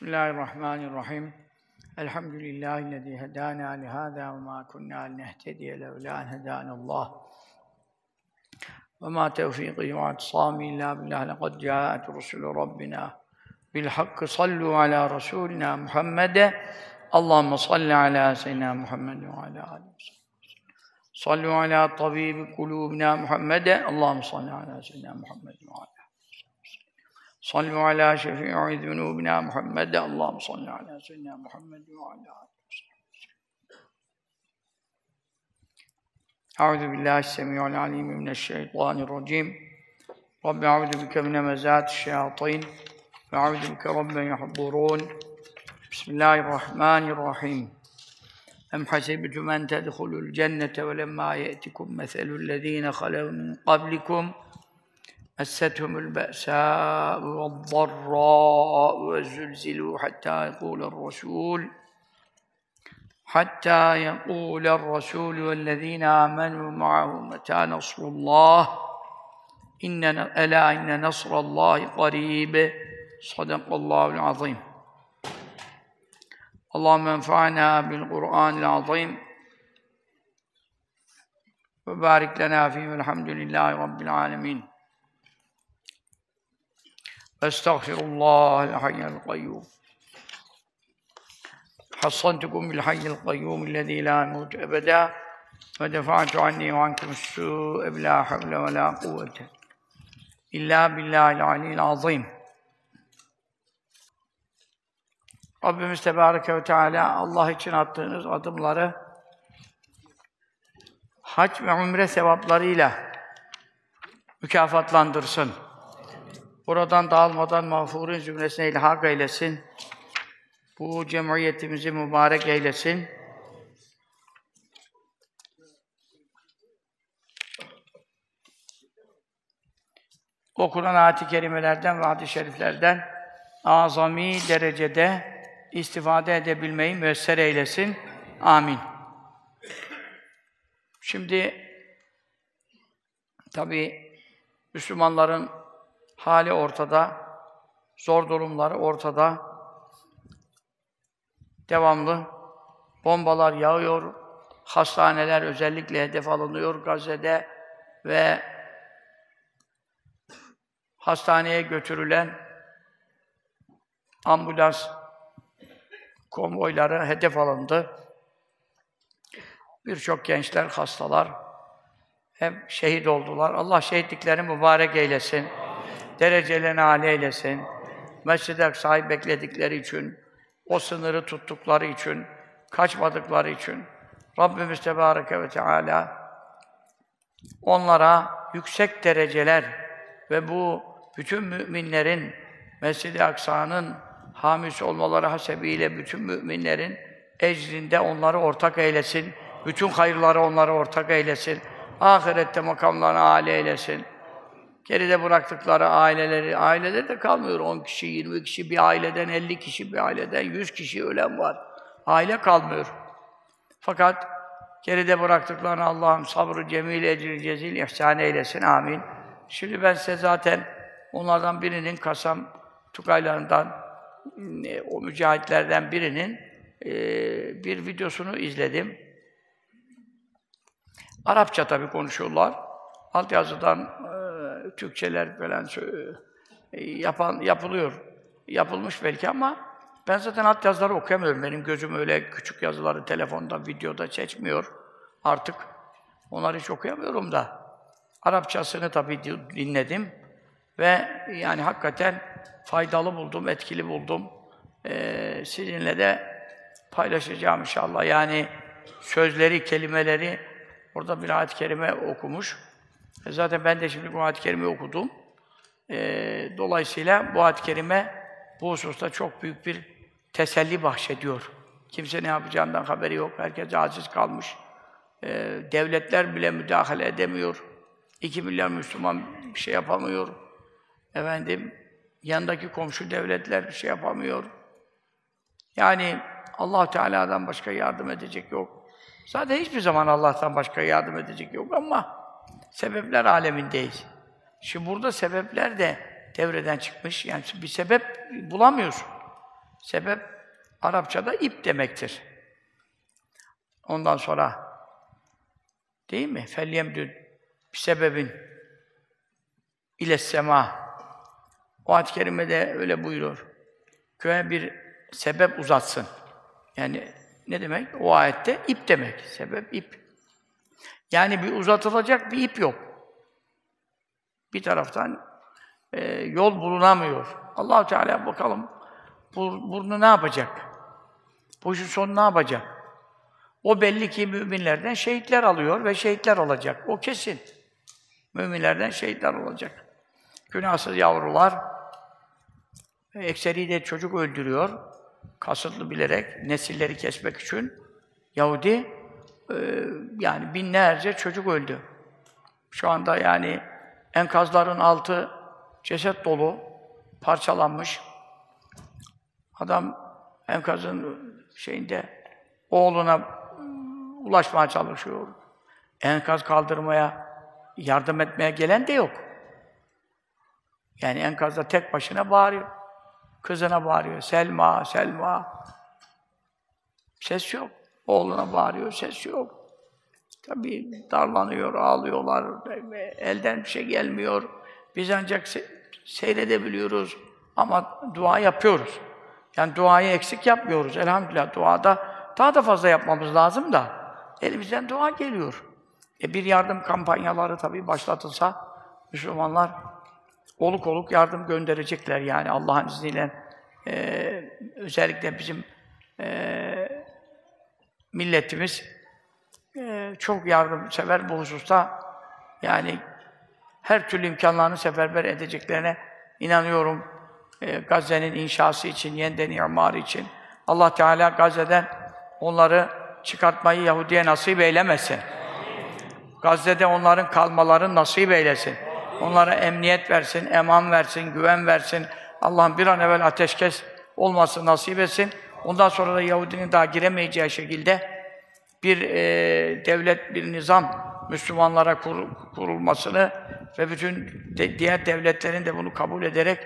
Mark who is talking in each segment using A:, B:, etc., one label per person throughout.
A: بسم الله الرحمن الرحيم الحمد لله الذي هدانا لهذا وما كنا لنهتدي لولا أن هدانا الله وما توفيقي واعتصامي إلا بالله لقد جاءت رسل ربنا بالحق صلوا على رسولنا محمد اللهم صل على سيدنا محمد وعلى آله وصحبه صلوا على طبيب قلوبنا محمد اللهم صل على سيدنا محمد وعلى صلوا على شفيع ذنوبنا محمد. اللهم صل على سيدنا محمد وعلى آله أعوذ بالله السميع العليم من الشيطان الرجيم. رب أعوذ بك من همزات الشياطين وأعوذ بك رب يحضرون. بسم الله الرحمن الرحيم. أم حسبتم أن تدخلوا الجنة ولما يأتكم مثل الذين خلوا من قبلكم مستهم البأساء والضراء وزلزلوا حتى يقول الرسول حتى يقول الرسول والذين آمنوا معه متى نصر الله؟ إن ألا إن نصر الله قريب. صدق الله العظيم. اللهم انفعنا بالقرآن العظيم. وبارك لنا فيه والحمد لله رب العالمين. أستغفر الله الحي القيوم حصنتكم بالحي القيوم الذي لا يموت أبدا ودفعت عني وعنكم السوء بلا حول ولا قوة إلا بالله العلي العظيم Rabbimiz Tebareke ve Teala Allah için attığınız adımları hac ve umre sevaplarıyla mükafatlandırsın. Buradan dağılmadan mağfurun zümresine ilhak eylesin. Bu cemiyetimizi mübarek eylesin. Okunan ayet-i kerimelerden ve hadis-i şeriflerden azami derecede istifade edebilmeyi müesser eylesin. Amin. Şimdi tabi Müslümanların hali ortada, zor durumları ortada. Devamlı bombalar yağıyor, hastaneler özellikle hedef alınıyor Gazze'de ve hastaneye götürülen ambulans konvoyları hedef alındı. Birçok gençler, hastalar hep şehit oldular. Allah şehitliklerini mübarek eylesin. Derecelerini âli eylesin. Mescid-i Aksa'yı bekledikleri için, o sınırı tuttukları için, kaçmadıkları için Rabbimiz Tebareke ve Teala onlara yüksek dereceler ve bu bütün müminlerin Mescid-i Aksa'nın hamis olmaları hasebiyle bütün müminlerin ecrində onları ortak eylesin. Bütün hayırları onları ortak eylesin. Ahirette makamlarını âli eylesin. Geride bıraktıkları aileleri, aileleri de kalmıyor. 10 kişi, 20 kişi, bir aileden 50 kişi, bir aileden 100 kişi ölen var. Aile kalmıyor. Fakat geride bıraktıklarını Allah'ım sabrı cemil, ecri cezil, ihsan eylesin. Amin. Şimdi ben size zaten onlardan birinin Kasam Tukaylarından o mücahitlerden birinin e, bir videosunu izledim. Arapça tabi konuşuyorlar. Altyazıdan e, Türkçeler falan e, yapan yapılıyor. Yapılmış belki ama ben zaten altyazıları okuyamıyorum. Benim gözüm öyle küçük yazıları telefonda, videoda çekmiyor artık. Onları hiç okuyamıyorum da. Arapçasını tabi dinledim ve yani hakikaten faydalı buldum, etkili buldum. Ee, sizinle de paylaşacağım inşallah. Yani sözleri, kelimeleri orada bir ayet-i kerime okumuş. E zaten ben de şimdi bu ayet-i kerimeyi okudum. Ee, dolayısıyla bu ayet-i kerime bu hususta çok büyük bir teselli bahşediyor. Kimse ne yapacağından haberi yok. Herkes aciz kalmış. Ee, devletler bile müdahale edemiyor. İki milyar Müslüman bir şey yapamıyor. Efendim, yanındaki komşu devletler bir şey yapamıyor. Yani allah Teala'dan başka yardım edecek yok. Zaten hiçbir zaman Allah'tan başka yardım edecek yok ama sebepler alemindeyiz. Şimdi burada sebepler de devreden çıkmış. Yani bir sebep bulamıyorsun. Sebep Arapçada ip demektir. Ondan sonra değil mi? Felyemdü bir sebebin ile sema. O ayet-i kerimede öyle buyuruyor. Köye bir sebep uzatsın. Yani ne demek? O ayette ip demek. Sebep ip. Yani bir uzatılacak bir ip yok. Bir taraftan e, yol bulunamıyor. Allahu Teala bakalım bu burnu ne yapacak? Bu işin sonu ne yapacak? O belli ki müminlerden şehitler alıyor ve şehitler olacak. O kesin. Müminlerden şehitler olacak. Günahsız yavrular, ekseri de çocuk öldürüyor. Kasıtlı bilerek, nesilleri kesmek için. Yahudi, e, yani binlerce çocuk öldü. Şu anda yani enkazların altı ceset dolu, parçalanmış. Adam enkazın şeyinde oğluna ulaşmaya çalışıyor. Enkaz kaldırmaya, yardım etmeye gelen de yok. Yani enkazda tek başına bağırıyor. Kızına bağırıyor. Selma, Selma. Ses yok. Oğluna bağırıyor. Ses yok. Tabii darlanıyor, ağlıyorlar. Elden bir şey gelmiyor. Biz ancak se seyredebiliyoruz. Ama dua yapıyoruz. Yani duayı eksik yapmıyoruz. Elhamdülillah duada daha da fazla yapmamız lazım da elimizden dua geliyor. E bir yardım kampanyaları tabii başlatılsa Müslümanlar oluk oluk yardım gönderecekler yani Allah'ın izniyle e, özellikle bizim e, milletimiz e, çok yardımsever bu hususta yani her türlü imkanlarını seferber edeceklerine inanıyorum. E, Gazze'nin inşası için, yeniden imarı için Allah Teala Gazze'den onları çıkartmayı Yahudi'ye nasip eylemesin. Gazze'de onların kalmalarını nasip eylesin. Onlara emniyet versin, eman versin, güven versin. Allah'ın bir an evvel ateşkes olması nasip etsin. Ondan sonra da Yahudinin daha giremeyeceği şekilde bir e, devlet, bir nizam Müslümanlara kur, kurulmasını ve bütün de, diğer devletlerin de bunu kabul ederek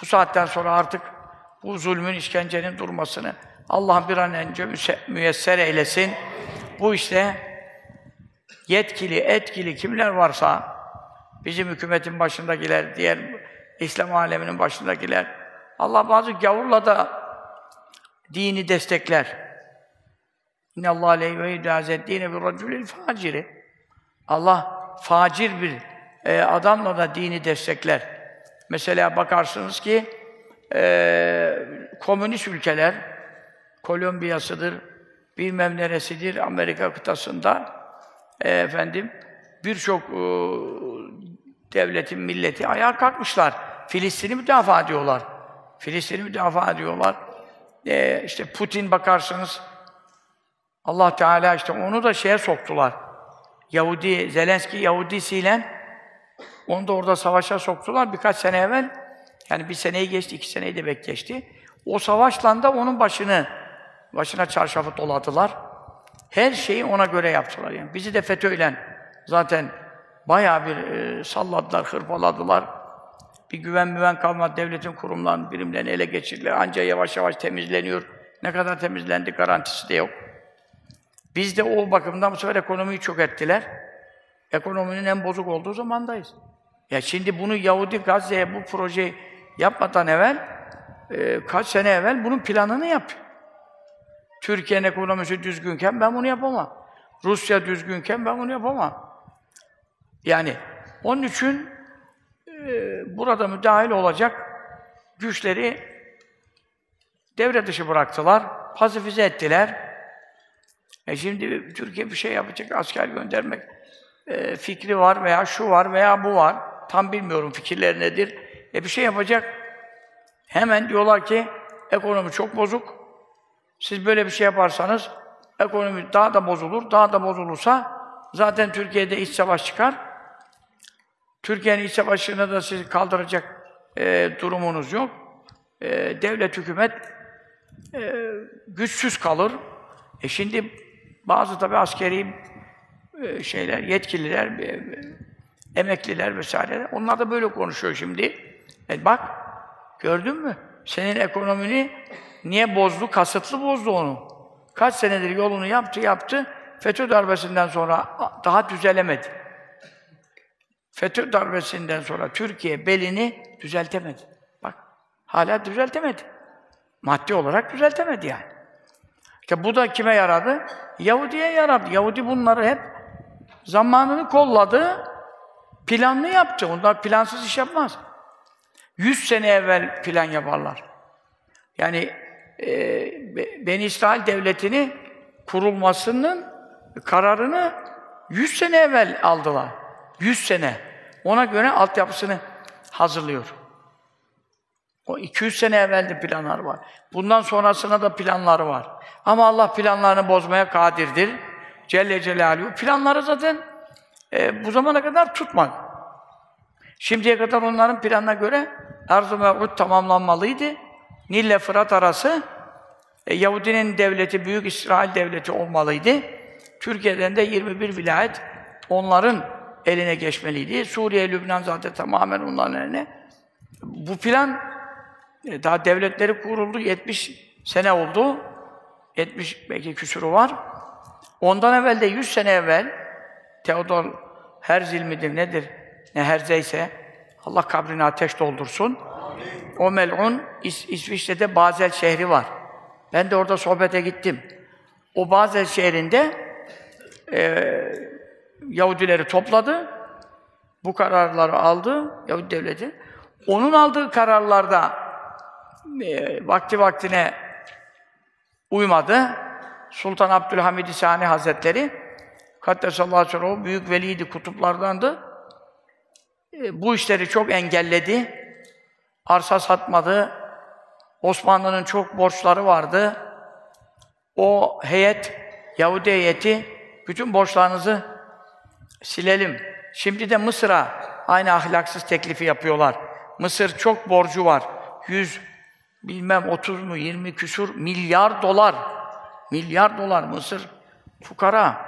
A: bu saatten sonra artık bu zulmün, işkencenin durmasını Allah bir an önce müyesser eylesin. Bu işte yetkili, etkili kimler varsa bizim hükümetin başındakiler, diğer İslam aleminin başındakiler Allah bazı gavurla da dini destekler. İnne Allah aleyhi ve idâzeddîne bir racülil faciri. Allah facir bir e, adamla da dini destekler. Mesela bakarsınız ki e, komünist ülkeler, Kolombiya'sıdır, bilmem neresidir, Amerika kıtasında e, efendim birçok e, devletin, milleti ayağa kalkmışlar. Filistin'i müdafaa ediyorlar. Filistin'i müdafaa ediyorlar. E, işte Putin bakarsınız, Allah Teala işte onu da şeye soktular. Yahudi, Zelenski Yahudisiyle onu da orada savaşa soktular birkaç sene evvel. Yani bir seneyi geçti, iki seneyi de bek geçti. O savaşla da onun başını, başına çarşafı doladılar. Her şeyi ona göre yaptılar yani. Bizi de FETÖ'yle zaten bayağı bir e, salladılar, hırpaladılar. Bir güven müven kalmadı, devletin kurumlarının, birimlerini ele geçirdiler. Ancak yavaş yavaş temizleniyor. Ne kadar temizlendi garantisi de yok. Biz de o bakımdan bu sefer ekonomiyi çok ettiler. Ekonominin en bozuk olduğu zamandayız. Ya şimdi bunu Yahudi Gazze'ye bu projeyi yapmadan evvel, e, kaç sene evvel bunun planını yap. Türkiye'nin ekonomisi düzgünken ben bunu yapamam. Rusya düzgünken ben bunu yapamam. Yani onun için burada müdahil olacak güçleri devre dışı bıraktılar, pasifize ettiler. E şimdi Türkiye bir şey yapacak, asker göndermek e, fikri var veya şu var veya bu var. Tam bilmiyorum fikirleri nedir. E bir şey yapacak. Hemen diyorlar ki ekonomi çok bozuk. Siz böyle bir şey yaparsanız ekonomi daha da bozulur. Daha da bozulursa zaten Türkiye'de iç savaş çıkar. Türkiye'nin iç savaşını da siz kaldıracak e, durumunuz yok. E, devlet, hükümet e, güçsüz kalır. E şimdi bazı tabi askeri e, şeyler, yetkililer, e, emekliler vesaire. Onlar da böyle konuşuyor şimdi. E bak, gördün mü? Senin ekonomini Niye bozdu? Kasıtlı bozdu onu. Kaç senedir yolunu yaptı, yaptı. FETÖ darbesinden sonra daha düzelemedi. FETÖ darbesinden sonra Türkiye belini düzeltemedi. Bak, hala düzeltemedi. Maddi olarak düzeltemedi yani. İşte bu da kime yaradı? Yahudi'ye yaradı. Yahudi bunları hep zamanını kolladı, planlı yaptı. Onlar plansız iş yapmaz. Yüz sene evvel plan yaparlar. Yani e, Beni İsrail Devleti'ni kurulmasının kararını yüz sene evvel aldılar. Yüz sene. Ona göre altyapısını hazırlıyor. O 200 sene evvelde planlar var. Bundan sonrasına da planları var. Ama Allah planlarını bozmaya kadirdir. Celle Celaluhu. Planları zaten e, bu zamana kadar tutmadı. Şimdiye kadar onların planına göre Arz-ı Mev'ud tamamlanmalıydı. Nil ile Fırat arası e, Yahudinin devleti, Büyük İsrail devleti olmalıydı. Türkiye'den de 21 vilayet onların eline geçmeliydi. Suriye, Lübnan zaten tamamen onların eline. Bu plan e, daha devletleri kuruldu, 70 sene oldu. 70 belki küsuru var. Ondan evvel de 100 sene evvel Teodor Herzl midir nedir? Ne Herzeyse Allah kabrini ateş doldursun. O mel'un İs İsviçre'de Basel şehri var. Ben de orada sohbete gittim. O Basel şehrinde e, Yahudileri topladı. Bu kararları aldı Yahudi devleti. Onun aldığı kararlarda e, vakti vaktine uymadı. Sultan Abdülhamid Sani Hazretleri Kaddesallahu aleyhi ve sellem, büyük veliydi, kutuplardandı. E, bu işleri çok engelledi. Arsa satmadı. Osmanlı'nın çok borçları vardı. O heyet, Yahudi heyeti, bütün borçlarınızı silelim. Şimdi de Mısır'a aynı ahlaksız teklifi yapıyorlar. Mısır çok borcu var. Yüz, bilmem 30 mu 20 küsur milyar dolar. Milyar dolar Mısır fukara.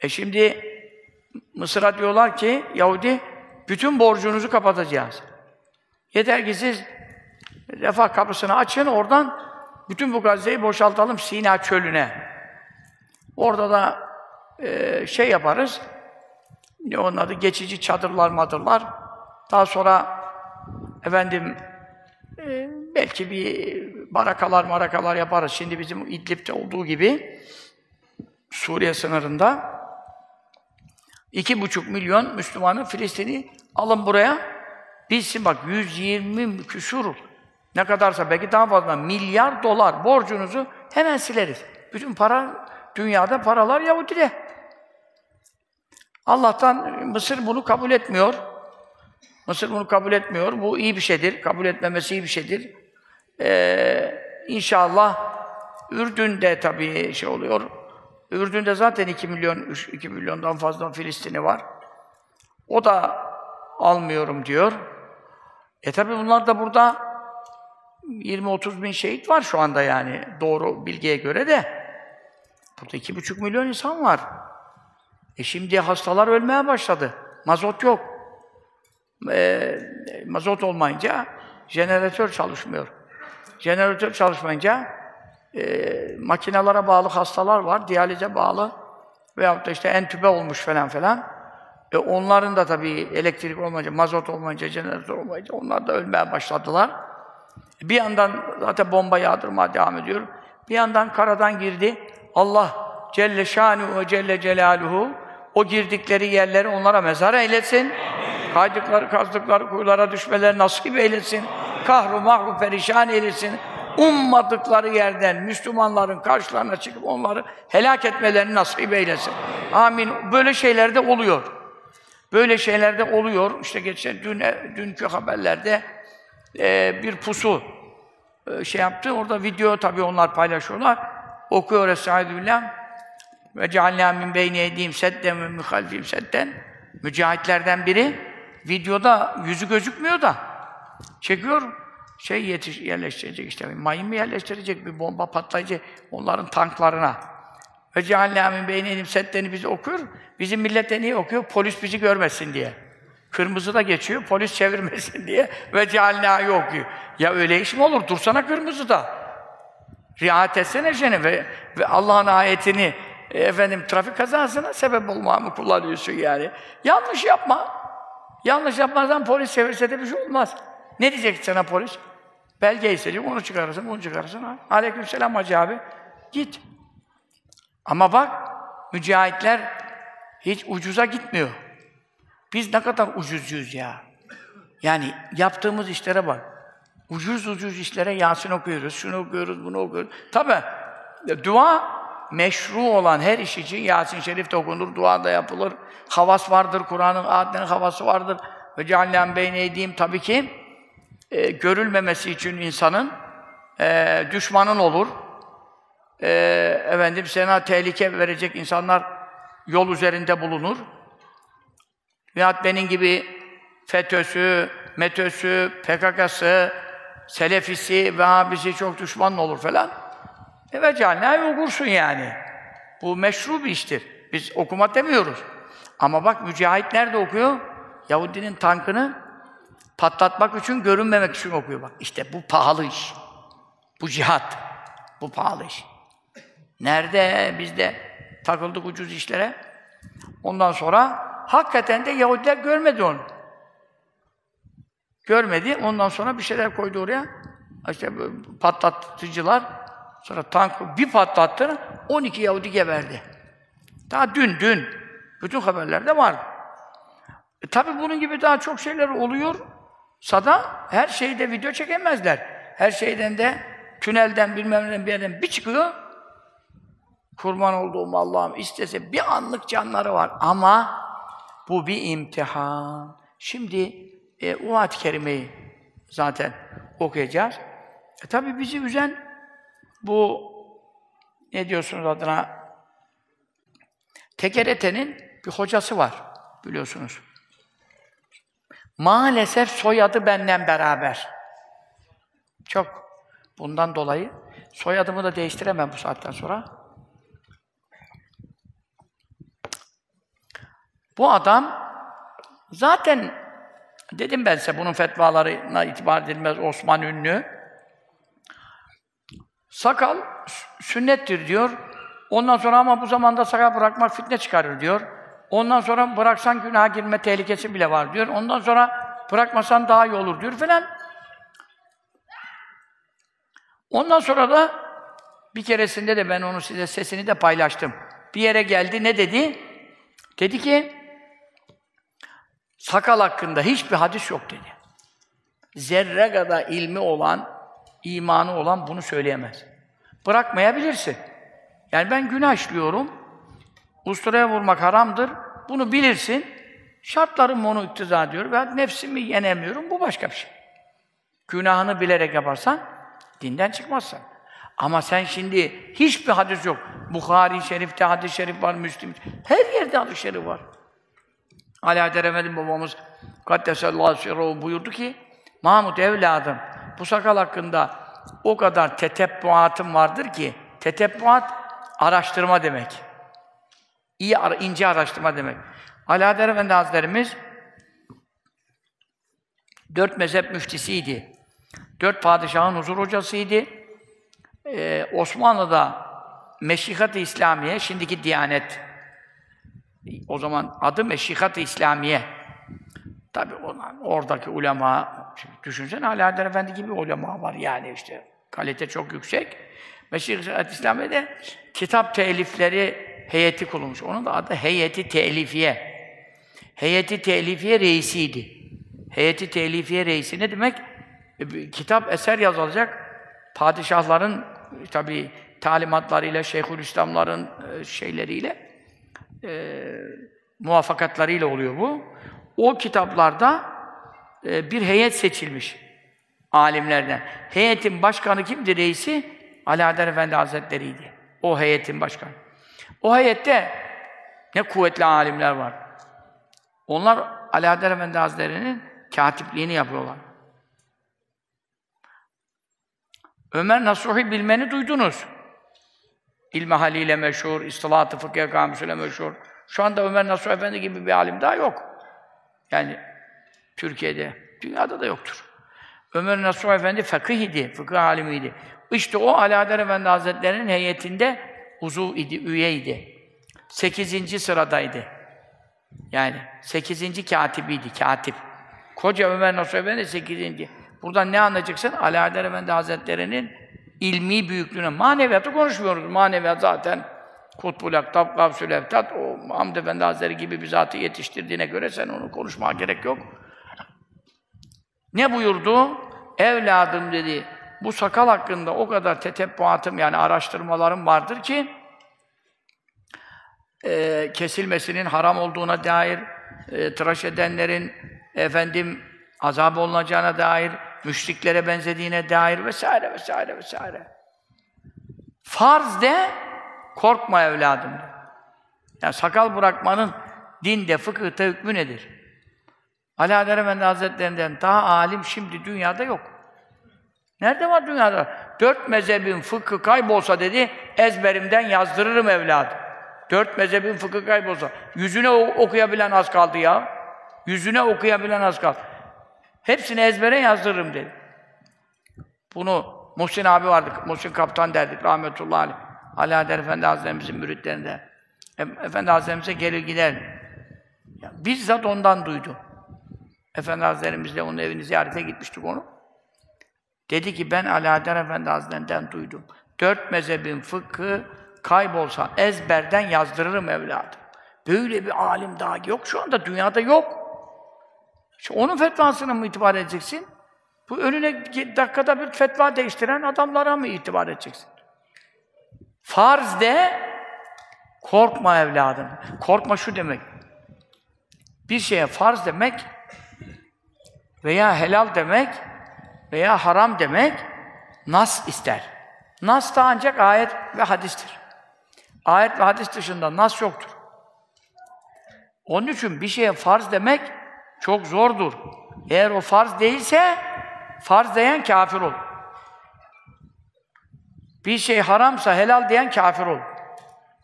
A: E şimdi Mısır'a diyorlar ki Yahudi bütün borcunuzu kapatacağız. Yeter ki siz refah kapısını açın oradan bütün bu Gazze'yi boşaltalım Sina çölüne. Orada da e, şey yaparız. Ne onun adı? Geçici çadırlar madırlar. Daha sonra efendim e, belki bir barakalar marakalar yaparız. Şimdi bizim İdlib'de olduğu gibi Suriye sınırında iki buçuk milyon Müslümanı Filistin'i alın buraya. Bilsin bak 120 küsur ne kadarsa belki daha fazla milyar dolar borcunuzu hemen sileriz. Bütün para dünyada paralar Yahudi'de. Allah'tan Mısır bunu kabul etmiyor. Mısır bunu kabul etmiyor. Bu iyi bir şeydir. Kabul etmemesi iyi bir şeydir. Ee, inşallah Ürdün'de tabii şey oluyor. Ürdün'de zaten 2 milyon, 3, 2 milyondan fazla Filistin'i var. O da almıyorum diyor. E tabi bunlar da burada 20-30 bin şehit var şu anda yani doğru bilgiye göre de. Burada iki buçuk milyon insan var. E şimdi hastalar ölmeye başladı. Mazot yok. E, mazot olmayınca jeneratör çalışmıyor. Jeneratör çalışmayınca e, makinalara bağlı hastalar var, diyalize bağlı veyahut da işte entübe olmuş falan falan. E onların da tabii elektrik olmayınca, mazot olmayınca, jeneratör olmayınca onlar da ölmeye başladılar. Bir yandan zaten bomba yağdırmaya devam ediyor. Bir yandan karadan girdi. Allah Celle Şanuhu ve Celle Celaluhu o girdikleri yerleri onlara mezar eylesin. Kaydıkları, kazdıkları kuyulara düşmeleri nasip eylesin. Kahru mahru perişan eylesin. Ummadıkları yerden Müslümanların karşılarına çıkıp onları helak etmelerini nasip eylesin. Amin. Böyle şeyler de oluyor. Böyle şeyler de oluyor. İşte geçen dün dünkü haberlerde e, bir pusu e, şey yaptı. Orada video tabii onlar paylaşıyorlar. Okuyor Estaizu billah. Ve cealnâ min beyni eydîm sedden ve min halfîm sedden. Mücahitlerden biri videoda yüzü gözükmüyor da çekiyor şey yetiş, yerleştirecek işte, mayın mı yerleştirecek, bir bomba patlayıcı onların tanklarına. Ve ceallâ min beynenim setteni bizi okuyor. Bizim millete niye okuyor? Polis bizi görmesin diye. Kırmızı da geçiyor, polis çevirmesin diye. Ve ceallâ'yı okuyor. Ya öyle iş mi olur? Dursana kırmızı da. Riayet etsene seni ve, ve Allah'ın ayetini e, efendim trafik kazasına sebep olma mı kullanıyorsun yani? Yanlış yapma. Yanlış yapmazsan polis çevirse de bir şey olmaz. Ne diyecek sana polis? Belge isteyecek, onu çıkarırsın, bunu çıkarırsın. Ha. Aleykümselam hacı abi. Git. Ama bak, mücahitler hiç ucuza gitmiyor. Biz ne kadar ucuzcuyuz ya. Yani yaptığımız işlere bak. Ucuz ucuz işlere Yasin okuyoruz, şunu okuyoruz, bunu okuyoruz. Tabi dua meşru olan her iş için Yasin Şerif de dua da yapılır. Havas vardır, Kur'an'ın ayetlerinin havası vardır. Ve ceallen beyneydiğim tabii ki e, görülmemesi için insanın e, düşmanın olur. E, efendim sana tehlike verecek insanlar yol üzerinde bulunur. Veyahut benim gibi FETÖ'sü, METÖ'sü, PKK'sı, Selefisi, Vehhabisi çok düşman olur falan. Ve cehenneme okursun yani. Bu meşru bir iştir. Biz okuma demiyoruz. Ama bak mücahit nerede okuyor? Yahudinin tankını patlatmak için, görünmemek için okuyor bak. İşte bu pahalı iş. Bu cihat. Bu pahalı iş. Nerede? Biz de takıldık ucuz işlere. Ondan sonra hakikaten de Yahudiler görmedi onu. Görmedi. Ondan sonra bir şeyler koydu oraya. İşte patlatıcılar sonra tank bir patlattı. 12 Yahudi geberdi. Daha dün dün bütün haberlerde var. E, tabi bunun gibi daha çok şeyler oluyor. Sada her şeyde video çekemezler. Her şeyden de tünelden bilmem ne bir yerden bir çıkıyor. Kurban olduğum Allah'ım istese bir anlık canları var ama bu bir imtihan. Şimdi e, o ayet-i kerimeyi zaten okuyacağız. E, tabi bizi üzen bu ne diyorsunuz adına Tekerete'nin bir hocası var biliyorsunuz. Maalesef soyadı benden beraber. Çok. Bundan dolayı soyadımı da değiştiremem bu saatten sonra. Bu adam zaten dedim ben size bunun fetvalarına itibar edilmez Osman ünlü. Sakal sünnettir diyor. Ondan sonra ama bu zamanda sakal bırakmak fitne çıkarır diyor. Ondan sonra bıraksan günaha girme tehlikesi bile var diyor. Ondan sonra bırakmasan daha iyi olur diyor falan. Ondan sonra da bir keresinde de ben onu size sesini de paylaştım. Bir yere geldi ne dedi? Dedi ki sakal hakkında hiçbir hadis yok dedi. Zerre kadar ilmi olan, imanı olan bunu söyleyemez. Bırakmayabilirsin. Yani ben günah işliyorum. Usturaya vurmak haramdır. Bunu bilirsin. Şartlarım onu iktiza diyor ve nefsimi yenemiyorum. Bu başka bir şey. Günahını bilerek yaparsan dinden çıkmazsan. Ama sen şimdi hiçbir hadis yok. Bukhari Şerif'te hadis-i şerif var, Müslim. Her yerde hadis-i şerif var. Ali Efendi babamız Kaddesallahu sirruhu buyurdu ki Mahmud evladım bu sakal hakkında o kadar tetebbuatım vardır ki tetebbuat araştırma demek. İyi, ince araştırma demek. Alaeddin Efendi Hazretlerimiz dört mezhep müftisiydi. Dört padişahın huzur hocasıydı. Ee, Osmanlı'da Meşihat-ı İslamiye, şimdiki Diyanet. O zaman adı Meşihat-ı İslamiye. Tabi oradaki ulema, düşünsene Alaeddin Efendi gibi ulema var yani işte. Kalite çok yüksek. Meşihat-ı İslamiye'de kitap telifleri heyeti kurulmuş. Onun da adı Heyeti Telifiye. Heyeti Telifiye reisiydi. Heyeti Telifiye reisi ne demek? E, kitap, eser yazılacak. Padişahların tabi talimatlarıyla, Şeyhülislamların e, şeyleriyle e, muvaffakatlarıyla oluyor bu. O kitaplarda bir heyet seçilmiş alimlerden. Heyetin başkanı kimdi reisi? Alaeddin Efendi Hazretleri'ydi. O heyetin başkanı. O heyette ne kuvvetli alimler var. Onlar Alaeddin Efendi Hazretleri'nin katipliğini yapıyorlar. Ömer Nasuhi bilmeni duydunuz. İlmi haliyle meşhur, istilatı fıkıh kamusuyla meşhur. Şu anda Ömer Nasuhi Efendi gibi bir alim daha yok. Yani Türkiye'de, dünyada da yoktur. Ömer Nasuhi Efendi fakih idi, fıkıh alimiydi. İşte o Alaeddin Efendi Hazretleri'nin heyetinde uzu idi, üyeydi. Sekizinci sıradaydı. Yani sekizinci katibiydi, katip. Koca Ömer Nasuh Efendi sekizinci. Buradan ne anlayacaksın? Alaeddin Efendi Hazretleri'nin ilmi büyüklüğüne, maneviyatı konuşmuyoruz. Maneviyat zaten Kutbul Aktab, Gavsül Eftat, o Hamd Efendi Hazretleri gibi bir zatı yetiştirdiğine göre sen onu konuşmaya gerek yok. Ne buyurdu? Evladım dedi, bu sakal hakkında o kadar tetebbuatım yani araştırmalarım vardır ki e, kesilmesinin haram olduğuna dair, e, tıraş edenlerin efendim azap olunacağına dair, müşriklere benzediğine dair vesaire vesaire vesaire. Farz de korkma evladım. Yani sakal bırakmanın dinde, fıkıhta hükmü nedir? Ali Adem Efendi Hazretlerinden daha alim şimdi dünyada yok. Nerede var dünyada? Dört mezhebin fıkhı kaybolsa dedi, ezberimden yazdırırım evladım. Dört mezhebin fıkhı kaybolsa. Yüzüne okuyabilen az kaldı ya. Yüzüne okuyabilen az kaldı. Hepsini ezbere yazdırırım dedi. Bunu Muhsin abi vardı, Muhsin Kaptan derdik rahmetullahi aleyh. Ali Adem Efendi Hazretlerimizin müritlerinde. Efendi Hazretlerimize gelir gider. Ya, bizzat ondan duydum. Efendi Hazretlerimizle onun evini ziyarete gitmiştik onu. Dedi ki ben Alaeddin Efendi Hazretlerinden duydum. Dört mezhebin fıkhı kaybolsa ezberden yazdırırım evladım. Böyle bir alim daha yok şu anda dünyada yok. İşte onun fetvasına mı itibar edeceksin? Bu önüne dakikada bir fetva değiştiren adamlara mı itibar edeceksin? Farz de korkma evladım. Korkma şu demek. Bir şeye farz demek veya helal demek veya haram demek nas ister. Nas da ancak ayet ve hadistir. Ayet ve hadis dışında nas yoktur. Onun için bir şeye farz demek çok zordur. Eğer o farz değilse farz diyen kafir olur. Bir şey haramsa helal diyen kafir olur.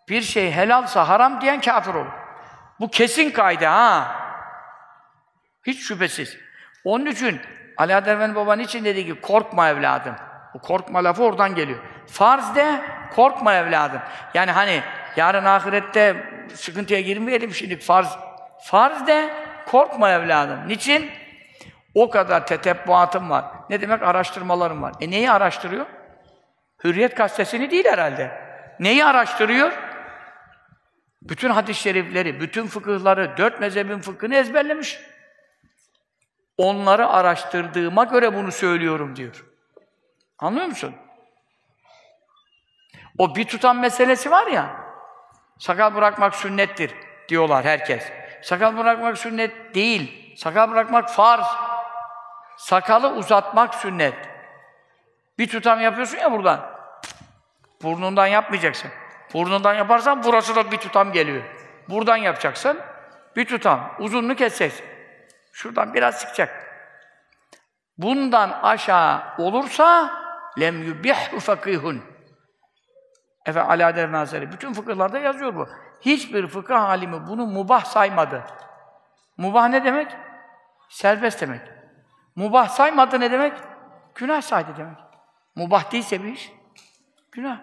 A: Bir şey helalsa haram diyen kafir olur. Bu kesin kaydı ha. Hiç şüphesiz. Onun için Ali Efendi Baba için dedi ki korkma evladım. Bu korkma lafı oradan geliyor. Farz de korkma evladım. Yani hani yarın ahirette sıkıntıya girmeyelim şimdi farz. Farz de korkma evladım. Niçin? O kadar tetebbuatım var. Ne demek araştırmalarım var. E neyi araştırıyor? Hürriyet gazetesini değil herhalde. Neyi araştırıyor? Bütün hadis-i şerifleri, bütün fıkıhları, dört mezhebin fıkhını ezberlemiş. Onları araştırdığıma göre bunu söylüyorum diyor. Anlıyor musun? O bir tutan meselesi var ya, sakal bırakmak sünnettir diyorlar herkes. Sakal bırakmak sünnet değil, sakal bırakmak farz. Sakalı uzatmak sünnet. Bir tutam yapıyorsun ya buradan. Burnundan yapmayacaksın. Burnundan yaparsan burası da bir tutam geliyor. Buradan yapacaksın, bir tutam. Uzunluğu keseceksin. Şuradan biraz sıkacak. Bundan aşağı olursa lem yubihhu fakihun. Ali Adem Hazretleri bütün fıkıhlarda yazıyor bu. Hiçbir fıkıh alimi bunu mubah saymadı. Mubah ne demek? Serbest demek. Mubah saymadı ne demek? Günah saydı demek. Mubah değilse bir iş, günah.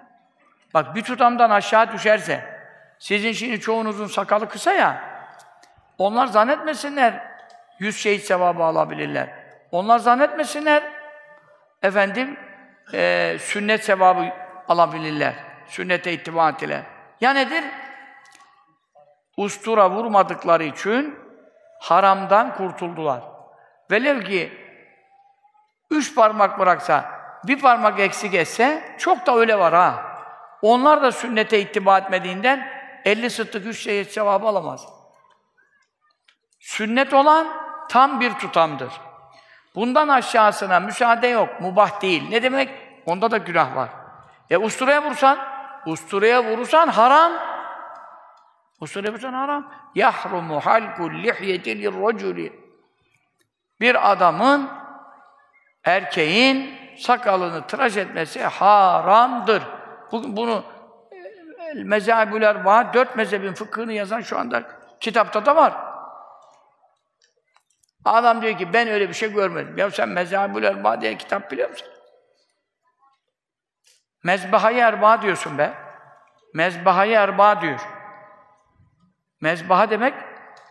A: Bak bir tutamdan aşağı düşerse, sizin şimdi çoğunuzun sakalı kısa ya, onlar zannetmesinler yüz şehit sevabı alabilirler. Onlar zannetmesinler efendim e, sünnet sevabı alabilirler. Sünnete ittiba ettiler. Ya nedir? Ustura vurmadıkları için haramdan kurtuldular. Velev ki üç parmak bıraksa, bir parmak eksik etse, çok da öyle var ha. Onlar da sünnete ittiba etmediğinden 50 sıddık üç şehit sevabı alamaz. Sünnet olan tam bir tutamdır. Bundan aşağısına müsaade yok, mubah değil. Ne demek? Onda da günah var. E usturaya vursan, usturaya vurursan haram. Usturaya vursan haram. Yahrumu halkul lihyeti lirraculi. Bir adamın, erkeğin sakalını tıraş etmesi haramdır. Bu, bunu Mezahibül Erba, dört mezhebin fıkhını yazan şu anda kitapta da var. Adam diyor ki ben öyle bir şey görmedim. Ya sen Mezahibül Erba diye kitap biliyor musun? Mezbahayı erba diyorsun be. Mezbahayı erba diyor. Mezbaha demek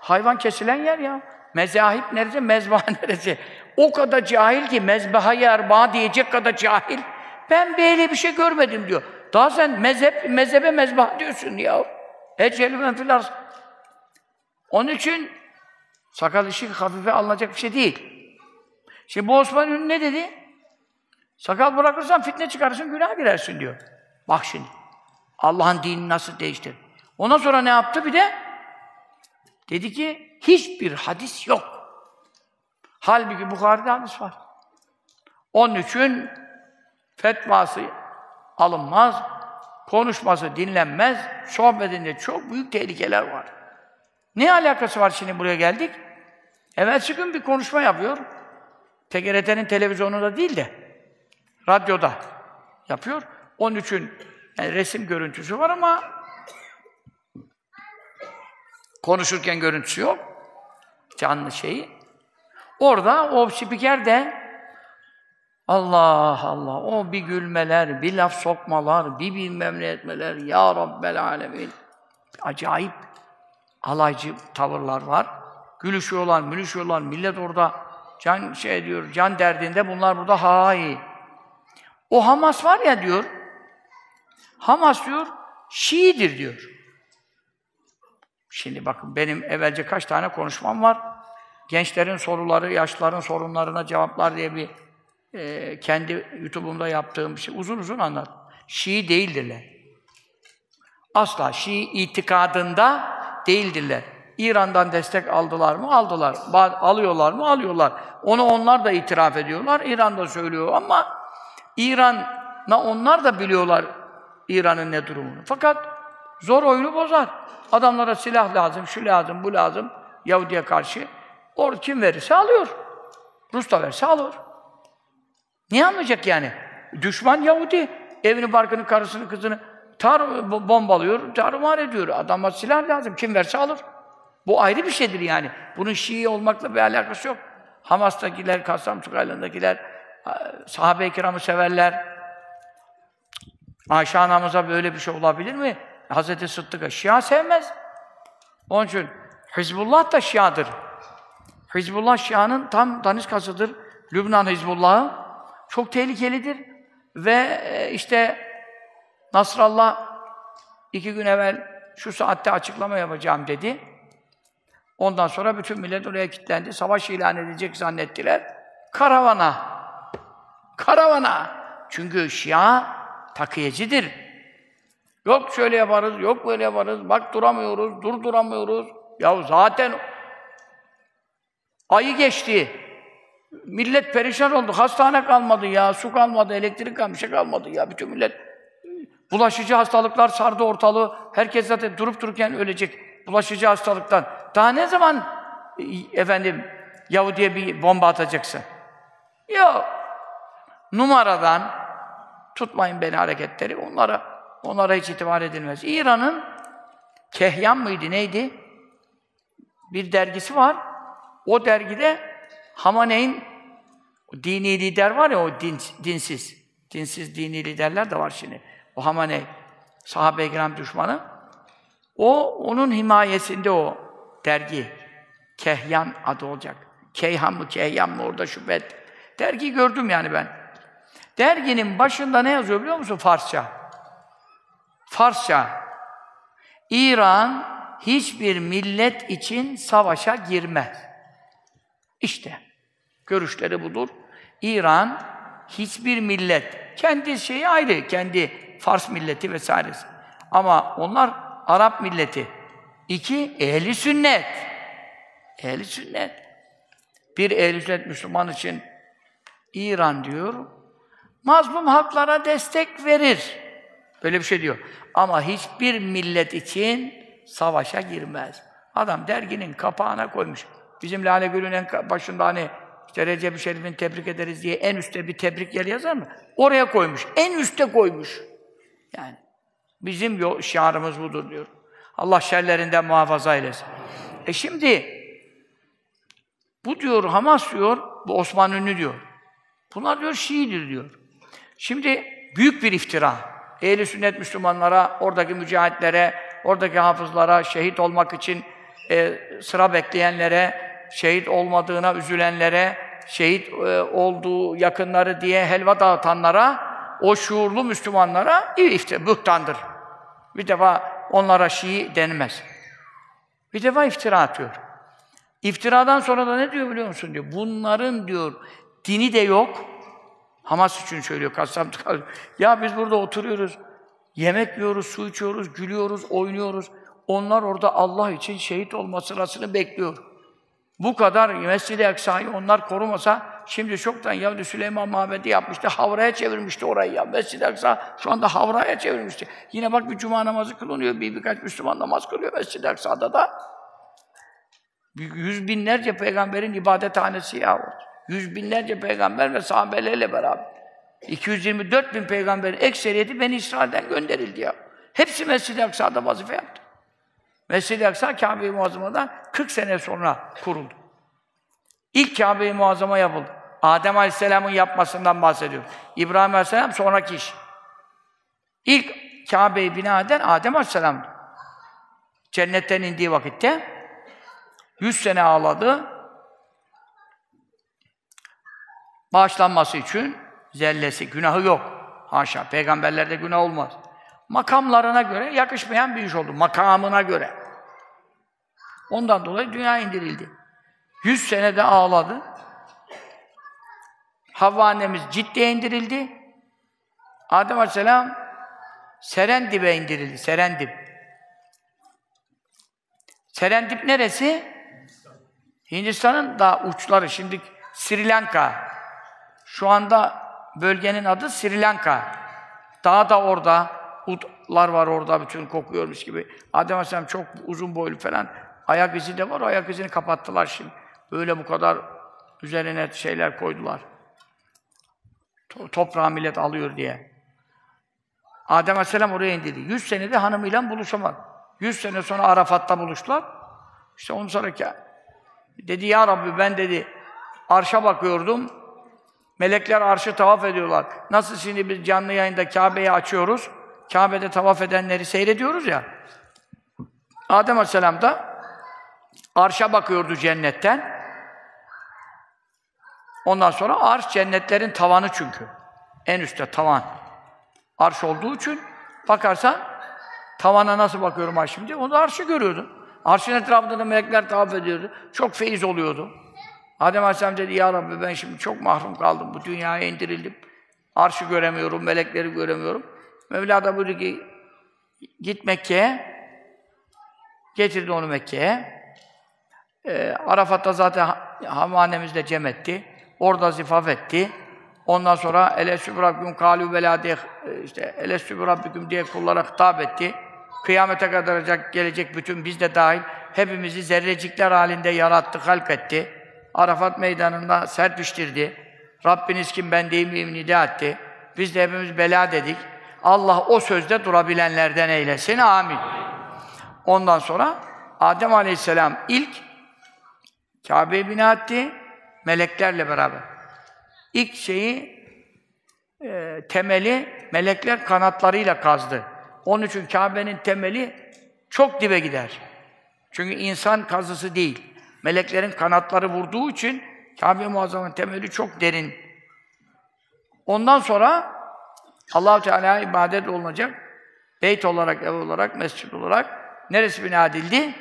A: hayvan kesilen yer ya. Mezahip neresi, mezbaha neresi? O kadar cahil ki mezbahayı erba diyecek kadar cahil. Ben böyle bir şey görmedim diyor. Daha sen mezhep, mezhebe mezbaha diyorsun ya. Ecelü men fil arz. Onun için sakal işi hafife alınacak bir şey değil. Şimdi bu Osman Ünlü ne dedi? Sakal bırakırsan fitne çıkarırsın, günah girersin diyor. Bak şimdi. Allah'ın dinini nasıl değiştir. Ondan sonra ne yaptı bir de? Dedi ki, hiçbir hadis yok. Halbuki Bukhari'de hadis var. Onun için fetvası alınmaz, konuşması dinlenmez, sohbetinde çok büyük tehlikeler var. Ne alakası var şimdi buraya geldik? Evvelsi gün bir konuşma yapıyor. TGRT'nin televizyonunda değil de, radyoda yapıyor. Onun için yani resim görüntüsü var ama konuşurken görüntüsü yok. Canlı şeyi. Orada o spiker de Allah Allah, o bir gülmeler, bir laf sokmalar, bir bilmem ne etmeler, Ya Rabbel Alemin. Acayip alaycı tavırlar var. Gülüşüyorlar, mülüşüyorlar, millet orada can şey diyor, can derdinde bunlar burada hay. O Hamas var ya diyor, Hamas diyor, Şii'dir diyor. Şimdi bakın benim evvelce kaç tane konuşmam var. Gençlerin soruları, yaşlıların sorunlarına cevaplar diye bir e, kendi YouTube'umda yaptığım bir şey. Uzun uzun anlat. Şii değildirler. Asla Şii itikadında değildirler. İran'dan destek aldılar mı? Aldılar. Alıyorlar mı? Alıyorlar. Onu onlar da itiraf ediyorlar. İran da söylüyor ama İran'a onlar da biliyorlar İran'ın ne durumunu. Fakat zor oyunu bozar. Adamlara silah lazım, şu lazım, bu lazım Yahudi'ye karşı. Or kim verirse alıyor. Rus da verse alır. Niye almayacak yani? Düşman Yahudi. Evini, barkını, karısını, kızını tar bombalıyor, tarumar ediyor. Adama silah lazım. Kim verse alır. Bu ayrı bir şeydir yani. Bunun Şii olmakla bir alakası yok. Hamas'takiler, Kassam Tukaylı'ndakiler sahabe-i kiramı severler. Ayşe anamıza böyle bir şey olabilir mi? Hazreti Sıddık'a Şia sevmez. Onun için Hizbullah da Şia'dır. Hizbullah Şia'nın tam daniskasıdır. Lübnan Hizbullah'ı çok tehlikelidir. Ve e, işte Nasrallah iki gün evvel şu saatte açıklama yapacağım dedi. Ondan sonra bütün millet oraya kilitlendi. Savaş ilan edecek zannettiler. Karavana. Karavana. Çünkü Şia takiyecidir. Yok şöyle yaparız, yok böyle yaparız. Bak duramıyoruz, durduramıyoruz. Ya zaten ayı geçti. Millet perişan oldu. Hastane kalmadı ya, su kalmadı, elektrik kalmadı, bir şey kalmadı ya. Bütün millet bulaşıcı hastalıklar sardı ortalığı. Herkes zaten durup dururken ölecek bulaşıcı hastalıktan. Daha ne zaman efendim Yahudi'ye bir bomba atacaksın? Yok. Numaradan tutmayın beni hareketleri. Onlara onlara hiç itibar edilmez. İran'ın Kehyan mıydı, neydi? Bir dergisi var. O dergide Hamaneyn dini lider var ya o din, dinsiz. Dinsiz dini liderler de var şimdi. O Hamaney sahabe-i kiram düşmanı. O onun himayesinde o dergi. Kehyan adı olacak. Keyhan mı Kehyan mı orada şüphet. Dergi gördüm yani ben. Derginin başında ne yazıyor biliyor musun? Farsça. Farsça. İran hiçbir millet için savaşa girmez. İşte görüşleri budur. İran hiçbir millet, kendi şeyi ayrı, kendi Fars milleti vesairesi. Ama onlar Arap milleti. İki, ehli sünnet. Ehli sünnet. Bir ehli sünnet Müslüman için İran diyor, mazlum haklara destek verir. Böyle bir şey diyor. Ama hiçbir millet için savaşa girmez. Adam derginin kapağına koymuş. Bizim Lale Gül'ün en başında hani işte Recep-i Şerif'in tebrik ederiz diye en üstte bir tebrik yeri yazar mı? Oraya koymuş. En üstte koymuş. Yani bizim yol, şiarımız budur diyor. Allah şerlerinden muhafaza eylesin. E şimdi bu diyor Hamas diyor, bu Osman Ünlü diyor. Bunlar diyor Şii'dir diyor. Şimdi büyük bir iftira. Ehli sünnet Müslümanlara, oradaki mücahitlere, oradaki hafızlara, şehit olmak için e, sıra bekleyenlere, şehit olmadığına üzülenlere, şehit e, olduğu yakınları diye helva dağıtanlara, o şuurlu Müslümanlara iftira, bühtandır. Bir defa onlara Şii denmez. Bir defa iftira atıyor. İftiradan sonra da ne diyor biliyor musun diyor. Bunların diyor dini de yok. Hamas için söylüyor Kassam Ya biz burada oturuyoruz. Yemek yiyoruz, su içiyoruz, gülüyoruz, oynuyoruz. Onlar orada Allah için şehit olma sırasını bekliyor. Bu kadar Mescid-i Aksa'yı onlar korumasa şimdi çoktan Yahudi Süleyman Mabedi yapmıştı, havraya çevirmişti orayı ya. Mescid-i Aksa şu anda havraya çevirmişti. Yine bak bir cuma namazı kılınıyor, bir birkaç Müslüman namaz kılıyor Mescid-i Aksa'da da. Yüz binlerce peygamberin ibadethanesi ya o. Yüz binlerce peygamber ve sahabelerle beraber. 224 bin peygamberin ekseriyeti Beni İsrail'den gönderildi ya. Hepsi Mescid-i Aksa'da vazife yaptı. Mescid-i Aksa Kâbe-i Muazzama'dan 40 sene sonra kuruldu. İlk Kâbe-i Muazzama yapıldı. Adem Aleyhisselam'ın yapmasından bahsediyor. İbrahim Aleyhisselam sonraki iş. İlk Kâbe'yi bina eden Adem Aleyhisselam'dı. Cennetten indiği vakitte 100 sene ağladı. Bağışlanması için zellesi, günahı yok. Haşa, peygamberlerde günah olmaz. Makamlarına göre yakışmayan bir iş oldu. Makamına göre. Ondan dolayı dünya indirildi. Yüz senede ağladı. Havva annemiz ciddiye indirildi. Adem Aleyhisselam Serendip'e indirildi. Serendip. Serendip neresi? Hindistan'ın da uçları. Şimdi Sri Lanka. Şu anda bölgenin adı Sri Lanka. Daha da orada. Utlar var orada bütün kokuyormuş gibi. Adem Aleyhisselam çok uzun boylu falan. Ayak izi de var. Ayak izini kapattılar şimdi. Böyle bu kadar üzerine şeyler koydular. Toprağı millet alıyor diye. Adem Aleyhisselam oraya indirdi. Yüz senede hanımıyla buluşamadı. Yüz sene sonra Arafat'ta buluştular. İşte onun sonraki dedi ya Rabbi ben dedi arşa bakıyordum. Melekler arşı tavaf ediyorlar. Nasıl şimdi biz canlı yayında Kabe'yi açıyoruz. Kabe'de tavaf edenleri seyrediyoruz ya. Adem Aleyhisselam da arşa bakıyordu cennetten. Ondan sonra arş cennetlerin tavanı çünkü. En üstte tavan. Arş olduğu için bakarsan tavana nasıl bakıyorum ha şimdi? Onu arşı görüyordum. Arşın etrafında da melekler tavaf ediyordu. Çok feyiz oluyordu. Adem Aleyhisselam dedi, Ya Rabbi ben şimdi çok mahrum kaldım. Bu dünyaya indirildim. Arşı göremiyorum, melekleri göremiyorum. Mevla da buyurdu ki, git Mekke'ye. Getirdi onu Mekke'ye. E, Arafat'ta zaten hamanemizle cem etti. Orada zifaf etti. Ondan sonra elesü rabbim kalu vela diye işte elesü rabbim diye kullara hitap etti. Kıyamete kadar gelecek bütün biz de dahil hepimizi zerrecikler halinde yarattı, halk etti. Arafat meydanında serpiştirdi. Rabbiniz kim ben değil miyim nida etti. Biz de hepimiz bela dedik. Allah o sözde durabilenlerden eylesin. Amin. Ondan sonra Adem Aleyhisselam ilk Kabe'yi bina etti meleklerle beraber. İlk şeyi e, temeli melekler kanatlarıyla kazdı. Onun için Kabe'nin temeli çok dibe gider. Çünkü insan kazısı değil. Meleklerin kanatları vurduğu için Kabe Muazzam'ın temeli çok derin. Ondan sonra Allah Teala ibadet olunacak. Beyt olarak, ev olarak, mescid olarak neresi bina edildi?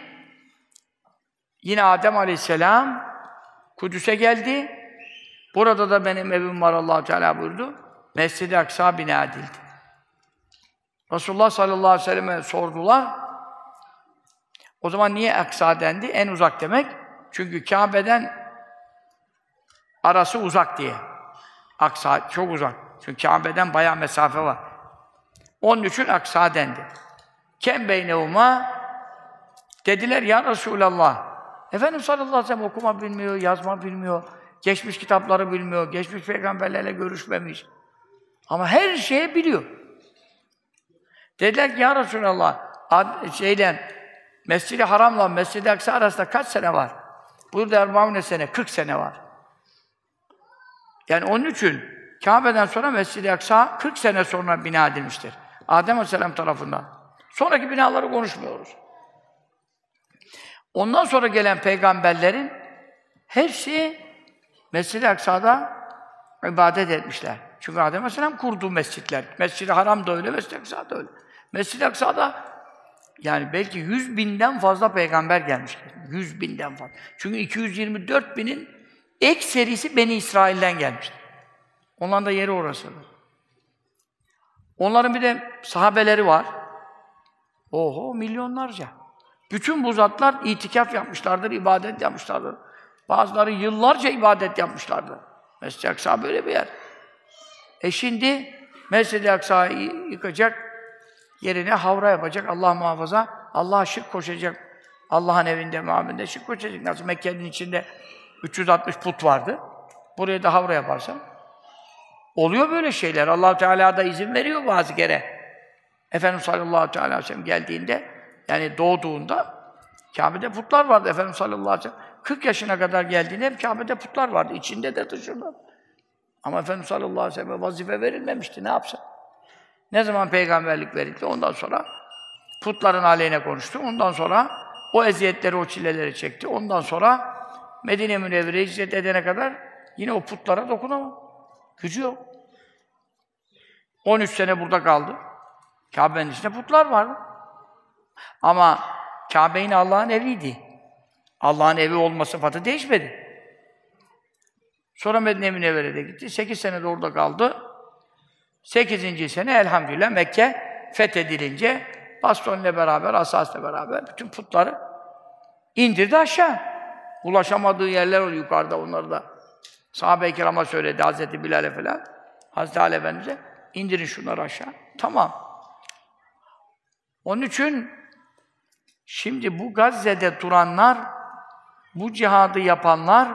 A: Yine Adem Aleyhisselam Kudüs'e geldi. Burada da benim evim var Allah Teala buyurdu. Mescid-i Aksa bina edildi. Resulullah sallallahu aleyhi ve selleme sordular. O zaman niye Aksa dendi? En uzak demek. Çünkü Kabe'den arası uzak diye. Aksa çok uzak. Çünkü Kabe'den bayağı mesafe var. Onun için Aksa dendi. Kem beynevuma dediler ya Resulallah. Efendim sallallahu aleyhi ve sellem okuma bilmiyor, yazma bilmiyor. Geçmiş kitapları bilmiyor, geçmiş peygamberlerle görüşmemiş. Ama her şeyi biliyor. Dediler ki ya Resulallah, şeyle, Mescid-i Haram'la Mescid-i Aksa arasında kaç sene var? Burada Erbaune sene, 40 sene var. Yani onun için Kabe'den sonra Mescid-i Aksa 40 sene sonra bina edilmiştir. Adem Aleyhisselam tarafından. Sonraki binaları konuşmuyoruz. Ondan sonra gelen peygamberlerin hepsi Mescid-i Aksa'da ibadet etmişler. Çünkü Adem Aleyhisselam kurduğu mescitler. Mescid-i Haram da öyle, Mescid-i Aksa da öyle. Mescid-i Aksa'da yani belki yüz binden fazla peygamber gelmişler. Yüz binden fazla. Çünkü 224 binin ek serisi Beni İsrail'den gelmiştir. Onların da yeri orası. Onların bir de sahabeleri var. Oho milyonlarca. Bütün bu zatlar itikaf yapmışlardır, ibadet yapmışlardır. Bazıları yıllarca ibadet yapmışlardır. Mescid-i Aksa böyle bir yer. E şimdi Mescid-i Aksa'yı yıkacak, yerine havra yapacak, Allah muhafaza, Allah'a şirk koşacak. Allah'ın evinde, muaminde şirk koşacak. Nasıl Mekke'nin içinde 360 put vardı. Buraya da havra yaparsan. Oluyor böyle şeyler. allah Teala da izin veriyor bazı kere. Efendimiz sallallahu aleyhi ve sellem geldiğinde, yani doğduğunda Kabe'de putlar vardı Efendimiz sallallahu aleyhi ve sellem. 40 yaşına kadar geldiğinde hep Kabe'de putlar vardı. içinde de dışında. Ama Efendimiz sallallahu aleyhi ve sellem vazife verilmemişti. Ne yapsın? Ne zaman peygamberlik verildi? Ondan sonra putların aleyhine konuştu. Ondan sonra o eziyetleri, o çileleri çekti. Ondan sonra Medine Münevvere'ye hicret edene kadar yine o putlara dokunamam. Gücü yok. 13 sene burada kaldı. Kabe'nin içinde putlar vardı. Ama Kabe yine Allah'ın eviydi. Allah'ın evi olma sıfatı değişmedi. Sonra Medine Münevvere'de gitti. 8 sene de orada kaldı. 8. sene elhamdülillah Mekke fethedilince bastonla beraber, asasla beraber bütün putları indirdi aşağı. Ulaşamadığı yerler oluyor yukarıda onları da. Sahabe-i kirama söyledi Hazreti Bilal'e falan. Hazreti Ali Efendimiz'e indirin şunları aşağı. Tamam. Onun için şimdi bu Gazze'de duranlar, bu cihadı yapanlar,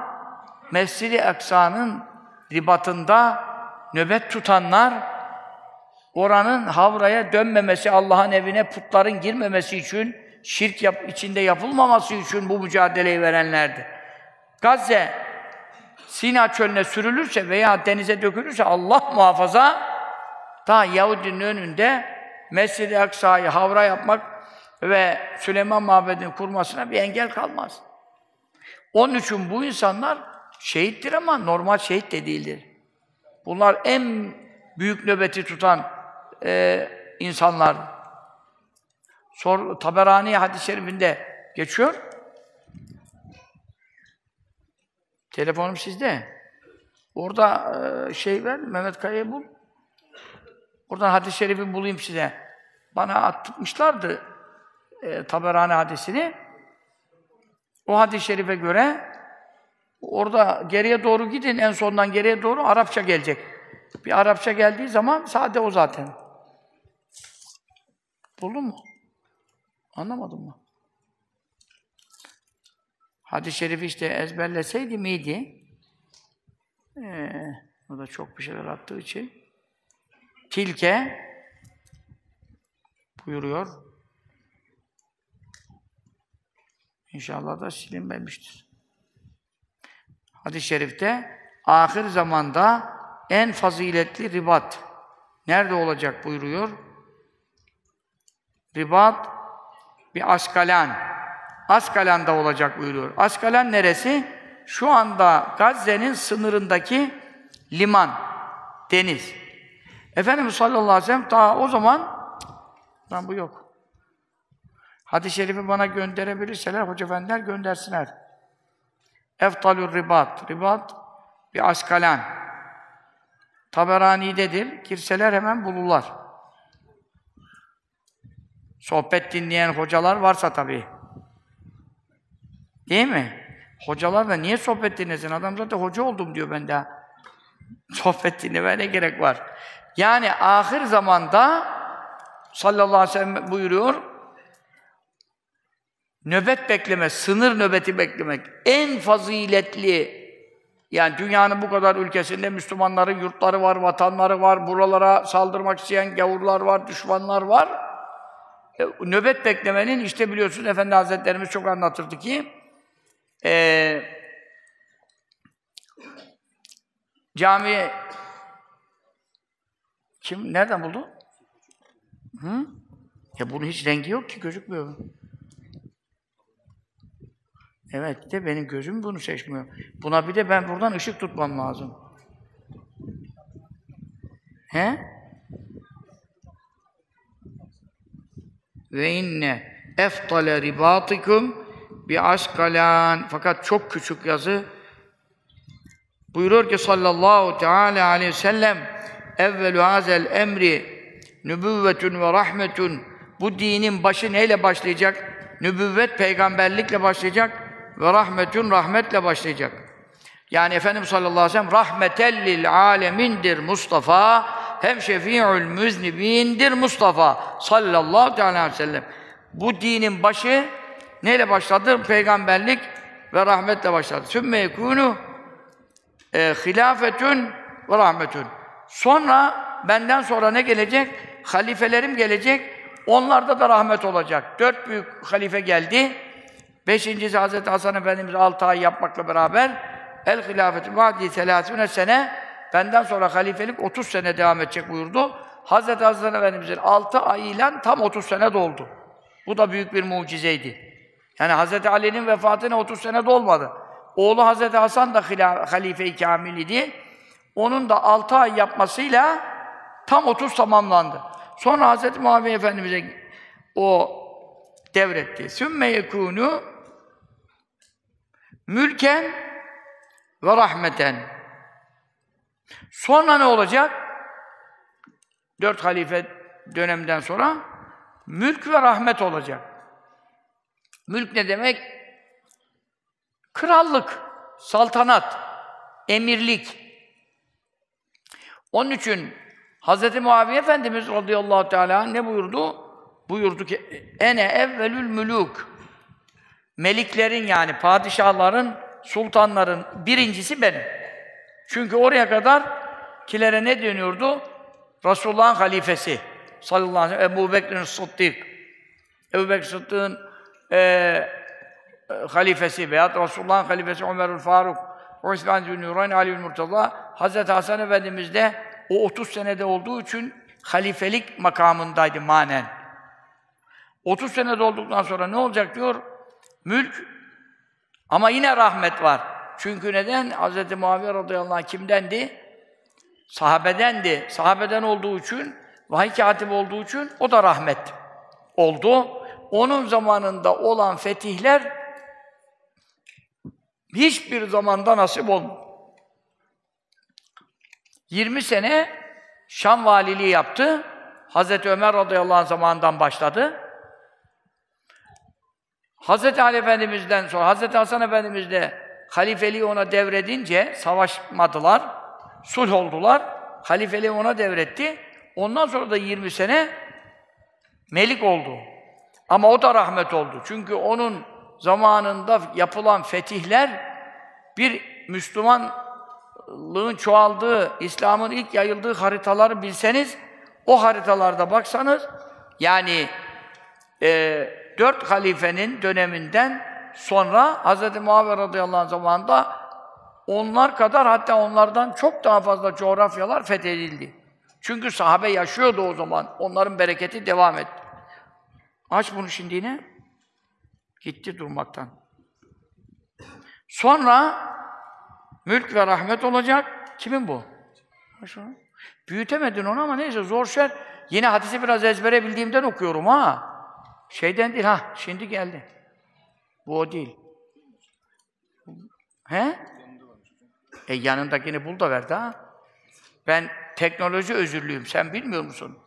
A: Mescid-i Aksa'nın ribatında nöbet tutanlar, oranın havraya dönmemesi, Allah'ın evine putların girmemesi için, şirk yap içinde yapılmaması için bu mücadeleyi verenlerdi. Gazze, Sina çölüne sürülürse veya denize dökülürse Allah muhafaza, ta Yahudinin önünde Mescid-i Aksa'yı havra yapmak ve Süleyman Mabedi'ni kurmasına bir engel kalmaz. Onun için bu insanlar şehittir ama normal şehit de değildir. Bunlar en büyük nöbeti tutan e, insanlar. Sor, Taberani hadis-i şerifinde geçiyor. Telefonum sizde. Orada e, şey ver, Mehmet Kaya'yı bul. Oradan hadis-i şerifi bulayım size. Bana atmışlardı e, Taberani hadisini. O hadis-i şerife göre orada geriye doğru gidin, en sondan geriye doğru Arapça gelecek. Bir Arapça geldiği zaman sade o zaten. Buldun mu? Anlamadın mı? Hadis-i şerifi işte ezberleseydi miydi? Ee, o da çok bir şeyler attığı için. Tilke buyuruyor. İnşallah da silinmemiştir. Hadis-i şerifte ahir zamanda en faziletli ribat nerede olacak buyuruyor. Ribat bir Askalan. Askalan'da olacak buyuruyor. Askalan neresi? Şu anda Gazze'nin sınırındaki liman, deniz. Efendimiz sallallahu aleyhi ve sellem daha o zaman lan bu yok. Hadis-i şerifi bana gönderebilirseler, hoca efendiler göndersinler. Eftalur ribat. Ribat bir askalan. Taberani'dedir. Girseler hemen bulurlar. Sohbet dinleyen hocalar varsa tabii. Değil mi? Hocalar da niye sohbet dinlesin? Adam zaten hoca oldum diyor ben daha. Sohbet dinlemeye ne gerek var? Yani ahir zamanda sallallahu aleyhi ve sellem buyuruyor nöbet bekleme, sınır nöbeti beklemek en faziletli yani dünyanın bu kadar ülkesinde Müslümanların yurtları var, vatanları var, buralara saldırmak isteyen gavurlar var, düşmanlar var. E, nöbet beklemenin işte biliyorsunuz Efendi Hazretlerimiz çok anlatırdı ki e, cami Kim? Nereden buldu? Hı? Ya bunun hiç rengi yok ki, gözükmüyor. Evet, de benim gözüm bunu seçmiyor. Buna bir de ben buradan ışık tutmam lazım. He? Ve inne eftale ribatikum bi askalan. Fakat çok küçük yazı buyuruyor ki sallallahu teala aleyhi ve sellem evvelü hazel emri nübüvvetun ve rahmetun bu dinin başı neyle başlayacak? Nübüvvet peygamberlikle başlayacak ve rahmetun rahmetle başlayacak. Yani Efendimiz sallallahu aleyhi ve sellem rahmetellil alemindir Mustafa hem şefi'ül müznibindir Mustafa sallallahu aleyhi ve sellem. Bu dinin başı neyle başladı? Peygamberlik ve rahmetle başladı. Sümme yekûnû e, hilafetün ve rahmetün. Sonra benden sonra ne gelecek? Halifelerim gelecek. Onlarda da rahmet olacak. Dört büyük halife geldi. Beşincisi Hazreti Hasan Efendimiz altı ay yapmakla beraber el hilafeti vadi selasüne sene benden sonra halifelik 30 sene devam edecek buyurdu. Hazreti Hasan Efendimiz'in altı ayıyla tam 30 sene doldu. Bu da büyük bir mucizeydi. Yani Hazreti Ali'nin vefatına 30 sene dolmadı. Oğlu Hazreti Hasan da halife-i kamil idi. Onun da 6 ay yapmasıyla tam 30 tamamlandı. Sonra Hazreti Muaviye Efendimiz'e o devretti. Sümme yekûnû mülken ve rahmeten. Sonra ne olacak? Dört halife dönemden sonra mülk ve rahmet olacak. Mülk ne demek? Krallık, saltanat, emirlik. Onun için Hz. Muaviye Efendimiz radıyallahu teala ne buyurdu? Buyurdu ki ene evvelül müluk. Meliklerin yani padişahların, sultanların birincisi benim. Çünkü oraya kadar kilere ne deniyordu? Resulullah'ın halifesi sallallahu aleyhi ve sellem Ebu Bekir'in Sıddık. Ebu Bekir Sıddık'ın e, e, halifesi veya Resulullah'ın halifesi Ömerül Faruk, Osman Zülnurayn, Ali'ül Murtaza, Hazreti Hasan Efendimiz de o 30 senede olduğu için halifelik makamındaydı manen. 30 senede olduktan sonra ne olacak diyor? Mülk ama yine rahmet var. Çünkü neden? Hz. Muaviye radıyallahu anh kimdendi? Sahabedendi. Sahabeden olduğu için, vahiy katibi olduğu için o da rahmet oldu. Onun zamanında olan fetihler hiçbir zamanda nasip olmadı. 20 sene Şam valiliği yaptı. Hazreti Ömer radıyallahu anh zamanından başladı. Hazreti Ali Efendimiz'den sonra Hazreti Hasan Efendimiz de halifeliği ona devredince savaşmadılar, sulh oldular. Halifeliği ona devretti. Ondan sonra da 20 sene melik oldu. Ama o da rahmet oldu. Çünkü onun zamanında yapılan fetihler bir Müslümanlığın çoğaldığı, İslam'ın ilk yayıldığı haritaları bilseniz, o haritalarda baksanız, yani e, dört halifenin döneminden sonra Hz. Muaviye radıyallahu anh zamanında onlar kadar hatta onlardan çok daha fazla coğrafyalar fethedildi. Çünkü sahabe yaşıyordu o zaman. Onların bereketi devam etti. Aç bunu şimdi yine. Gitti durmaktan. Sonra mülk ve rahmet olacak. Kimin bu? Büyütemedin onu ama neyse zor şey. Yine hadisi biraz ezbere bildiğimden okuyorum ha. Şeyden değil ha. Şimdi geldi. Bu o değil. He? E yanındakini bul da ver ha. Ben teknoloji özürlüyüm. Sen bilmiyor musun?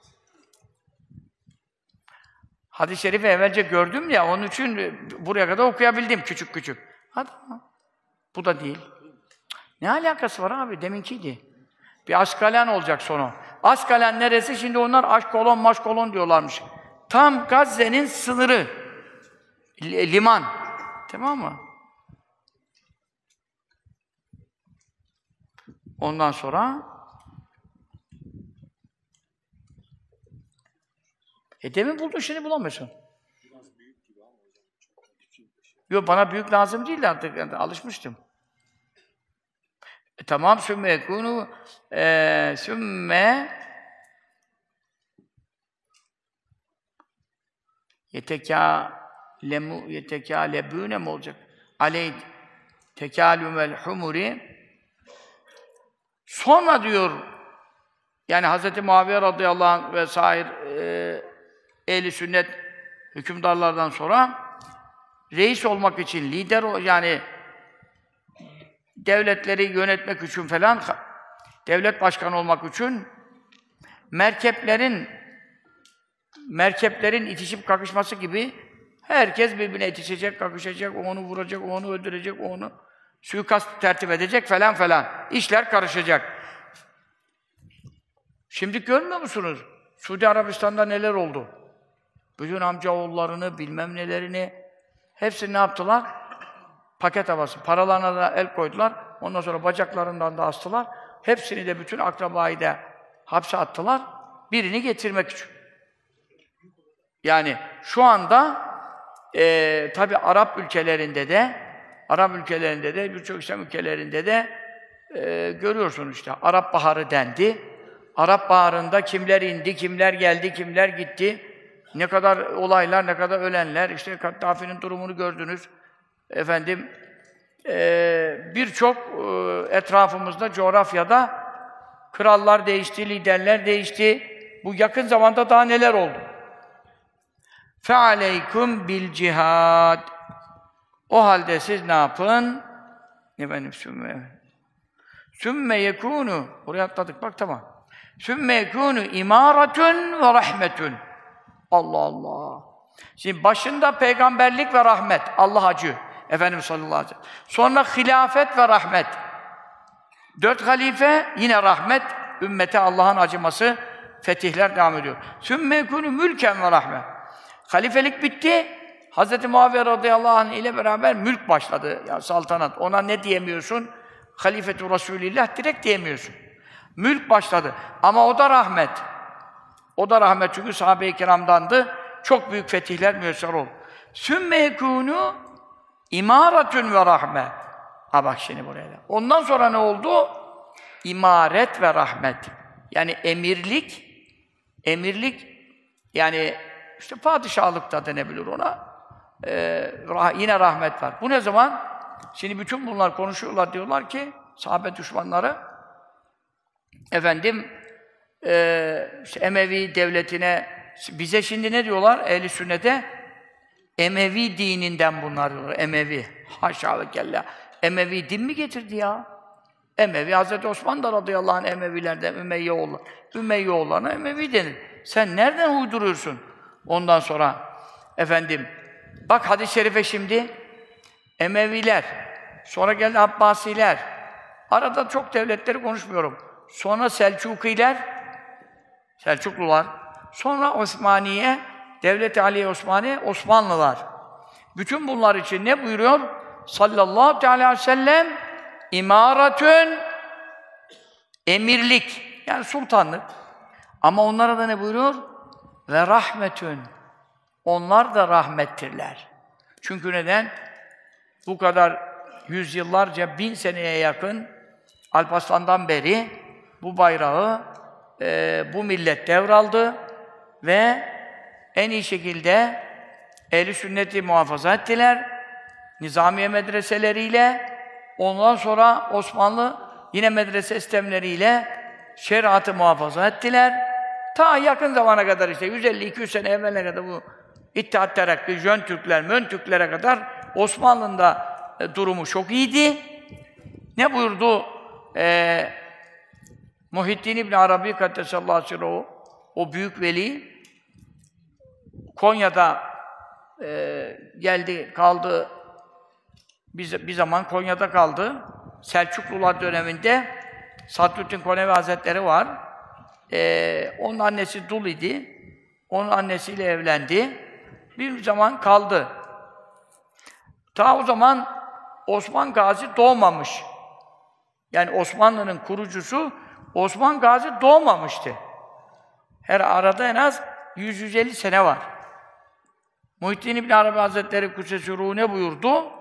A: Hadis-i şerifi evvelce gördüm ya, onun için buraya kadar okuyabildim küçük küçük. Hadi. Bu da değil. Ne alakası var abi? Deminkiydi. Bir Askalen olacak sonu. Askalen neresi? Şimdi onlar Aşkolon, Maşkolon diyorlarmış. Tam Gazze'nin sınırı. Liman. Tamam mı? Ondan sonra E demin buldun, şimdi bulamıyorsun. Yok bana büyük lazım değil artık, yani alışmıştım. E, tamam, sümme yekûnû e, sümme yetekâlemu yetekâlebûne mi olacak? Aleyh tekâlümel humuri Sonra diyor yani Hz. Muaviye radıyallahu anh ve sair e, ehli sünnet hükümdarlardan sonra reis olmak için, lider yani devletleri yönetmek için falan devlet başkanı olmak için merkeplerin merkeplerin itişip kakışması gibi herkes birbirine itişecek, kakışacak, onu vuracak, onu öldürecek, onu suikast tertip edecek falan falan. İşler karışacak. Şimdi görmüyor musunuz? Suudi Arabistan'da neler oldu? Bütün amcaoğullarını, bilmem nelerini hepsini ne yaptılar? Paket havası. Paralarına da el koydular. Ondan sonra bacaklarından da astılar. Hepsini de bütün akrabayı da hapse attılar. Birini getirmek için. Yani şu anda e, tabi Arap ülkelerinde de Arap ülkelerinde de birçok İslam ülkelerinde de e, görüyorsunuz işte Arap Baharı dendi. Arap Baharı'nda kimler indi, kimler geldi, kimler gitti. Ne kadar olaylar, ne kadar ölenler. işte Kaddafi'nin durumunu gördünüz. Efendim e, birçok e, etrafımızda, coğrafyada krallar değişti, liderler değişti. Bu yakın zamanda daha neler oldu? Fe aleykum bil cihad. O halde siz ne yapın? Efendim sümme. Sümme yekunu. Buraya atladık bak tamam. Sümme yekunu imaratun ve rahmetun. Allah Allah. Şimdi başında peygamberlik ve rahmet. Allah acı. Efendimiz sallallahu aleyhi ve sellem. Sonra hilafet ve rahmet. Dört halife yine rahmet. Ümmete Allah'ın acıması. Fetihler devam ediyor. Sümme yekunu mülken ve rahmet. Halifelik bitti. Hz. Muaviye radıyallahu anh ile beraber mülk başladı. Ya saltanat. Ona ne diyemiyorsun? Halifetu Resulillah direkt diyemiyorsun. Mülk başladı. Ama o da rahmet. O da rahmet çünkü sahabe-i kiramdandı. Çok büyük fetihler müyesser oldu. Sümme yekûnû imaretün ve rahme. Ha bak şimdi buraya da. Ondan sonra ne oldu? İmaret ve rahmet. Yani emirlik, emirlik yani işte padişahlık da denebilir ona. Ee, rah yine rahmet var. Bu ne zaman? Şimdi bütün bunlar konuşuyorlar diyorlar ki sahabe düşmanları efendim e, işte Emevi devletine bize şimdi ne diyorlar ehli sünnete? Emevi dininden bunlar diyorlar. Emevi. Haşa ve kella. Emevi din mi getirdi ya? Emevi, Hazreti Osman da radıyallahu anh Emevilerden, Ümeyye oğulları. Ümeyye oğullarına Emevi denir. Sen nereden uyduruyorsun? Ondan sonra efendim bak hadis-i şerife şimdi Emeviler, sonra geldi Abbasiler. Arada çok devletleri konuşmuyorum. Sonra Selçukiler, Selçuklular. Sonra Osmaniye, Devlet-i Ali Osmaniye, Osmanlılar. Bütün bunlar için ne buyuruyor? Sallallahu aleyhi ve sellem imaretün emirlik yani sultanlık. Ama onlara da ne buyuruyor? Ve rahmetün. Onlar da rahmettirler. Çünkü neden? Bu kadar yüzyıllarca, bin seneye yakın Alparslan'dan beri bu bayrağı e, bu millet devraldı ve en iyi şekilde ehli sünneti muhafaza ettiler. Nizamiye medreseleriyle ondan sonra Osmanlı yine medrese sistemleriyle şeriatı muhafaza ettiler. Ta yakın zamana kadar işte 150-200 sene evveline kadar bu İttihat Terakki, Jön Türkler, Mön Türklere kadar Osmanlı'nın da e, durumu çok iyiydi. Ne buyurdu? Ee, Muhittin İbn Arabi Kaddesallahu aleyhi o büyük veli Konya'da e, geldi, kaldı. Bir, bir zaman Konya'da kaldı. Selçuklular döneminde Sadrüddin Konevi Hazretleri var. E, onun annesi dul idi. Onun annesiyle evlendi. Bir zaman kaldı. Ta o zaman Osman Gazi doğmamış. Yani Osmanlı'nın kurucusu Osman Gazi doğmamıştı. Her arada en az 100-150 sene var. Muhittin İbn Arabi Hazretleri Kutsesi ne buyurdu?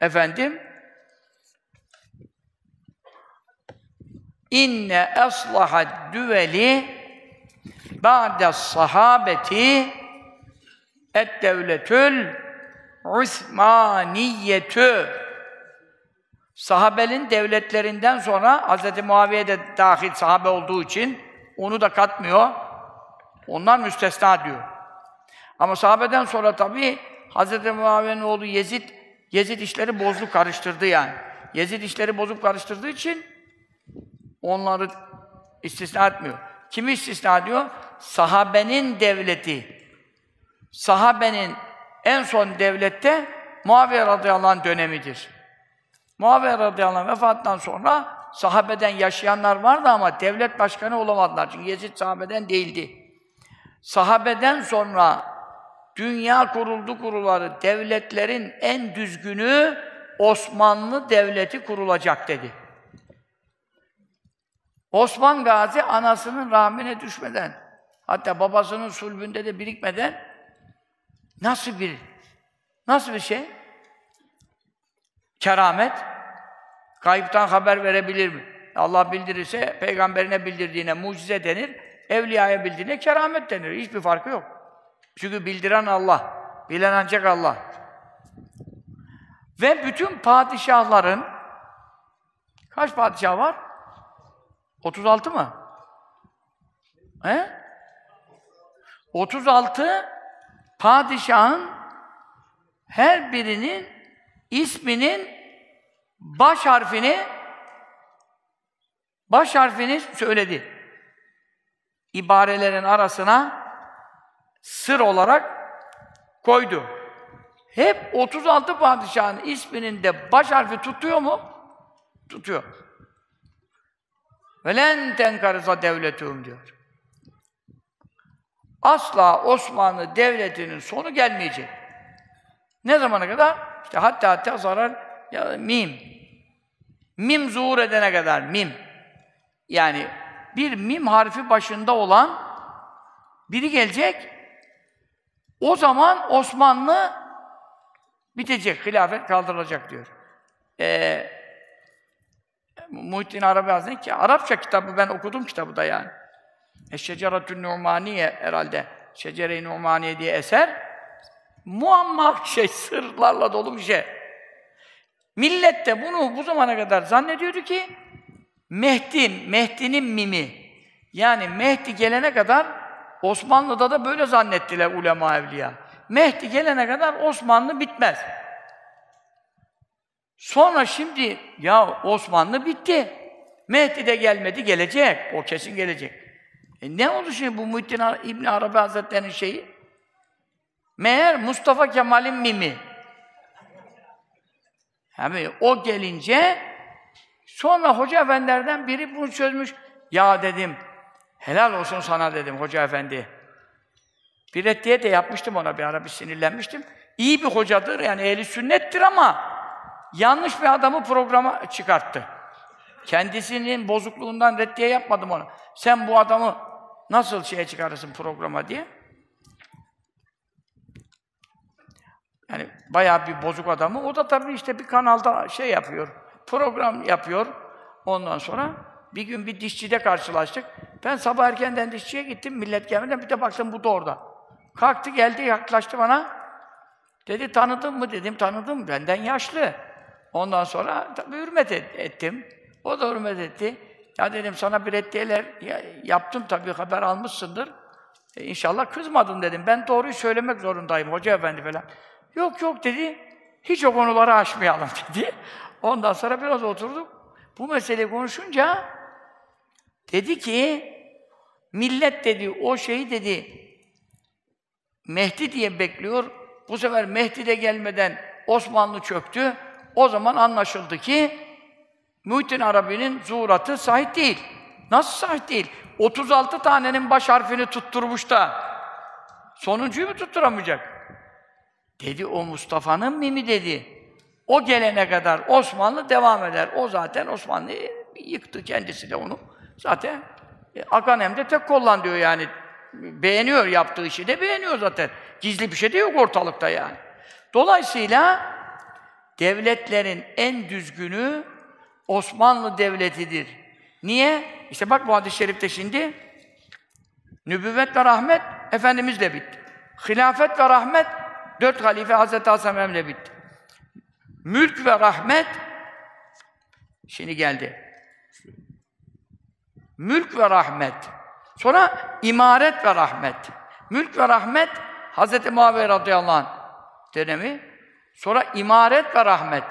A: Efendim İnne eslahad düveli ba'de sahabeti Et-devletül Osmaniyetü Sahabenin devletlerinden sonra Hz. Muaviye de dahil sahabe olduğu için onu da katmıyor. Onlar müstesna diyor. Ama sahabeden sonra tabii Hz. Muaviye'nin oğlu Yezid, Yezid işleri bozdu, karıştırdı yani. Yezid işleri bozup karıştırdığı için onları istisna etmiyor. Kimi istisna ediyor? Sahabenin devleti. Sahabenin en son devlette Muaviye radıyallahu anh dönemidir. Muaviye radıyallahu anh vefatından sonra sahabeden yaşayanlar vardı ama devlet başkanı olamadılar. Çünkü Yezid sahabeden değildi. Sahabeden sonra dünya kuruldu kuruları, devletlerin en düzgünü Osmanlı Devleti kurulacak dedi. Osman Gazi anasının rahmine düşmeden, hatta babasının sulbünde de birikmeden nasıl bir nasıl bir şey? Keramet kayıptan haber verebilir mi? Allah bildirirse peygamberine bildirdiğine mucize denir, evliyaya bildiğine keramet denir. Hiçbir farkı yok. Çünkü bildiren Allah, bilen ancak Allah. Ve bütün padişahların kaç padişah var? 36 mı? He? 36 padişahın her birinin isminin baş harfini baş harfini söyledi. İbarelerin arasına sır olarak koydu. Hep 36 padişahın isminin de baş harfi tutuyor mu? Tutuyor. Velen tenkarıza devletüm diyor. Asla Osmanlı Devleti'nin sonu gelmeyecek. Ne zamana kadar? İşte hatta tezarar ya mim. Mim zuhur edene kadar mim. Yani bir mim harfi başında olan biri gelecek. O zaman Osmanlı bitecek, hilafet kaldırılacak diyor. Ee, Muhittin Arabi Hazretleri ki Arapça kitabı ben okudum kitabı da yani. Eşşeceratün Numaniye herhalde. Şecere-i Numaniye diye eser. Muamma şey, sırlarla dolu bir şey. Millet de bunu bu zamana kadar zannediyordu ki Mehdi, Mehdi'nin mimi. Yani Mehdi gelene kadar Osmanlı'da da böyle zannettiler ulema evliya. Mehdi gelene kadar Osmanlı bitmez. Sonra şimdi ya Osmanlı bitti. Mehdi de gelmedi, gelecek. O kesin gelecek. E ne oldu şimdi bu Muhittin İbn Arabi Hazretleri'nin şeyi? Meğer Mustafa Kemal'in mimi. Yani o gelince sonra hoca efendilerden biri bunu çözmüş. Ya dedim, helal olsun sana dedim hoca efendi. Bir reddiye de yapmıştım ona bir ara bir sinirlenmiştim. İyi bir hocadır yani ehli sünnettir ama yanlış bir adamı programa çıkarttı. Kendisinin bozukluğundan reddiye yapmadım ona. Sen bu adamı nasıl şeye çıkarırsın programa diye. Yani bayağı bir bozuk adamı. O da tabii işte bir kanalda şey yapıyor, program yapıyor. Ondan sonra bir gün bir dişçide karşılaştık. Ben sabah erkenden dişçiye gittim, millet gelmeden bir de baktım bu da orada. Kalktı geldi, yaklaştı bana. Dedi tanıdın mı dedim, tanıdım. Benden yaşlı. Ondan sonra tabii hürmet ettim. O da hürmet etti. Ya dedim sana bir reddiyeler yaptım tabii haber almışsındır. E, inşallah kızmadın dedim. Ben doğruyu söylemek zorundayım hoca efendi falan. Yok yok dedi. Hiç o konuları aşmayalım dedi. Ondan sonra biraz oturduk. Bu meseleyi konuşunca dedi ki millet dedi o şeyi dedi Mehdi diye bekliyor. Bu sefer Mehdi de gelmeden Osmanlı çöktü. O zaman anlaşıldı ki Muhittin Arabi'nin zuhuratı sahih değil. Nasıl sahih değil? 36 tanenin baş harfini tutturmuş da sonuncuyu mu tutturamayacak? Dedi o Mustafa'nın mimi dedi. O gelene kadar Osmanlı devam eder. O zaten Osmanlı'yı yıktı kendisi de onu. Zaten e, Akan de tek kollan diyor yani. Beğeniyor yaptığı işi de beğeniyor zaten. Gizli bir şey de yok ortalıkta yani. Dolayısıyla devletlerin en düzgünü Osmanlı Devleti'dir. Niye? İşte bak bu hadis-i şerifte şimdi nübüvvet ve rahmet Efendimizle bitti. Hilafet ve rahmet, dört halife Hazreti Hasan Emre bitti. Mülk ve rahmet, şimdi geldi. Mülk ve rahmet. Sonra imaret ve rahmet. Mülk ve rahmet, Hz. Muaviye radıyallahu anh dönemi. Sonra imaret ve rahmet.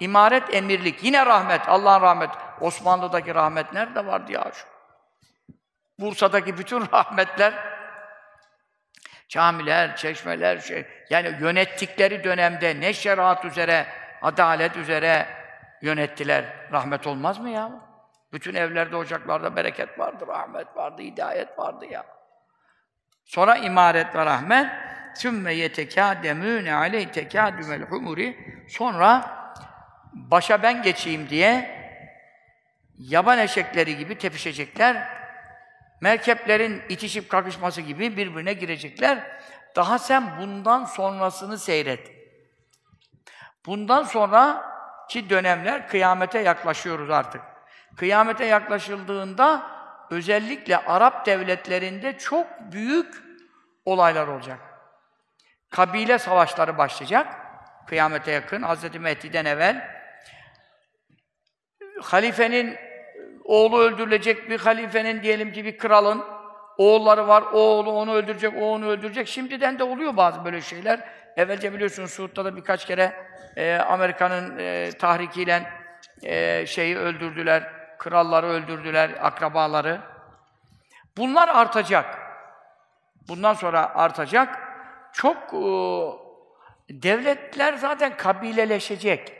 A: İmaret, emirlik. Yine rahmet, Allah'ın rahmeti. Osmanlı'daki rahmet nerede vardı ya şu? Bursa'daki bütün rahmetler, camiler, çeşmeler, şey, yani yönettikleri dönemde ne şeriat üzere, adalet üzere yönettiler. Rahmet olmaz mı ya? Bütün evlerde, ocaklarda bereket vardı, rahmet vardı, hidayet vardı ya. Sonra imaret ve rahmet. Sümme yetekâdemûne aleyh tekâdümel humuri. Sonra başa ben geçeyim diye yaban eşekleri gibi tepişecekler. Merkeplerin itişip kakışması gibi birbirine girecekler. Daha sen bundan sonrasını seyret. Bundan sonraki dönemler kıyamete yaklaşıyoruz artık. Kıyamete yaklaşıldığında özellikle Arap devletlerinde çok büyük olaylar olacak. Kabile savaşları başlayacak. Kıyamete yakın, Hz. Mehdi'den evvel. Halifenin oğlu öldürülecek, bir halifenin diyelim ki bir kralın oğulları var, oğlu onu öldürecek, o onu öldürecek. Şimdiden de oluyor bazı böyle şeyler. Evvelce biliyorsunuz Suud'da da birkaç kere e, Amerika'nın e, tahrikiyle e, şeyi öldürdüler, kralları öldürdüler, akrabaları. Bunlar artacak. Bundan sonra artacak. Çok e, devletler zaten kabileleşecek.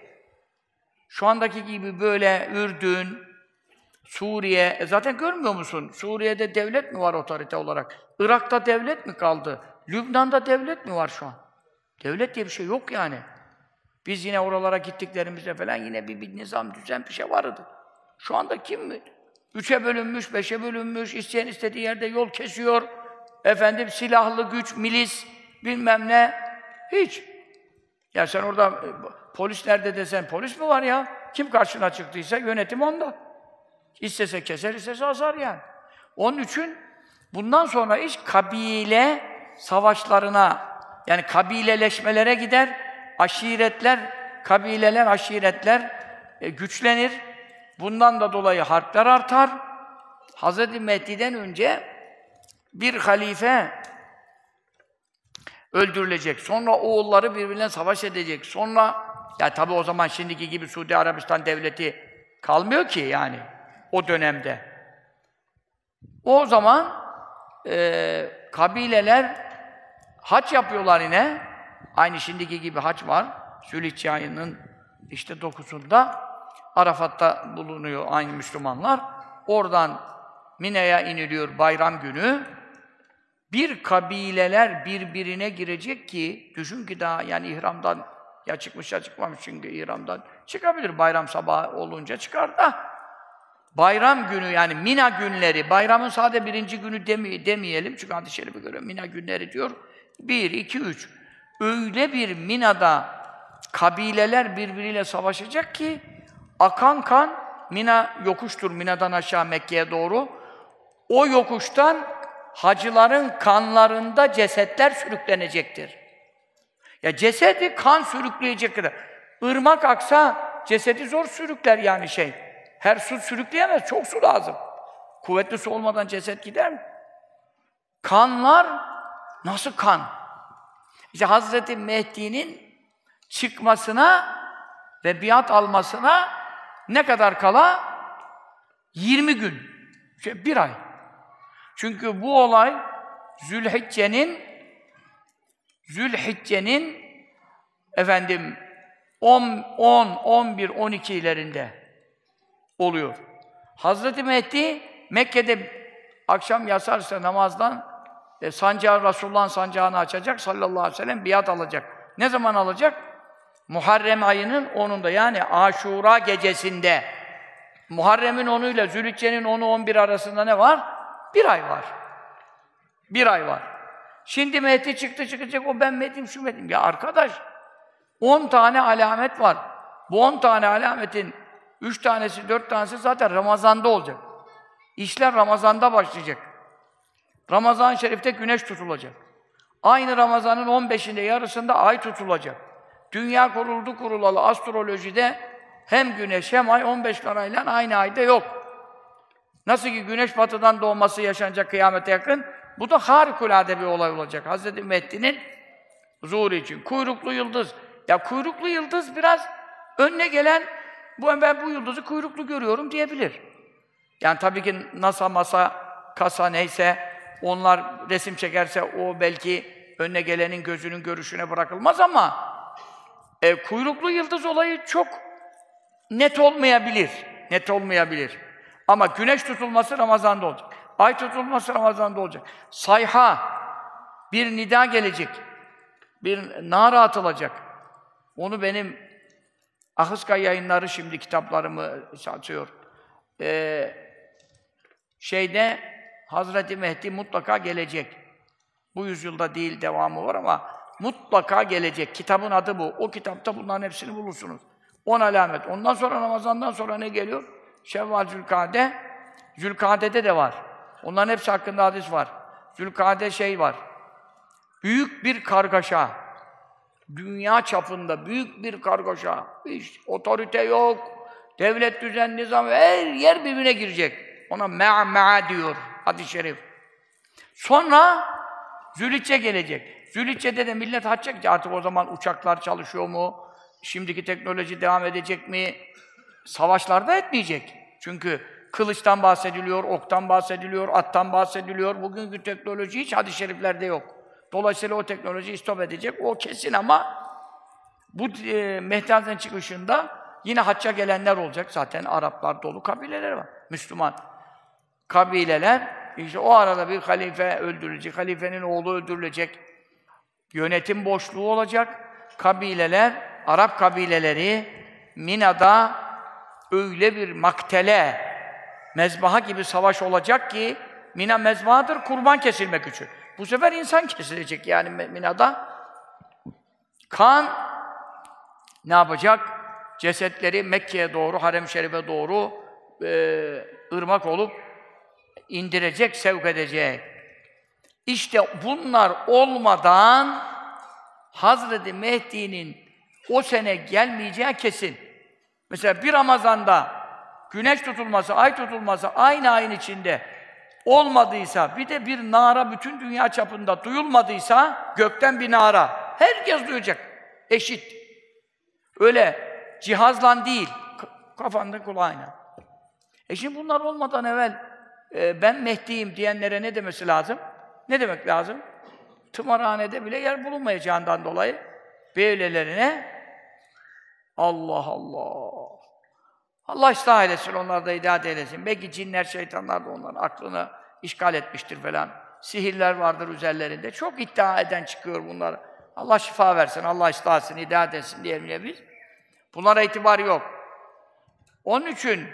A: Şu andaki gibi böyle Ürdün, Suriye, e zaten görmüyor musun? Suriye'de devlet mi var otorite olarak? Irak'ta devlet mi kaldı? Lübnan'da devlet mi var şu an? Devlet diye bir şey yok yani. Biz yine oralara gittiklerimizde falan yine bir, bir nizam, düzen bir şey vardı. Şu anda kim mi? Üçe bölünmüş, beşe bölünmüş, isteyen istediği yerde yol kesiyor. Efendim silahlı güç, milis, bilmem ne. Hiç. Ya sen orada e, polis nerede desen polis mi var ya? Kim karşına çıktıysa yönetim onda. İstese keser, istese azar yani. Onun için bundan sonra iş kabile savaşlarına, yani kabileleşmelere gider, aşiretler, kabileler, aşiretler e, güçlenir. Bundan da dolayı harpler artar. Hz. Mehdi'den önce bir halife öldürülecek. Sonra oğulları birbirine savaş edecek. Sonra, ya tabi o zaman şimdiki gibi Suudi Arabistan devleti kalmıyor ki yani o dönemde. O zaman e, kabileler haç yapıyorlar yine. Aynı şimdiki gibi haç var. Zülhicce ayının işte dokuzunda Arafat'ta bulunuyor aynı Müslümanlar. Oradan Mine'ye iniliyor bayram günü. Bir kabileler birbirine girecek ki, düşün ki daha yani ihramdan ya çıkmış ya çıkmamış çünkü ihramdan çıkabilir bayram sabahı olunca çıkar da bayram günü yani Mina günleri, bayramın sade birinci günü demi, demeyelim çünkü hadis-i şerife göre Mina günleri diyor. Bir, iki, üç. Öyle bir Mina'da kabileler birbiriyle savaşacak ki akan kan Mina yokuştur Mina'dan aşağı Mekke'ye doğru. O yokuştan hacıların kanlarında cesetler sürüklenecektir. Ya cesedi kan sürükleyecek kadar. Irmak aksa cesedi zor sürükler yani şey. Her su sürükleyemez, çok su lazım. Kuvvetli su olmadan ceset gider mi? Kanlar nasıl kan? İşte Hazreti Mehdi'nin çıkmasına ve biat almasına ne kadar kala? 20 gün. Şey, bir ay. Çünkü bu olay Zülhicce'nin Zülhicce'nin efendim 10, 10, 11, 12'lerinde oluyor. Hazreti Mehdi Mekke'de akşam yasarsa namazdan e, sancağı Resulullah'ın sancağını açacak sallallahu aleyhi ve sellem biat alacak. Ne zaman alacak? Muharrem ayının 10'unda yani Aşura gecesinde. Muharrem'in 10'u ile Zülhicce'nin 10'u 11 arasında ne var? Bir ay var. Bir ay var. Şimdi Mehdi çıktı çıkacak, o ben Mehdi'yim, şu Mehdi'yim. Ya arkadaş, 10 tane alamet var. Bu 10 tane alametin 3 tanesi, 4 tanesi zaten Ramazan'da olacak. İşler Ramazan'da başlayacak. Ramazan-ı Şerif'te güneş tutulacak. Aynı Ramazan'ın 15'inde yarısında ay tutulacak. Dünya kuruldu kurulalı astrolojide hem güneş hem ay 15 karayla aynı ayda yok. Nasıl ki güneş batıdan doğması yaşanacak kıyamete yakın, bu da harikulade bir olay olacak. Hz. Mehdi'nin zuhuru için. Kuyruklu yıldız. Ya kuyruklu yıldız biraz önüne gelen, bu ben bu yıldızı kuyruklu görüyorum diyebilir. Yani tabii ki NASA, masa, kasa neyse, onlar resim çekerse o belki önüne gelenin gözünün görüşüne bırakılmaz ama e, kuyruklu yıldız olayı çok net olmayabilir. Net olmayabilir. Ama güneş tutulması Ramazan'da olacak. Ay tutulması Ramazan'da olacak. Sayha, bir nida gelecek. Bir nara atılacak. Onu benim Ahıska yayınları şimdi kitaplarımı satıyor. Ee, şeyde Hazreti Mehdi mutlaka gelecek. Bu yüzyılda değil devamı var ama mutlaka gelecek. Kitabın adı bu. O kitapta bunların hepsini bulursunuz. On alamet. Ondan sonra Ramazan'dan sonra ne geliyor? Şevval Zülkade. Zülkade'de de var. Onların hepsi hakkında hadis var. Zülkade şey var. Büyük bir kargaşa. Dünya çapında büyük bir kargaşa. Hiç otorite yok. Devlet düzen, nizam, her yer birbirine girecek. Ona me'a diyor hadis-i şerif. Sonra Zülhicce gelecek. Zülhicce'de de millet hacca gidecek. Artık o zaman uçaklar çalışıyor mu? Şimdiki teknoloji devam edecek mi? Savaşlarda etmeyecek. Çünkü kılıçtan bahsediliyor, oktan bahsediliyor, attan bahsediliyor. Bugünkü teknoloji hiç hadis-i şeriflerde yok. Dolayısıyla o teknoloji istop edecek. O kesin ama bu e, Mehdi çıkışında yine hacca gelenler olacak. Zaten Araplar dolu kabileler var. Müslüman kabileler. İşte o arada bir halife öldürülecek, halifenin oğlu öldürülecek. Yönetim boşluğu olacak. Kabileler, Arap kabileleri Mina'da öyle bir maktele, mezbaha gibi savaş olacak ki Mina mezbahadır kurban kesilmek için. Bu sefer insan kesilecek yani Mina'da. Kan ne yapacak? Cesetleri Mekke'ye doğru, Harem-i Şerif'e doğru e, ırmak olup indirecek, sevk edecek. İşte bunlar olmadan Hazreti Mehdi'nin o sene gelmeyeceği kesin. Mesela bir Ramazan'da güneş tutulması, ay tutulması aynı ayın içinde olmadıysa, bir de bir nara bütün dünya çapında duyulmadıysa, gökten bir nara, herkes duyacak, eşit. Öyle cihazla değil, kafanda kulağına. E şimdi bunlar olmadan evvel e, ben Mehdi'yim diyenlere ne demesi lazım? Ne demek lazım? Tımarhanede bile yer bulunmayacağından dolayı böylelerine Allah Allah. Allah ıslah eylesin, onlar da hidayet eylesin. Belki cinler, şeytanlar da onların aklını işgal etmiştir falan. Sihirler vardır üzerlerinde. Çok iddia eden çıkıyor bunlar. Allah şifa versin, Allah ıslah etsin, hidayet etsin diyelim ya biz. Bunlara itibar yok. Onun için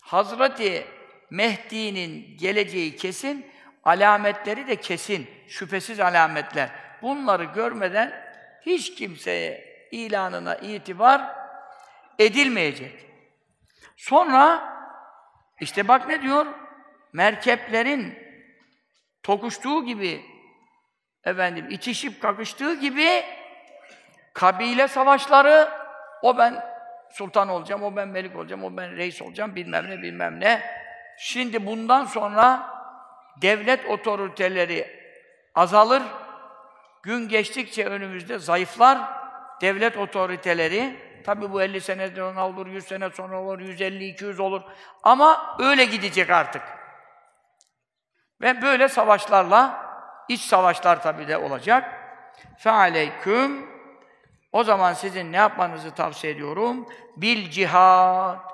A: Hazreti Mehdi'nin geleceği kesin, alametleri de kesin, şüphesiz alametler. Bunları görmeden hiç kimseye ilanına itibar edilmeyecek. Sonra işte bak ne diyor? Merkeplerin tokuştuğu gibi efendim itişip kakıştığı gibi kabile savaşları o ben sultan olacağım, o ben melik olacağım, o ben reis olacağım bilmem ne bilmem ne. Şimdi bundan sonra devlet otoriteleri azalır. Gün geçtikçe önümüzde zayıflar. Devlet otoriteleri tabi bu 50 sene sonra olur, 100 sene sonra olur, 150 200 olur. Ama öyle gidecek artık. Ve böyle savaşlarla iç savaşlar tabi de olacak. Fealeyküm o zaman sizin ne yapmanızı tavsiye ediyorum? Bil cihad.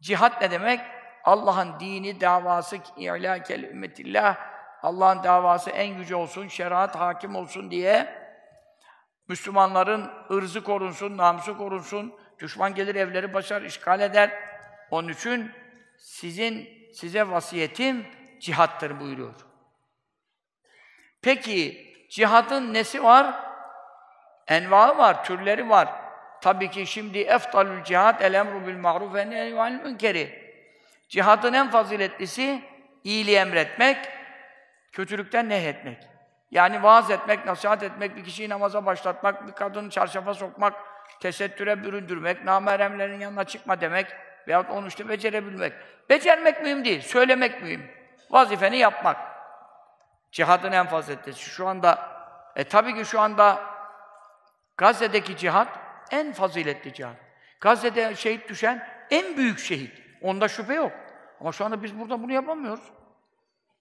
A: Cihad ne demek? Allah'ın dini davası i'lâ kel ümmetillah Allah'ın davası en yüce olsun, şeriat hakim olsun diye Müslümanların ırzı korunsun, namusu korunsun, düşman gelir evleri başar, işgal eder. Onun için sizin size vasiyetim cihattır buyuruyor. Peki cihadın nesi var? Envaı var, türleri var. Tabii ki şimdi eftalül cihad el emru bil ma'ruf ve nehyü münkeri. Cihadın en faziletlisi iyiliği emretmek, kötülükten nehyetmek. Yani vaaz etmek, nasihat etmek, bir kişiyi namaza başlatmak, bir kadını çarşafa sokmak, tesettüre büründürmek, nameremlerin yanına çıkma demek veyahut onu işte becerebilmek. Becermek mühim değil, söylemek mühim. Vazifeni yapmak. Cihadın en faziletlisi. Şu anda, e tabii ki şu anda Gazze'deki cihat en faziletli cihat. Gazze'de şehit düşen en büyük şehit. Onda şüphe yok. Ama şu anda biz burada bunu yapamıyoruz.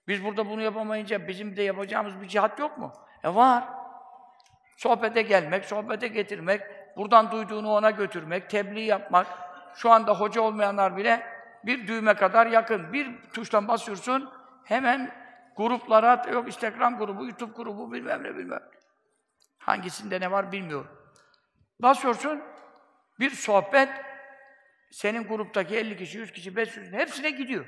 A: Biz burada bunu yapamayınca bizim de yapacağımız bir cihat yok mu? E var. Sohbete gelmek, sohbete getirmek, buradan duyduğunu ona götürmek, tebliğ yapmak. Şu anda hoca olmayanlar bile bir düğme kadar yakın. Bir tuştan basıyorsun, hemen gruplara, yok Instagram grubu, YouTube grubu, bilmem ne bilmem. Hangisinde ne var bilmiyorum. Basıyorsun, bir sohbet, senin gruptaki 50 kişi, 100 kişi, 500 hepsine gidiyor.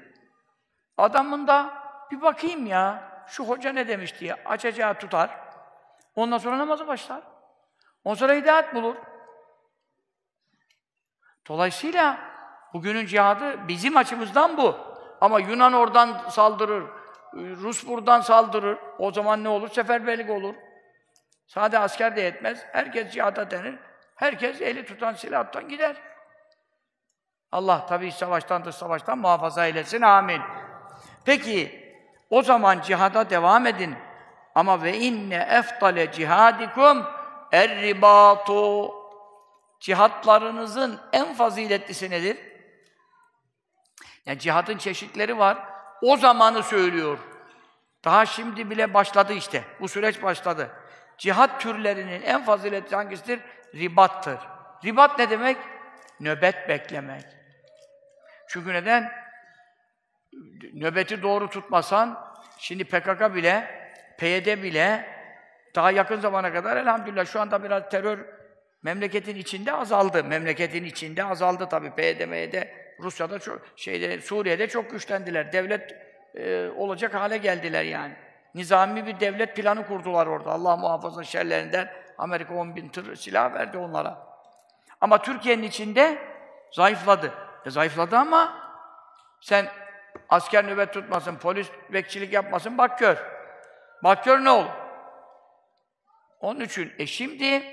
A: Adamın da bir bakayım ya, şu hoca ne demiş diye açacağı tutar. Ondan sonra namazı başlar. Ondan sonra hidayet bulur. Dolayısıyla bugünün cihadı bizim açımızdan bu. Ama Yunan oradan saldırır, Rus buradan saldırır. O zaman ne olur? Seferberlik olur. Sade asker de yetmez. Herkes cihada denir. Herkes eli tutan silahtan gider. Allah tabii savaştan dış savaştan muhafaza eylesin. Amin. Peki, o zaman cihada devam edin. Ama ve inne eftale cihadikum er-ribatu Cihatlarınızın en faziletlisi nedir? Yani cihadın çeşitleri var. O zamanı söylüyor. Daha şimdi bile başladı işte. Bu süreç başladı. Cihat türlerinin en faziletli hangisidir? Ribattır. Ribat ne demek? Nöbet beklemek. Çünkü neden? Nöbeti doğru tutmasan, şimdi PKK bile, PYD bile daha yakın zamana kadar elhamdülillah şu anda biraz terör memleketin içinde azaldı. Memleketin içinde azaldı tabii. PYD, MYD, Rusya'da çok, şeyde, Suriye'de çok güçlendiler. Devlet e, olacak hale geldiler yani. Nizami bir devlet planı kurdular orada. Allah muhafaza şerlerinden Amerika 10 bin tır silah verdi onlara. Ama Türkiye'nin içinde zayıfladı. E zayıfladı ama sen asker nöbet tutmasın, polis bekçilik yapmasın, bak gör. Bak gör ne olur. Onun için, e şimdi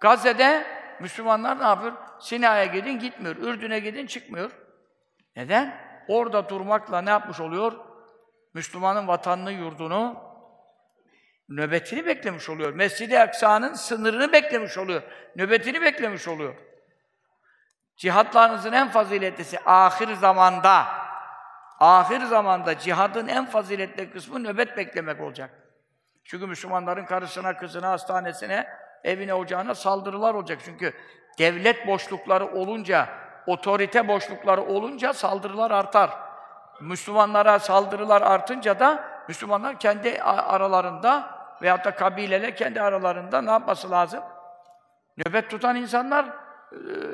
A: Gazze'de Müslümanlar ne yapıyor? Sina'ya gidin, gitmiyor. Ürdün'e gidin, çıkmıyor. Neden? Orada durmakla ne yapmış oluyor? Müslümanın vatanını, yurdunu, nöbetini beklemiş oluyor. Mescid-i Aksa'nın sınırını beklemiş oluyor. Nöbetini beklemiş oluyor. Cihatlarınızın en faziletlisi ahir zamanda, ahir zamanda cihadın en faziletli kısmı nöbet beklemek olacak. Çünkü Müslümanların karısına, kızına, hastanesine, evine, ocağına saldırılar olacak. Çünkü devlet boşlukları olunca, otorite boşlukları olunca saldırılar artar. Müslümanlara saldırılar artınca da Müslümanlar kendi aralarında veyahut da kabileler kendi aralarında ne yapması lazım? Nöbet tutan insanlar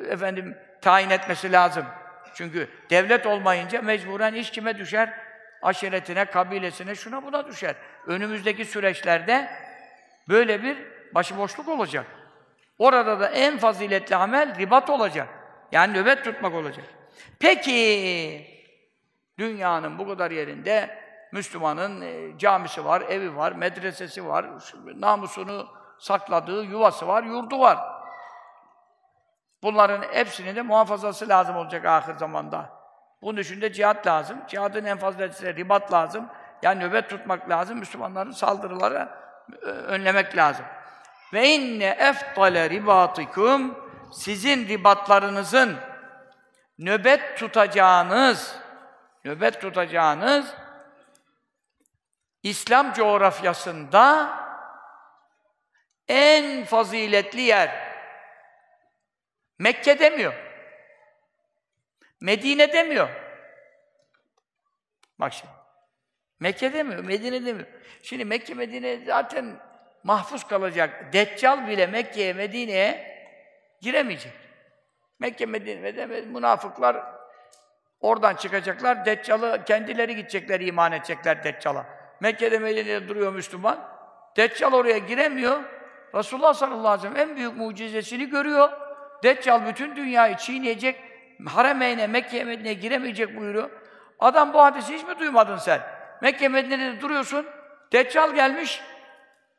A: efendim tayin etmesi lazım. Çünkü devlet olmayınca mecburen iş kime düşer? Aşiretine, kabilesine, şuna buna düşer. Önümüzdeki süreçlerde böyle bir başıboşluk olacak. Orada da en faziletli amel ribat olacak. Yani nöbet tutmak olacak. Peki, dünyanın bu kadar yerinde Müslümanın e, camisi var, evi var, medresesi var, namusunu sakladığı yuvası var, yurdu var. Bunların hepsinin de muhafazası lazım olacak ahir zamanda. Bunun için de cihat lazım. Cihadın en faziletlisi ribat lazım. Yani nöbet tutmak lazım. Müslümanların saldırıları e, önlemek lazım. Ve inne eftale ribatikum sizin ribatlarınızın nöbet tutacağınız nöbet tutacağınız İslam coğrafyasında en faziletli yer Mekke demiyor. Medine demiyor. Bak şimdi. Mekke demiyor, Medine demiyor. Şimdi Mekke, Medine zaten mahfuz kalacak. Deccal bile Mekke'ye, Medine'ye giremeyecek. Mekke, Medine, Medine, münafıklar oradan çıkacaklar. Deccal'ı kendileri gidecekler, iman edecekler Deccal'a. Mekke'de, Medine'de duruyor Müslüman. Deccal oraya giremiyor. Resulullah sallallahu aleyhi ve sellem en büyük mucizesini görüyor. Deccal bütün dünyayı çiğneyecek, Haremeyn'e, Mekke'ye, Medine'ye giremeyecek buyuruyor. Adam bu hadisi hiç mi duymadın sen? Mekke, Medine'de duruyorsun, Deccal gelmiş,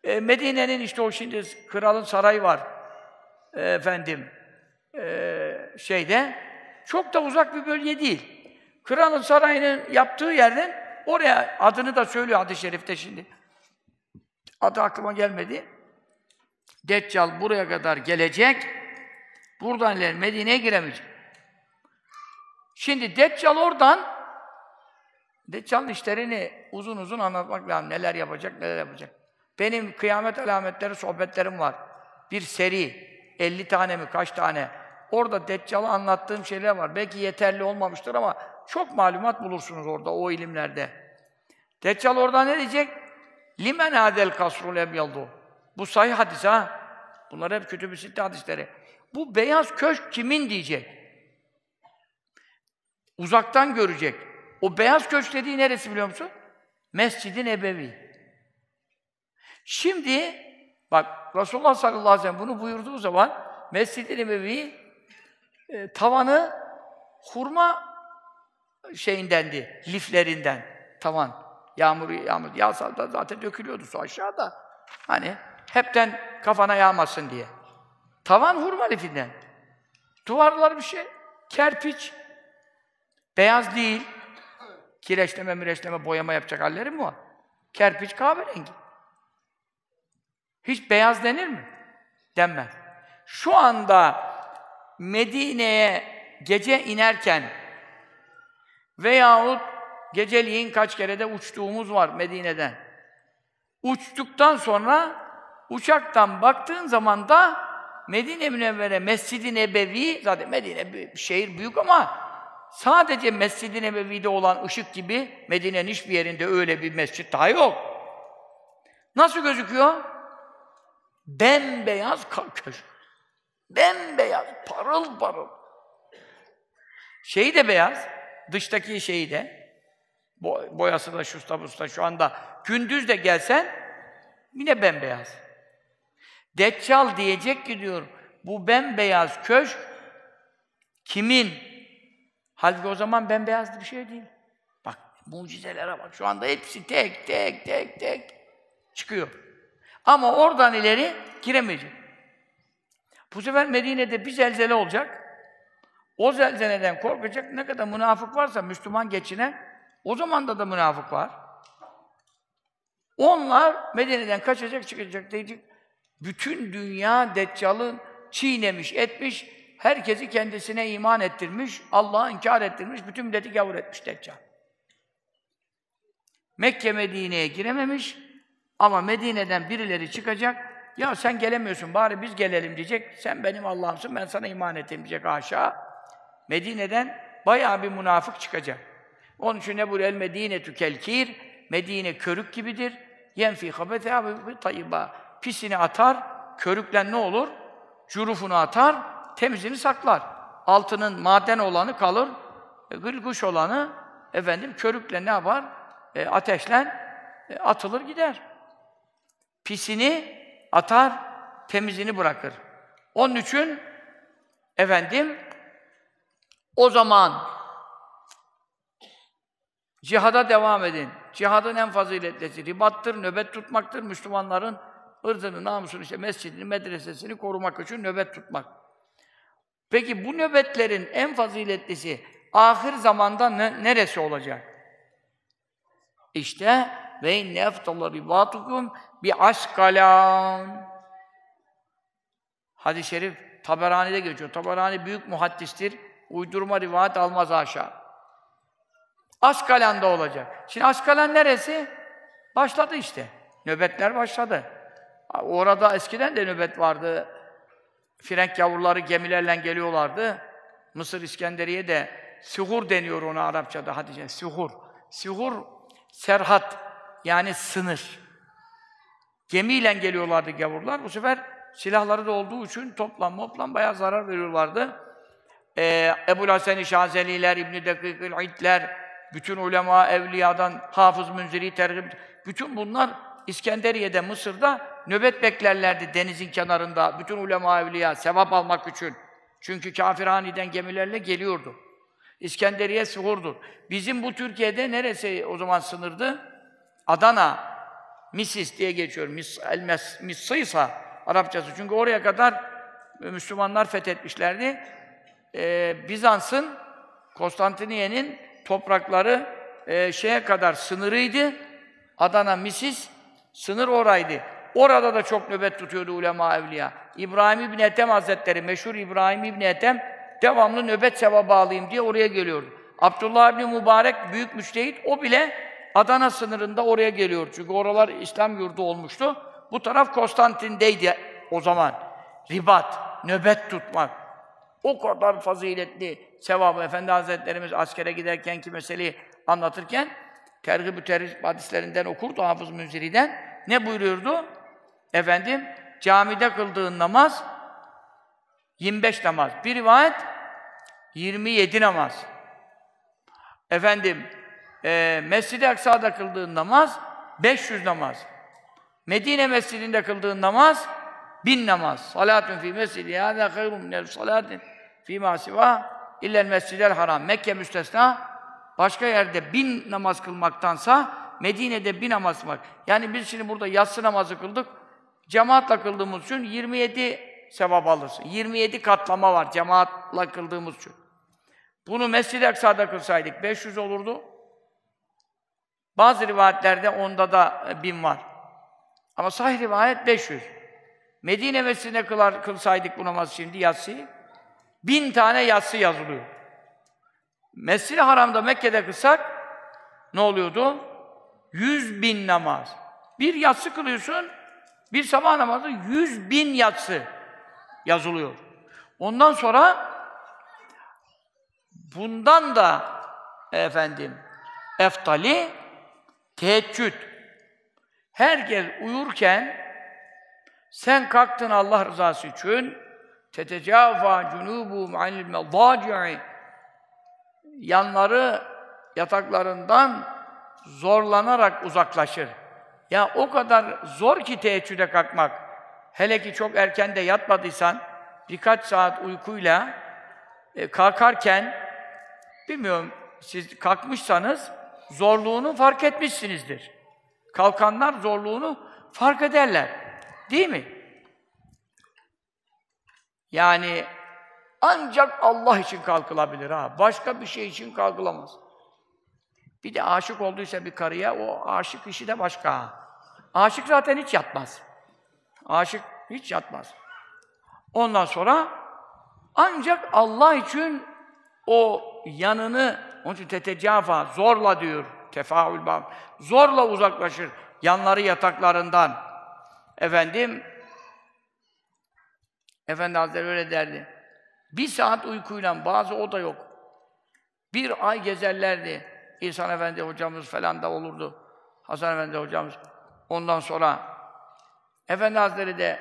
A: E, Medine'nin işte o şimdi kralın sarayı var. E, efendim, e, şeyde. Çok da uzak bir bölge değil. Kralın sarayının yaptığı yerden oraya adını da söylüyor hadis-i şerifte şimdi. Adı aklıma gelmedi. Deccal buraya kadar gelecek. Buradan ileri Medine'ye giremeyecek. Şimdi Deccal oradan Deccal'ın işlerini uzun uzun anlatmak lazım. Neler yapacak, neler yapacak. Benim kıyamet alametleri sohbetlerim var. Bir seri. 50 tane mi, kaç tane? Orada Deccal'ı anlattığım şeyler var. Belki yeterli olmamıştır ama çok malumat bulursunuz orada, o ilimlerde. Deccal orada ne diyecek? Limen adel kasrul ebyaldu. Bu sahih hadis ha. Bunlar hep kütüb-i sitte hadisleri. Bu beyaz köşk kimin diyecek? Uzaktan görecek. O beyaz köşk dediği neresi biliyor musun? Mescid-i Nebevi. Şimdi bak Resulullah sallallahu aleyhi ve sellem bunu buyurduğu zaman Mescid-i Nebevi e, tavanı hurma şeyindendi, liflerinden tavan. Yağmur, yağmur yağsa da zaten dökülüyordu su aşağıda. Hani hepten kafana yağmasın diye. Tavan hurma lifinden. Duvarlar bir şey, kerpiç. Beyaz değil. Kireçleme, mireçleme, boyama yapacak halleri mi var? Kerpiç kahverengi. Hiç beyaz denir mi? Denmez. Şu anda Medine'ye gece inerken veyahut geceliğin kaç kere de uçtuğumuz var Medine'den. Uçtuktan sonra uçaktan baktığın zaman da Medine Münevvere Mescid-i Nebevi zaten Medine bir şehir büyük ama sadece Mescid-i Nebevi'de olan ışık gibi Medine'nin hiçbir yerinde öyle bir mescit daha yok. Nasıl gözüküyor? Bembeyaz köşk. Bembeyaz, parıl parıl. Şeyi de beyaz, dıştaki şeyi de, boyası da şusta busta şu anda gündüz de gelsen yine bembeyaz. Deccal diyecek ki diyor, bu bembeyaz köşk kimin? Halbuki o zaman bembeyaz bir şey değil. Bak mucizelere bak. Şu anda hepsi tek tek tek tek çıkıyor. Ama oradan ileri giremeyecek. Bu sefer Medine'de bir zelzele olacak. O zelzeleden korkacak. Ne kadar münafık varsa Müslüman geçine, o zaman da da münafık var. Onlar Medine'den kaçacak, çıkacak diyecek. Bütün dünya Deccal'ı çiğnemiş, etmiş, herkesi kendisine iman ettirmiş, Allah'a inkar ettirmiş, bütün milleti gavur etmiş Deccal. Mekke Medine'ye girememiş ama Medine'den birileri çıkacak, ya sen gelemiyorsun, bari biz gelelim diyecek, sen benim Allah'ımsın, ben sana iman ettim diyecek aşağı. Medine'den bayağı bir münafık çıkacak. Onun için ne buyuruyor? El Medine tükelkir, Medine körük gibidir. Yenfi habete bi tayyiba. Pisini atar, körüklen ne olur? Curufunu atar, temizini saklar. Altının maden olanı kalır, e, gılguş olanı efendim körükle ne yapar? E, ateşlen e, atılır gider. Pisini atar, temizini bırakır. Onun için efendim o zaman cihada devam edin. Cihadın en faziletlisi ribattır, nöbet tutmaktır. Müslümanların ırzını, namusunu, işte mescidini, medresesini korumak için nöbet tutmak. Peki bu nöbetlerin en faziletlisi ahir zamanda ne, neresi olacak? İşte ve inne eftalı ribatukum bi askalan. Hadis-i şerif Taberani'de geçiyor. Taberani büyük muhaddistir. Uydurma rivayet almaz aşağı. Askalan'da olacak. Şimdi Askalan neresi? Başladı işte. Nöbetler başladı. Orada eskiden de nöbet vardı. Frenk yavruları gemilerle geliyorlardı. Mısır İskenderiye de suhur deniyor ona Arapçada Hatice. Suhur. Suhur serhat yani sınır. Gemiyle geliyorlardı gavurlar. Bu sefer silahları da olduğu için toplam moplam bayağı zarar veriyorlardı. Ee, Ebu Hasan-ı Şazeliler, İbn-i Dekikül İdler, bütün ulema, evliyadan Hafız Münziri tergib, bütün bunlar İskenderiye'de, Mısır'da nöbet beklerlerdi denizin kenarında. Bütün ulema, evliya sevap almak için. Çünkü kafirhaniden gemilerle geliyordu. İskenderiye suhurdur. Bizim bu Türkiye'de neresi o zaman sınırdı? Adana. Misis diye geçiyor. Mis, el missıysa Arapçası. Çünkü oraya kadar e, Müslümanlar fethetmişlerdi. Ee, Bizans'ın, Konstantiniye'nin toprakları e, şeye kadar sınırıydı. Adana, Misis, sınır oraydı. Orada da çok nöbet tutuyordu ulema evliya. İbrahim İbni Ethem Hazretleri, meşhur İbrahim İbni Ethem, devamlı nöbet sevabı alayım diye oraya geliyordu. Abdullah İbni Mübarek, büyük müçtehit, o bile Adana sınırında oraya geliyor. Çünkü oralar İslam yurdu olmuştu. Bu taraf Konstantin'deydi o zaman. Ribat, nöbet tutmak. O kadar faziletli sevabı Efendi Hazretlerimiz askere giderkenki meseleyi anlatırken tergib-ü terhib hadislerinden okurdu Hafız Münziri'den. Ne buyuruyordu? Efendim, camide kıldığın namaz 25 namaz. Bir rivayet 27 namaz. Efendim, e, Mescid-i Aksa'da kıldığın namaz 500 namaz. Medine Mescidinde kıldığın namaz bin namaz. Salatun fi mescidi hâzâ hayrun minel salatin fî mâ sivâ illel mescidel haram. Mekke müstesna başka yerde bin namaz kılmaktansa Medine'de bin namaz kılmak. Yani biz şimdi burada yatsı namazı kıldık. Cemaatle kıldığımız için 27 sevap alırsın. 27 katlama var cemaatle kıldığımız için. Bunu Mescid-i Aksa'da kılsaydık 500 olurdu. Bazı rivayetlerde onda da e, bin var. Ama sahih rivayet 500. Medine Mescidine kılar, kılsaydık bu namazı şimdi yatsıyı, bin tane yatsı yazılıyor. Mescid-i Haram'da Mekke'de kılsak ne oluyordu? Yüz bin namaz. Bir yatsı kılıyorsun, bir sabah namazı yüz bin yatsı yazılıyor. Ondan sonra bundan da efendim eftali teheccüd. Herkes uyurken sen kalktın Allah rızası için tetecava cunubu anil medaci'i yanları yataklarından zorlanarak uzaklaşır. Ya o kadar zor ki teheccüde kalkmak. Hele ki çok erken de yatmadıysan birkaç saat uykuyla e, kalkarken bilmiyorum siz kalkmışsanız zorluğunu fark etmişsinizdir. Kalkanlar zorluğunu fark ederler. Değil mi? Yani ancak Allah için kalkılabilir ha. Başka bir şey için kalkılamaz. Bir de aşık olduysa bir karıya, o aşık işi de başka. Aşık zaten hiç yatmaz. Aşık hiç yatmaz. Ondan sonra ancak Allah için o yanını, onun için tetecafa, zorla diyor, tefaül bab, zorla uzaklaşır yanları yataklarından. Efendim, Efendi Hazretleri öyle derdi. Bir saat uykuyla, bazı o da yok. Bir ay gezerlerdi. İhsan Efendi hocamız falan da olurdu. Hasan Efendi hocamız. Ondan sonra Efendi Hazretleri de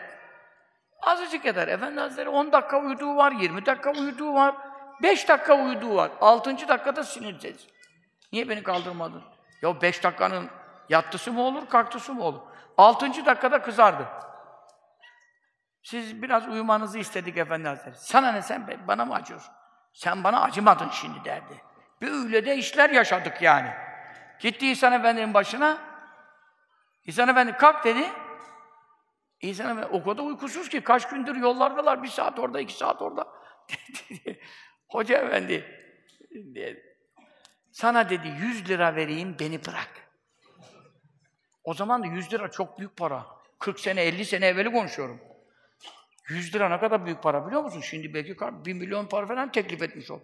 A: azıcık eder. Efendi Hazretleri 10 dakika uyuduğu var, 20 dakika uyuduğu var, 5 dakika uyuduğu var. 6. dakikada sinirsiz. Niye beni kaldırmadın? Ya 5 dakikanın yattısı mı olur, kalktısı mı olur? 6. dakikada kızardı. Siz biraz uyumanızı istedik Efendi Hazretleri. Sana ne sen bana mı acıyorsun? Sen bana acımadın şimdi derdi. Böyle de işler yaşadık yani. Gitti İhsan Efendi'nin başına. İhsan Efendi kalk dedi. İhsan Efendi o kadar uykusuz ki kaç gündür yollardalar. Bir saat orada, iki saat orada. Hoca Efendi dedi. Sana dedi yüz lira vereyim beni bırak. O zaman da yüz lira çok büyük para. 40 sene, 50 sene evveli konuşuyorum. 100 lira ne kadar büyük para biliyor musun? Şimdi belki 1 milyon para falan teklif etmiş ol.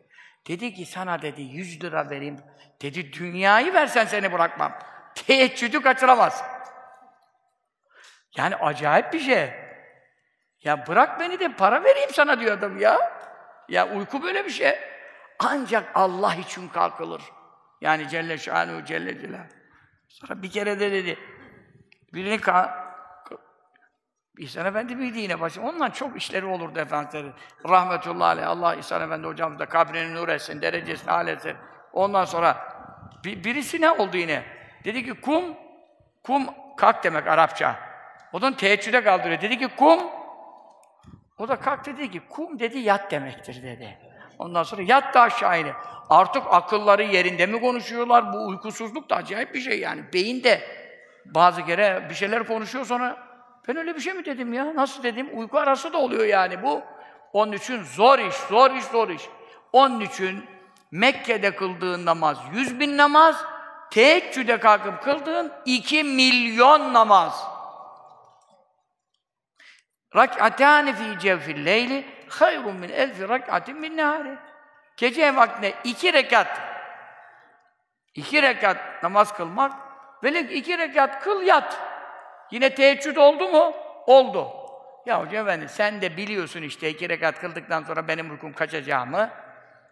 A: Dedi ki sana dedi 100 lira vereyim. Dedi dünyayı versen seni bırakmam. Teheccüdü kaçıramaz. Yani acayip bir şey. Ya bırak beni de para vereyim sana diyor adam ya. Ya uyku böyle bir şey. Ancak Allah için kalkılır. Yani Celle Şanuhu Celle Celal. Sonra bir kere de dedi. Birini ka İhsan Efendi miydi yine başı? Ondan çok işleri olurdu efendileri. Rahmetullahi aleyh. Allah İhsan Efendi hocamız da kabrini nur etsin, derecesini âl etsin. Ondan sonra bir, birisi ne oldu yine? Dedi ki kum, kum kalk demek Arapça. O da teheccüde kaldırıyor. Dedi ki kum, o da kalk dedi ki kum dedi yat demektir dedi. Ondan sonra yat da aşağı ine. Artık akılları yerinde mi konuşuyorlar? Bu uykusuzluk da acayip bir şey yani. Beyinde bazı kere bir şeyler konuşuyor sonra ben öyle bir şey mi dedim ya? Nasıl dedim? Uyku arası da oluyor yani bu. Onun için zor iş, zor iş, zor iş. Onun için Mekke'de kıldığın namaz yüz bin namaz, teheccüde kalkıp kıldığın iki milyon namaz. Rak'atâni fî cevfil leyli hayrun min elfi rak'atin min nehâri. Gece vaktinde iki rekat iki rekat namaz kılmak böyle iki rekat kıl yat. Yine teheccüd oldu mu? Oldu. Ya hocam efendi sen de biliyorsun işte iki rekat kıldıktan sonra benim uykum kaçacağımı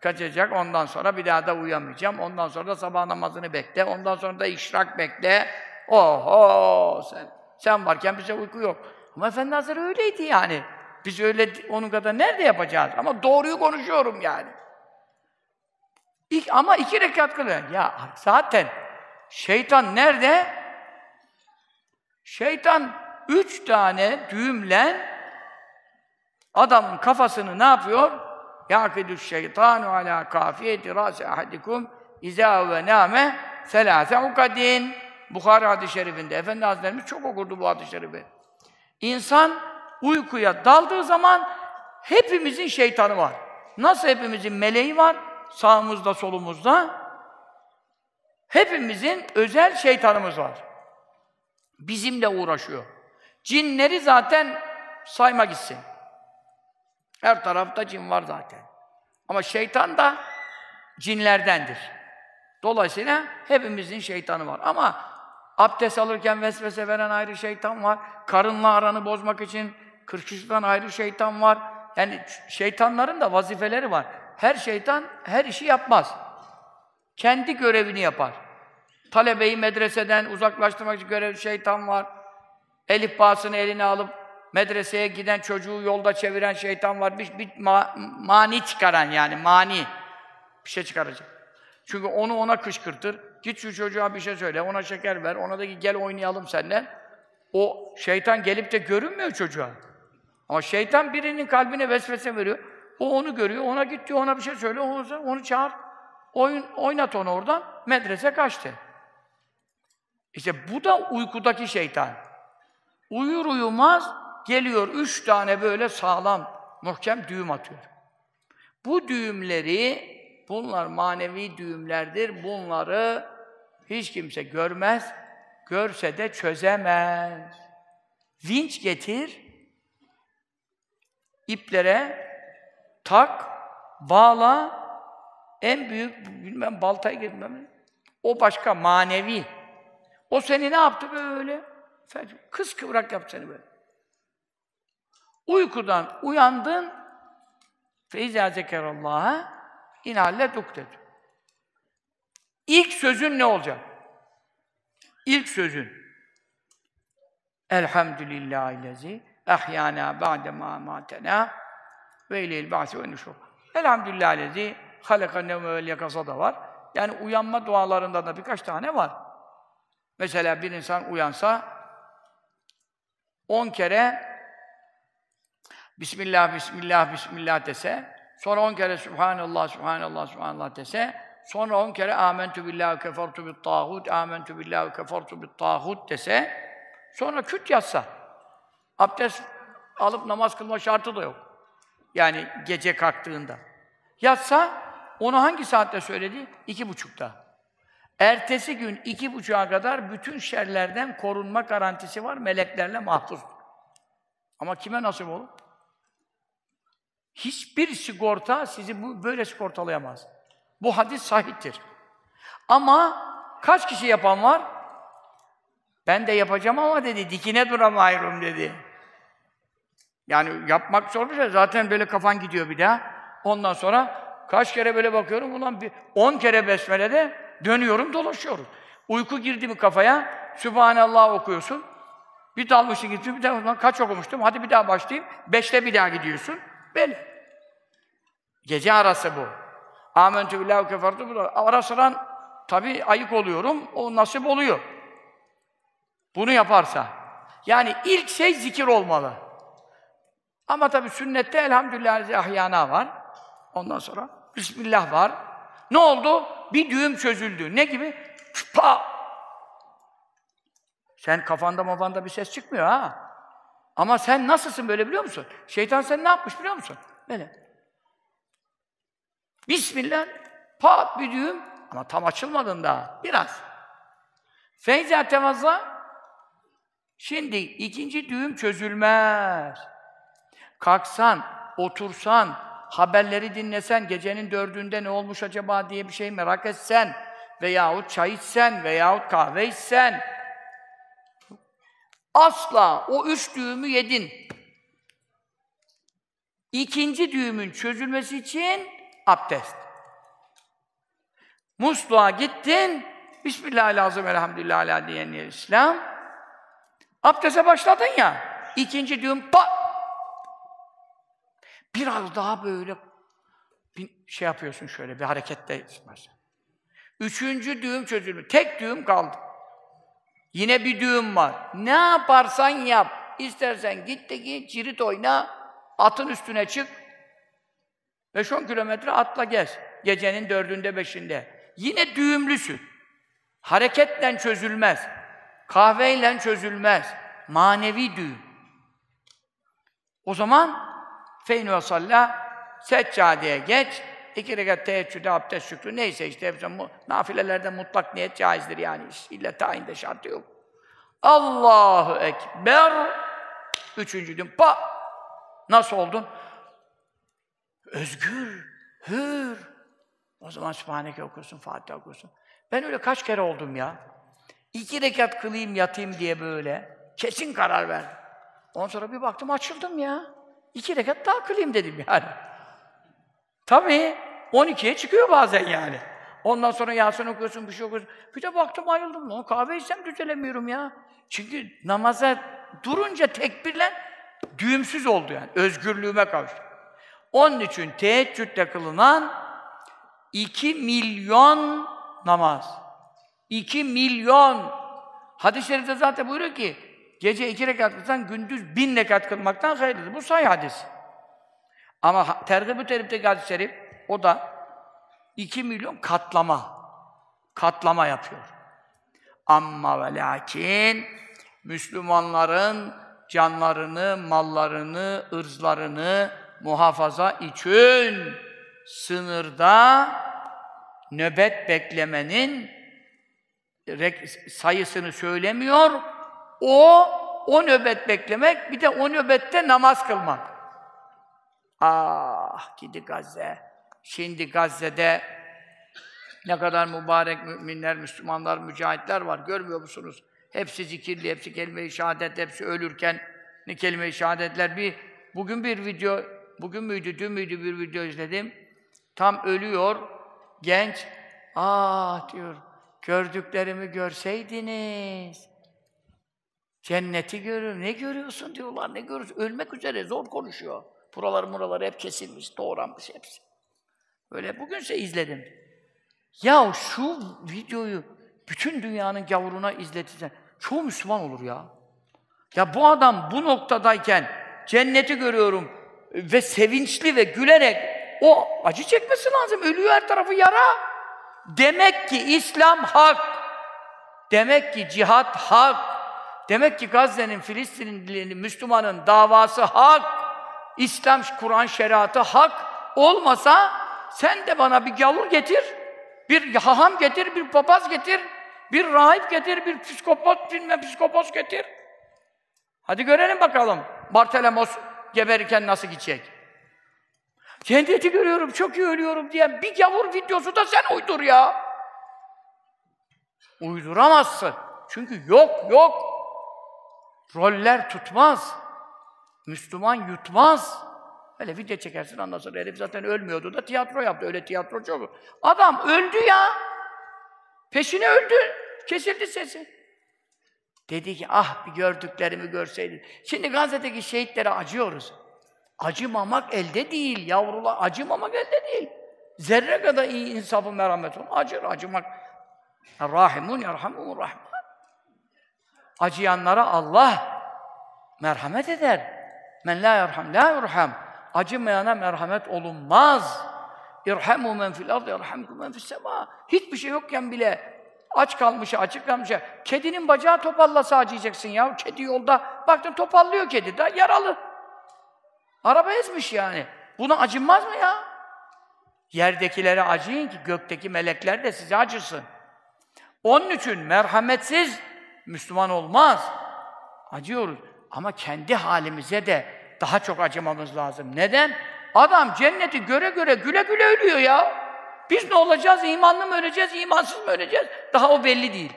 A: kaçacak. Ondan sonra bir daha da uyuyamayacağım. Ondan sonra da sabah namazını bekle. Ondan sonra da işrak bekle. Oho sen. Sen varken bize uyku yok. Ama Efendi Hazretleri öyleydi yani. Biz öyle onun kadar nerede yapacağız? Ama doğruyu konuşuyorum yani. İlk, ama iki rekat kılıyor. Ya zaten şeytan nerede? Şeytan üç tane düğümle adamın kafasını ne yapıyor? Yakidü şeytanu ala kafiyeti râse ahadikum izâ ve nâme selâse ukadîn. Bukhara hadis-i şerifinde. Efendi Hazretlerimiz çok okurdu bu hadis-i şerifi. İnsan uykuya daldığı zaman hepimizin şeytanı var. Nasıl hepimizin meleği var? Sağımızda, solumuzda. Hepimizin özel şeytanımız var. Bizimle uğraşıyor. Cinleri zaten sayma gitsin. Her tarafta cin var zaten. Ama şeytan da cinlerdendir. Dolayısıyla hepimizin şeytanı var. Ama abdest alırken vesvese veren ayrı şeytan var. Karınla aranı bozmak için kırkıştan ayrı şeytan var. Yani şeytanların da vazifeleri var. Her şeytan her işi yapmaz. Kendi görevini yapar. Talebeyi medreseden uzaklaştırmak için görevli şeytan var. Elif bağısını eline alıp medreseye giden çocuğu yolda çeviren şeytan var. Bir, bir ma mani çıkaran yani mani. Bir şey çıkaracak. Çünkü onu ona kışkırtır. Git şu çocuğa bir şey söyle, ona şeker ver, ona da ki gel oynayalım seninle. O şeytan gelip de görünmüyor çocuğa. Ama şeytan birinin kalbine vesvese veriyor. O onu görüyor, ona git diyor, ona bir şey söyle, onu, onu çağır. Oyun, oynat onu oradan, medrese kaçtı. İşte bu da uykudaki şeytan. Uyur uyumaz geliyor üç tane böyle sağlam, muhkem düğüm atıyor. Bu düğümleri, bunlar manevi düğümlerdir. Bunları hiç kimse görmez, görse de çözemez. Vinç getir, iplere tak, bağla, en büyük, bilmem baltayı getirmem. O başka, manevi. O seni ne yaptı böyle? Kız kıvrak yaptı seni böyle. Uykudan uyandın, feyzâ zekerallâhe inalle duk dedi. İlk sözün ne olacak? İlk sözün. Elhamdülillahillezî ehyâna ba'de mâ mâtenâ ve ileyl ba'si ve nuşur. Elhamdülillahillezî halakan nevme vel da var. Yani uyanma dualarında da birkaç tane var. Mesela bir insan uyansa on kere Bismillah, Bismillah, Bismillah dese, sonra on kere Subhanallah, Subhanallah, Subhanallah dese, sonra on kere Âmentü billahi kefertu bit tağut, Âmentü billahi kefertu bit tağut dese, sonra küt yatsa. Abdest alıp namaz kılma şartı da yok. Yani gece kalktığında. Yatsa, onu hangi saatte söyledi? İki buçukta. Ertesi gün iki buçuğa kadar bütün şerlerden korunma garantisi var, meleklerle mahfuz. Ama kime nasip olur? Hiçbir sigorta sizi böyle sigortalayamaz. Bu hadis sahiptir. Ama kaç kişi yapan var? Ben de yapacağım ama dedi, dikine duramayırım dedi. Yani yapmak zor bir şey. Zaten böyle kafan gidiyor bir daha. Ondan sonra kaç kere böyle bakıyorum, ulan bir on kere besmelede dönüyorum, dolaşıyorum. Uyku girdi mi kafaya, Sübhanallah okuyorsun. Bir dalmışsın gidiyorsun, bir daha kaç okumuştum, hadi bir daha başlayayım. Beşte bir daha gidiyorsun. Böyle. Gece arası bu. Âmentü billâhu kefertu. Ara sıra tabii ayık oluyorum, o nasip oluyor. Bunu yaparsa. Yani ilk şey zikir olmalı. Ama tabii sünnette elhamdülillah ahyana var. Ondan sonra Bismillah var. Ne oldu? Bir düğüm çözüldü. Ne gibi? Pa! Sen kafanda mafanda bir ses çıkmıyor ha. Ama sen nasılsın böyle biliyor musun? Şeytan sen ne yapmış biliyor musun? Böyle. Bismillah, pat bir düğüm ama tam açılmadın daha, biraz. Feyza tevazza, şimdi ikinci düğüm çözülmez. Kalksan, otursan, haberleri dinlesen, gecenin dördünde ne olmuş acaba diye bir şey merak etsen, veyahut çay içsen, veyahut kahve içsen, asla o üç düğümü yedin. İkinci düğümün çözülmesi için abdest. Musluğa gittin, Bismillahirrahmanirrahim, elhamdülillah diyen İslam. Abdeste başladın ya, ikinci düğüm pa Biraz daha böyle bir şey yapıyorsun şöyle, bir harekette Üçüncü düğüm çözülmüş. Tek düğüm kaldı. Yine bir düğüm var. Ne yaparsan yap. İstersen git de git, cirit oyna, atın üstüne çık. 5-10 kilometre atla gez. Gecenin dördünde, beşinde. Yine düğümlüsün. Hareketle çözülmez. Kahveyle çözülmez. Manevi düğüm. O zaman feyni ve salla seccadeye geç. İki rekat teheccüde, abdest şükrü neyse işte hepsi nafilelerde mutlak niyet caizdir yani. İlle tayinde şartı yok. Allahu Ekber. Üçüncü gün pa. Nasıl oldun? Özgür, hür. O zaman Sübhaneke okursun, Fatiha okursun. Ben öyle kaç kere oldum ya. İki rekat kılayım, yatayım diye böyle. Kesin karar verdim. Ondan sonra bir baktım açıldım ya. İki rekat daha kılayım dedim yani. Tabii 12'ye çıkıyor bazen yani. Ondan sonra Yasin okuyorsun, bir şey okuyorsun. Bir de baktım ayıldım. Lan kahve içsem düzelemiyorum ya. Çünkü namaza durunca tekbirle düğümsüz oldu yani. Özgürlüğüme kavuştum. Onun için teheccüdle kılınan 2 milyon namaz. 2 milyon. Hadis-i şerifte zaten buyuruyor ki gece iki rekat kılsan gündüz bin rekat kılmaktan hayırlıdır. Bu sahih hadis. Ama tergib-ü teripteki hadis-i şerif o da 2 milyon katlama. Katlama yapıyor. Amma ve lakin Müslümanların canlarını, mallarını, ırzlarını muhafaza için sınırda nöbet beklemenin sayısını söylemiyor. O, o nöbet beklemek, bir de o nöbette namaz kılmak. Ah, gidi Gazze. Şimdi Gazze'de ne kadar mübarek müminler, Müslümanlar, mücahitler var. Görmüyor musunuz? Hepsi zikirli, hepsi kelime-i şehadet, hepsi ölürken ne kelime-i şehadetler. Bir, bugün bir video, bugün müydü, dün müydü bir video izledim. Tam ölüyor, genç. Ah diyor, gördüklerimi görseydiniz. Cenneti görür. Ne görüyorsun diyorlar, ne görüyorsun? Ölmek üzere, zor konuşuyor. Buraları muraları hep kesilmiş, doğranmış hepsi. Böyle bugünse izledim. Ya şu videoyu bütün dünyanın gavuruna izletirsen, çoğu Müslüman olur ya. Ya bu adam bu noktadayken cenneti görüyorum ve sevinçli ve gülerek o acı çekmesi lazım. Ölüyor her tarafı yara. Demek ki İslam hak. Demek ki cihat hak. Demek ki Gazze'nin, Filistin'in, Müslümanın davası hak. İslam, Kur'an şeriatı hak olmasa sen de bana bir gavur getir, bir haham getir, bir papaz getir, bir rahip getir, bir psikopat, bilmem psikopos getir. Hadi görelim bakalım. Bartelemos geberirken nasıl gidecek? Cenneti görüyorum, çok iyi ölüyorum diye bir gavur videosu da sen uydur ya. Uyduramazsın. Çünkü yok, yok. Roller tutmaz. Müslüman yutmaz. Öyle video çekersin sonra herif zaten ölmüyordu da tiyatro yaptı. Öyle tiyatro çok. Adam öldü ya. Peşine öldü. Kesildi sesi. Dedi ki ah bir gördüklerimi görseydin. Şimdi Gazze'deki şehitlere acıyoruz. Acımamak elde değil yavrular. Acımamak elde değil. Zerre kadar iyi insafı merhamet olun. Acır, acımak. Rahimun yerhamun rahman. Acıyanlara Allah merhamet eder. Men la yerham la yurham. Acımayana merhamet olunmaz. İrhamu men fil ardı yerhamkum men fis sema. Hiçbir şey yokken bile Aç kalmışa, açık kalmışa. Kedinin bacağı topallasa acıyacaksın ya. Kedi yolda, baktın topallıyor kedi de, yaralı. Araba ezmiş yani. Buna acınmaz mı ya? Yerdekilere acıyın ki gökteki melekler de size acısın. Onun için merhametsiz Müslüman olmaz. Acıyoruz. Ama kendi halimize de daha çok acımamız lazım. Neden? Adam cenneti göre göre güle güle ölüyor ya. Biz ne olacağız? İmanlı mı öleceğiz, imansız mı öleceğiz? Daha o belli değil.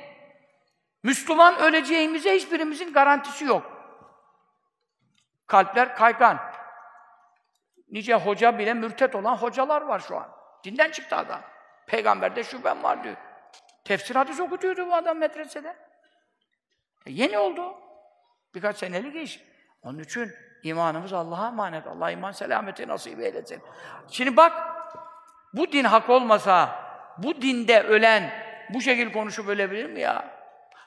A: Müslüman öleceğimize hiçbirimizin garantisi yok. Kalpler kaygan. Nice hoca bile mürtet olan hocalar var şu an. Dinden çıktı adam. Peygamberde şüphem var diyor. Tefsir hadis okutuyordu bu adam medresede. E yeni oldu. Birkaç senelik iş. Onun için imanımız Allah'a emanet. Allah iman selameti nasip eylesin. Şimdi bak, bu din hak olmasa, bu dinde ölen bu şekil konuşup ölebilir mi ya?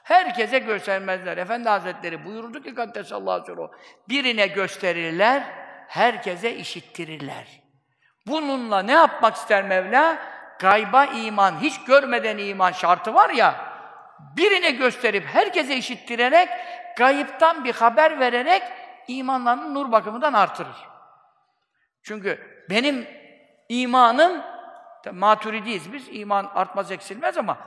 A: Herkese göstermezler. Efendi Hazretleri buyurdu ki Kaddesallahu aleyhi birine gösterirler, herkese işittirirler. Bununla ne yapmak ister Mevla? Gayba iman, hiç görmeden iman şartı var ya, birine gösterip herkese işittirerek, gayiptan bir haber vererek imanlarını nur bakımından artırır. Çünkü benim imanım, maturidiyiz biz, iman artmaz eksilmez ama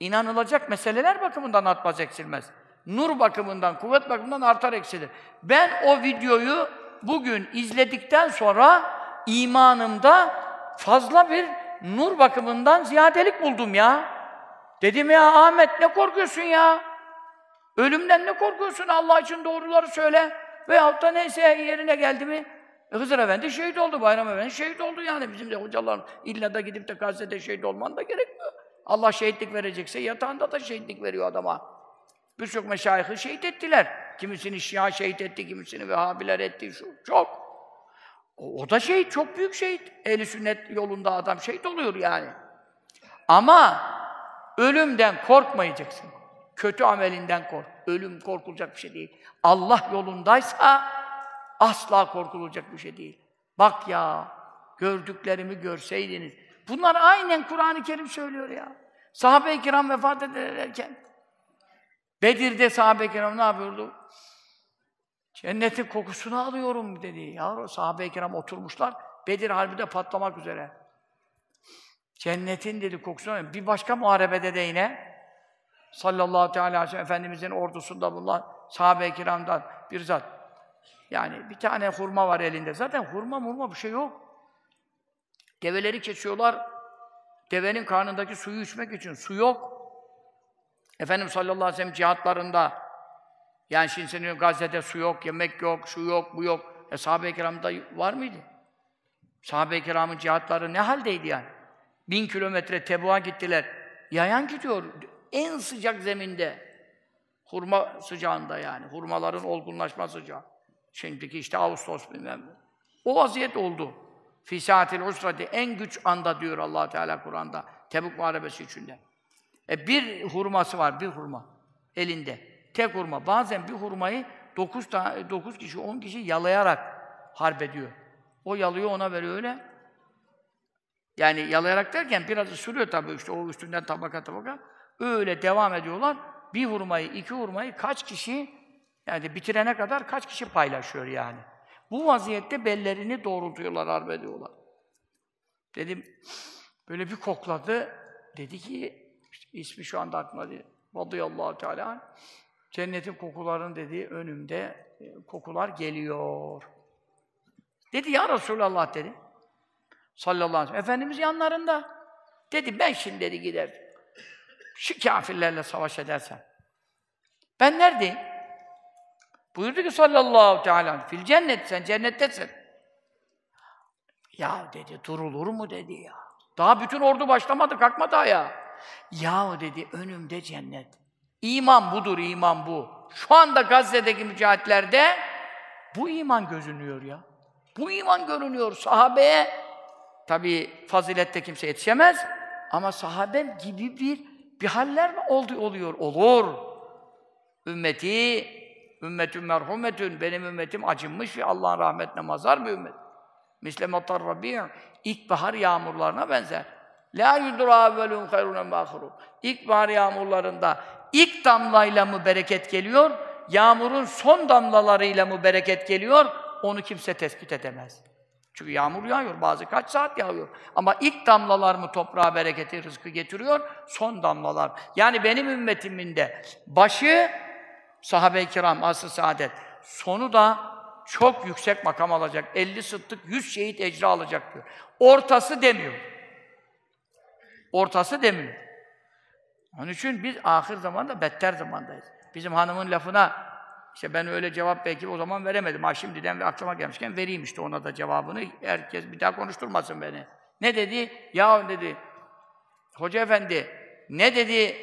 A: inanılacak meseleler bakımından artmaz eksilmez. Nur bakımından, kuvvet bakımından artar eksilir. Ben o videoyu bugün izledikten sonra imanımda fazla bir nur bakımından ziyadelik buldum ya. Dedim ya Ahmet ne korkuyorsun ya? Ölümden ne korkuyorsun? Allah için doğruları söyle. Veyahut da neyse yerine geldi mi? E Hızır Efendi şehit oldu, Bayram Efendi şehit oldu yani. Bizim de hocalar illa da gidip de Gazze'de şehit olman da gerekmiyor. Allah şehitlik verecekse yatağında da şehitlik veriyor adama. Birçok meşayihı şehit ettiler. Kimisini Şia şehit etti, kimisini Vehhabiler etti. Şu, çok. O, o da şehit, çok büyük şehit. Ehli sünnet yolunda adam şehit oluyor yani. Ama ölümden korkmayacaksın. Kötü amelinden kork. Ölüm korkulacak bir şey değil. Allah yolundaysa asla korkulacak bir şey değil. Bak ya, gördüklerimi görseydiniz. Bunlar aynen Kur'an-ı Kerim söylüyor ya. Sahabe-i kiram vefat ederken Bedir'de sahabe-i kiram ne yapıyordu? Cennetin kokusunu alıyorum dedi. Ya sahabe-i kiram oturmuşlar. Bedir Harbi'de patlamak üzere. Cennetin dedi kokusunu alıyorum. Bir başka muharebede de yine sallallahu teala aleyhi ve sellem Efendimizin ordusunda bulunan sahabe-i kiramdan bir zat. Yani bir tane hurma var elinde. Zaten hurma murma bir şey yok. Develeri kesiyorlar. Devenin karnındaki suyu içmek için su yok. Efendimiz sallallahu aleyhi ve sellem cihatlarında yani şimdi senin Gazze'de su yok, yemek yok, şu yok, bu yok. E sahabe-i kiramda var mıydı? Sahabe-i kiramın cihatları ne haldeydi yani? Bin kilometre Tebu'a gittiler. Yayan gidiyor. En sıcak zeminde. Hurma sıcağında yani. Hurmaların olgunlaşma sıcağı. Şimdiki işte Ağustos bilmem ne. O vaziyet oldu. Fî saatil usrati en güç anda diyor allah Teala Kur'an'da. Tebuk Muharebesi içinde. E bir hurması var, bir hurma elinde. Tek hurma. Bazen bir hurmayı dokuz, tane, dokuz kişi, on kişi yalayarak harp ediyor. O yalıyor, ona veriyor öyle. Yani yalayarak derken biraz sürüyor tabii işte o üstünden tabaka tabaka. Öyle devam ediyorlar. Bir hurmayı, iki hurmayı kaç kişi yani bitirene kadar kaç kişi paylaşıyor yani. Bu vaziyette bellerini doğrultuyorlar, harp ediyorlar. Dedim, böyle bir kokladı. Dedi ki, işte ismi şu anda aklıma değil. Radıyallahu Teala Cennetin kokuların dediği önümde e, kokular geliyor. Dedi ya Resulallah dedi. Sallallahu aleyhi ve sellem. Efendimiz yanlarında. Dedi ben şimdi dedi gider. Şu kafirlerle savaş edersem. Ben neredeyim? Buyurdu ki sallallahu teala fil cennet sen cennettesin. Ya dedi durulur mu dedi ya. Daha bütün ordu başlamadı kalkmadı ya. Ya dedi önümde cennet. İman budur iman bu. Şu anda Gazze'deki mücahitlerde bu iman gözünüyor ya. Bu iman görünüyor sahabeye. Tabi fazilette kimse yetişemez ama sahabem gibi bir bir haller mi oldu oluyor? Olur. Ümmeti ümmetün merhumetün benim ümmetim acınmış ve Allah'ın rahmetine mazar bir ümmet. Misle matar rabi' ilkbahar yağmurlarına benzer. La yudra velum hayrun mahrum. İlkbahar yağmurlarında ilk damlayla mı bereket geliyor? Yağmurun son damlalarıyla mı bereket geliyor? Onu kimse tespit edemez. Çünkü yağmur yağıyor, bazı kaç saat yağıyor. Ama ilk damlalar mı toprağa bereketi, rızkı getiriyor? Son damlalar. Yani benim ümmetimin de başı sahabe-i kiram, asr-ı saadet, sonu da çok yüksek makam alacak. 50 sıddık, 100 şehit ecra alacak diyor. Ortası demiyor. Ortası demiyor. Onun için biz ahir zamanda better zamandayız. Bizim hanımın lafına işte ben öyle cevap belki o zaman veremedim. Ha şimdiden ve aklıma gelmişken vereyim işte ona da cevabını. Herkes bir daha konuşturmasın beni. Ne dedi? Ya dedi, Hoca efendi, ne dedi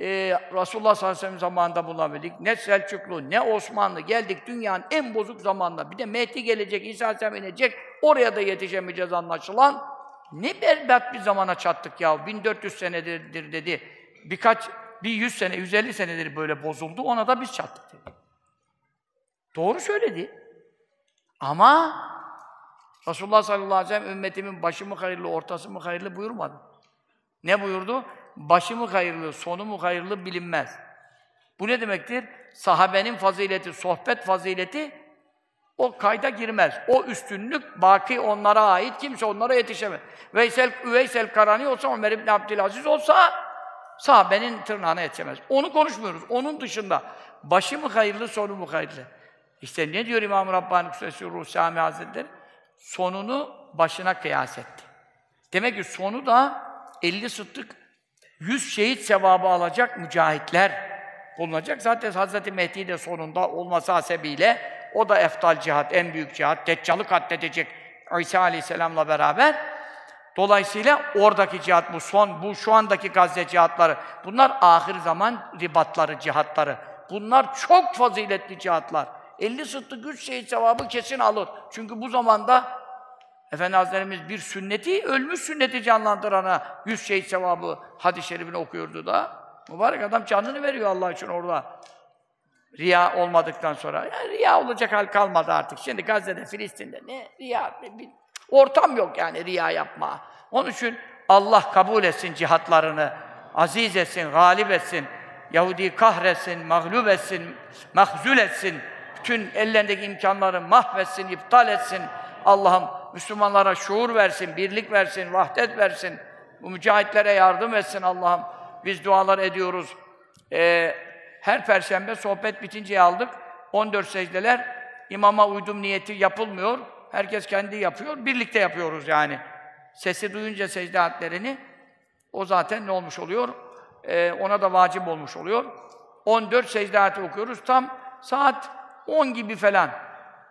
A: e, Resulullah sallallahu aleyhi ve sellem zamanında bulabildik, ne Selçuklu, ne Osmanlı, geldik dünyanın en bozuk zamanında. Bir de Mehdi gelecek, İsa aleyhisselam inecek, oraya da yetişemeyeceğiz anlaşılan. Ne berbat bir zamana çattık ya, 1400 senedir dedi. Birkaç, bir 100 sene, 150 senedir böyle bozuldu, ona da biz çattık dedi. Doğru söyledi. Ama Resulullah sallallahu aleyhi ve sellem ümmetimin başı mı hayırlı, ortası mı hayırlı buyurmadı. Ne buyurdu? Başı mı hayırlı, sonu mu hayırlı bilinmez. Bu ne demektir? Sahabenin fazileti, sohbet fazileti o kayda girmez. O üstünlük baki onlara ait, kimse onlara yetişemez. Veysel, Üveysel Karani olsa, Ömer İbni Abdülaziz olsa sahabenin tırnağına yetişemez. Onu konuşmuyoruz. Onun dışında başı mı hayırlı, sonu mu hayırlı? İşte ne diyor İmam-ı Rabbani Kusresi Ruh Sami Hazretleri? Sonunu başına kıyas etti. Demek ki sonu da 50 sıddık, 100 şehit sevabı alacak mücahitler bulunacak. Zaten Hazreti Mehdi de sonunda olması hasebiyle o da eftal cihat, en büyük cihat, Deccal'ı katledecek İsa Aleyhisselam'la beraber. Dolayısıyla oradaki cihat bu son, bu şu andaki Gazze cihatları, bunlar ahir zaman ribatları, cihatları. Bunlar çok faziletli cihatlar. 50 sıddık güç şehit sevabı kesin alır. Çünkü bu zamanda Efendi Hazretlerimiz bir sünneti, ölmüş sünneti canlandırana yüz şehit sevabı hadis-i şerifini okuyordu da. Mübarek adam canını veriyor Allah için orada. Riya olmadıktan sonra. Yani riya olacak hal kalmadı artık. Şimdi Gazze'de, Filistin'de ne riya? Bir, bir ortam yok yani riya yapma. Onun için Allah kabul etsin cihatlarını, aziz etsin, galip etsin. Yahudi kahretsin, mağlup etsin, mahzul etsin. Bütün ellerindeki imkanları mahvetsin, iptal etsin. Allah'ım Müslümanlara şuur versin, birlik versin, vahdet versin. Bu mücahitlere yardım etsin Allah'ım. Biz dualar ediyoruz. Ee, her perşembe sohbet bitince aldık. 14 secdeler imama uydum niyeti yapılmıyor. Herkes kendi yapıyor. Birlikte yapıyoruz yani. Sesi duyunca secde adlerini o zaten ne olmuş oluyor? Ee, ona da vacip olmuş oluyor. 14 secde okuyoruz. Tam saat 10 gibi falan.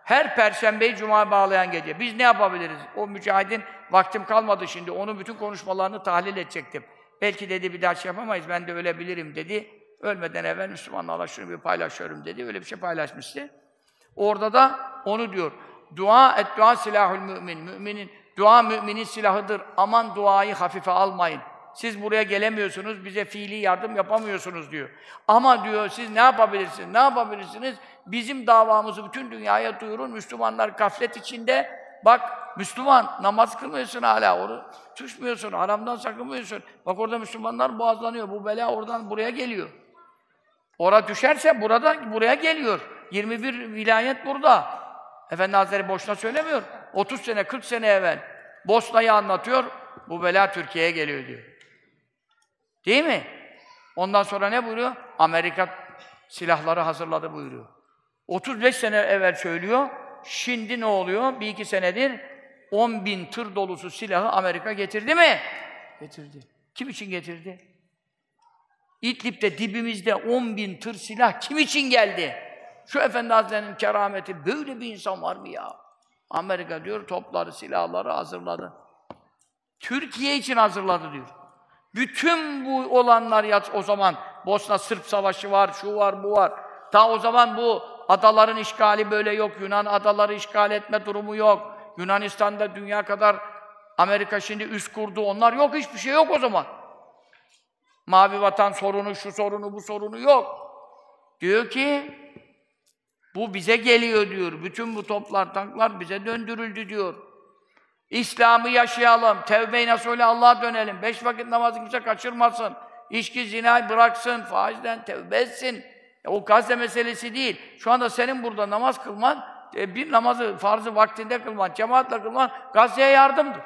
A: Her perşembeyi cuma bağlayan gece. Biz ne yapabiliriz? O mücahidin vaktim kalmadı şimdi. Onun bütün konuşmalarını tahlil edecektim. Belki dedi bir daha şey yapamayız. Ben de ölebilirim dedi. Ölmeden evvel Müslümanlarla şunu bir paylaşıyorum dedi. Öyle bir şey paylaşmıştı. Orada da onu diyor. Dua et dua silahül mümin. Müminin dua müminin silahıdır. Aman duayı hafife almayın. Siz buraya gelemiyorsunuz, bize fiili yardım yapamıyorsunuz diyor. Ama diyor siz ne yapabilirsiniz? Ne yapabilirsiniz? Bizim davamızı bütün dünyaya duyurun. Müslümanlar gaflet içinde. Bak Müslüman namaz kılmıyorsun hala. Onu tutmuyorsun, haramdan sakınmıyorsun. Bak orada Müslümanlar boğazlanıyor. Bu bela oradan buraya geliyor. Ora düşerse burada buraya geliyor. 21 vilayet burada. Efendi Hazretleri boşuna söylemiyor. 30 sene, 40 sene evvel Bosna'yı anlatıyor. Bu bela Türkiye'ye geliyor diyor. Değil mi? Ondan sonra ne buyuruyor? Amerika silahları hazırladı buyuruyor. 35 sene evvel söylüyor. Şimdi ne oluyor? Bir iki senedir 10 bin tır dolusu silahı Amerika getirdi mi? Getirdi. Kim için getirdi? İdlib'de dibimizde 10 bin tır silah kim için geldi? Şu Efendi Hazretleri'nin kerameti, böyle bir insan var mı ya? Amerika diyor, topları, silahları hazırladı. Türkiye için hazırladı diyor. Bütün bu olanlar yat o zaman Bosna Sırp Savaşı var, şu var, bu var. Ta o zaman bu adaların işgali böyle yok. Yunan adaları işgal etme durumu yok. Yunanistan'da dünya kadar Amerika şimdi üst kurdu. Onlar yok, hiçbir şey yok o zaman. Mavi vatan sorunu, şu sorunu, bu sorunu yok. Diyor ki bu bize geliyor diyor. Bütün bu toplar, tanklar bize döndürüldü diyor. İslam'ı yaşayalım, tevbe-i nasuh'le Allah'a dönelim, beş vakit namazı kimse kaçırmasın, içki, zina bıraksın, faizden tevbe etsin. O Gazze meselesi değil. Şu anda senin burada namaz kılman, e, bir namazı farzı vaktinde kılman, cemaatle kılman Gazze'ye yardımdır.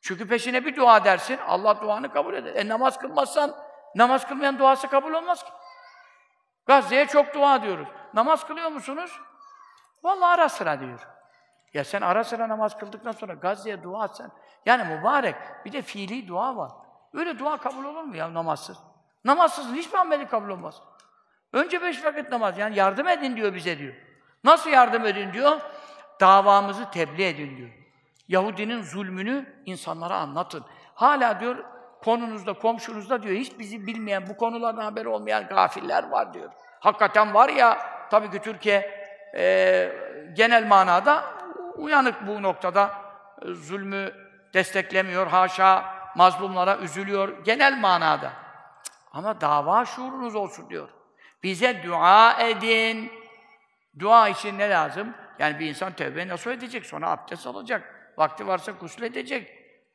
A: Çünkü peşine bir dua dersin, Allah duanı kabul eder. E namaz kılmazsan, namaz kılmayan duası kabul olmaz ki. Gazze'ye çok dua diyoruz. Namaz kılıyor musunuz? Vallahi ara sıra diyor. Ya sen ara sıra namaz kıldıktan sonra Gazze'ye dua etsen, yani mübarek, bir de fiili dua var. Öyle dua kabul olur mu ya namazsız? Namazsız hiçbir ameli kabul olmaz. Önce beş vakit namaz, yani yardım edin diyor bize diyor. Nasıl yardım edin diyor? Davamızı tebliğ edin diyor. Yahudinin zulmünü insanlara anlatın. Hala diyor, konunuzda, komşunuzda diyor, hiç bizi bilmeyen, bu konulardan haberi olmayan gafiller var diyor. Hakikaten var ya, tabii ki Türkiye e, genel manada uyanık bu noktada. E, zulmü desteklemiyor, haşa mazlumlara üzülüyor, genel manada. Ama dava şuurunuz olsun diyor. Bize dua edin. Dua için ne lazım? Yani bir insan tövbe nasıl edecek? Sonra abdest alacak. Vakti varsa gusül edecek.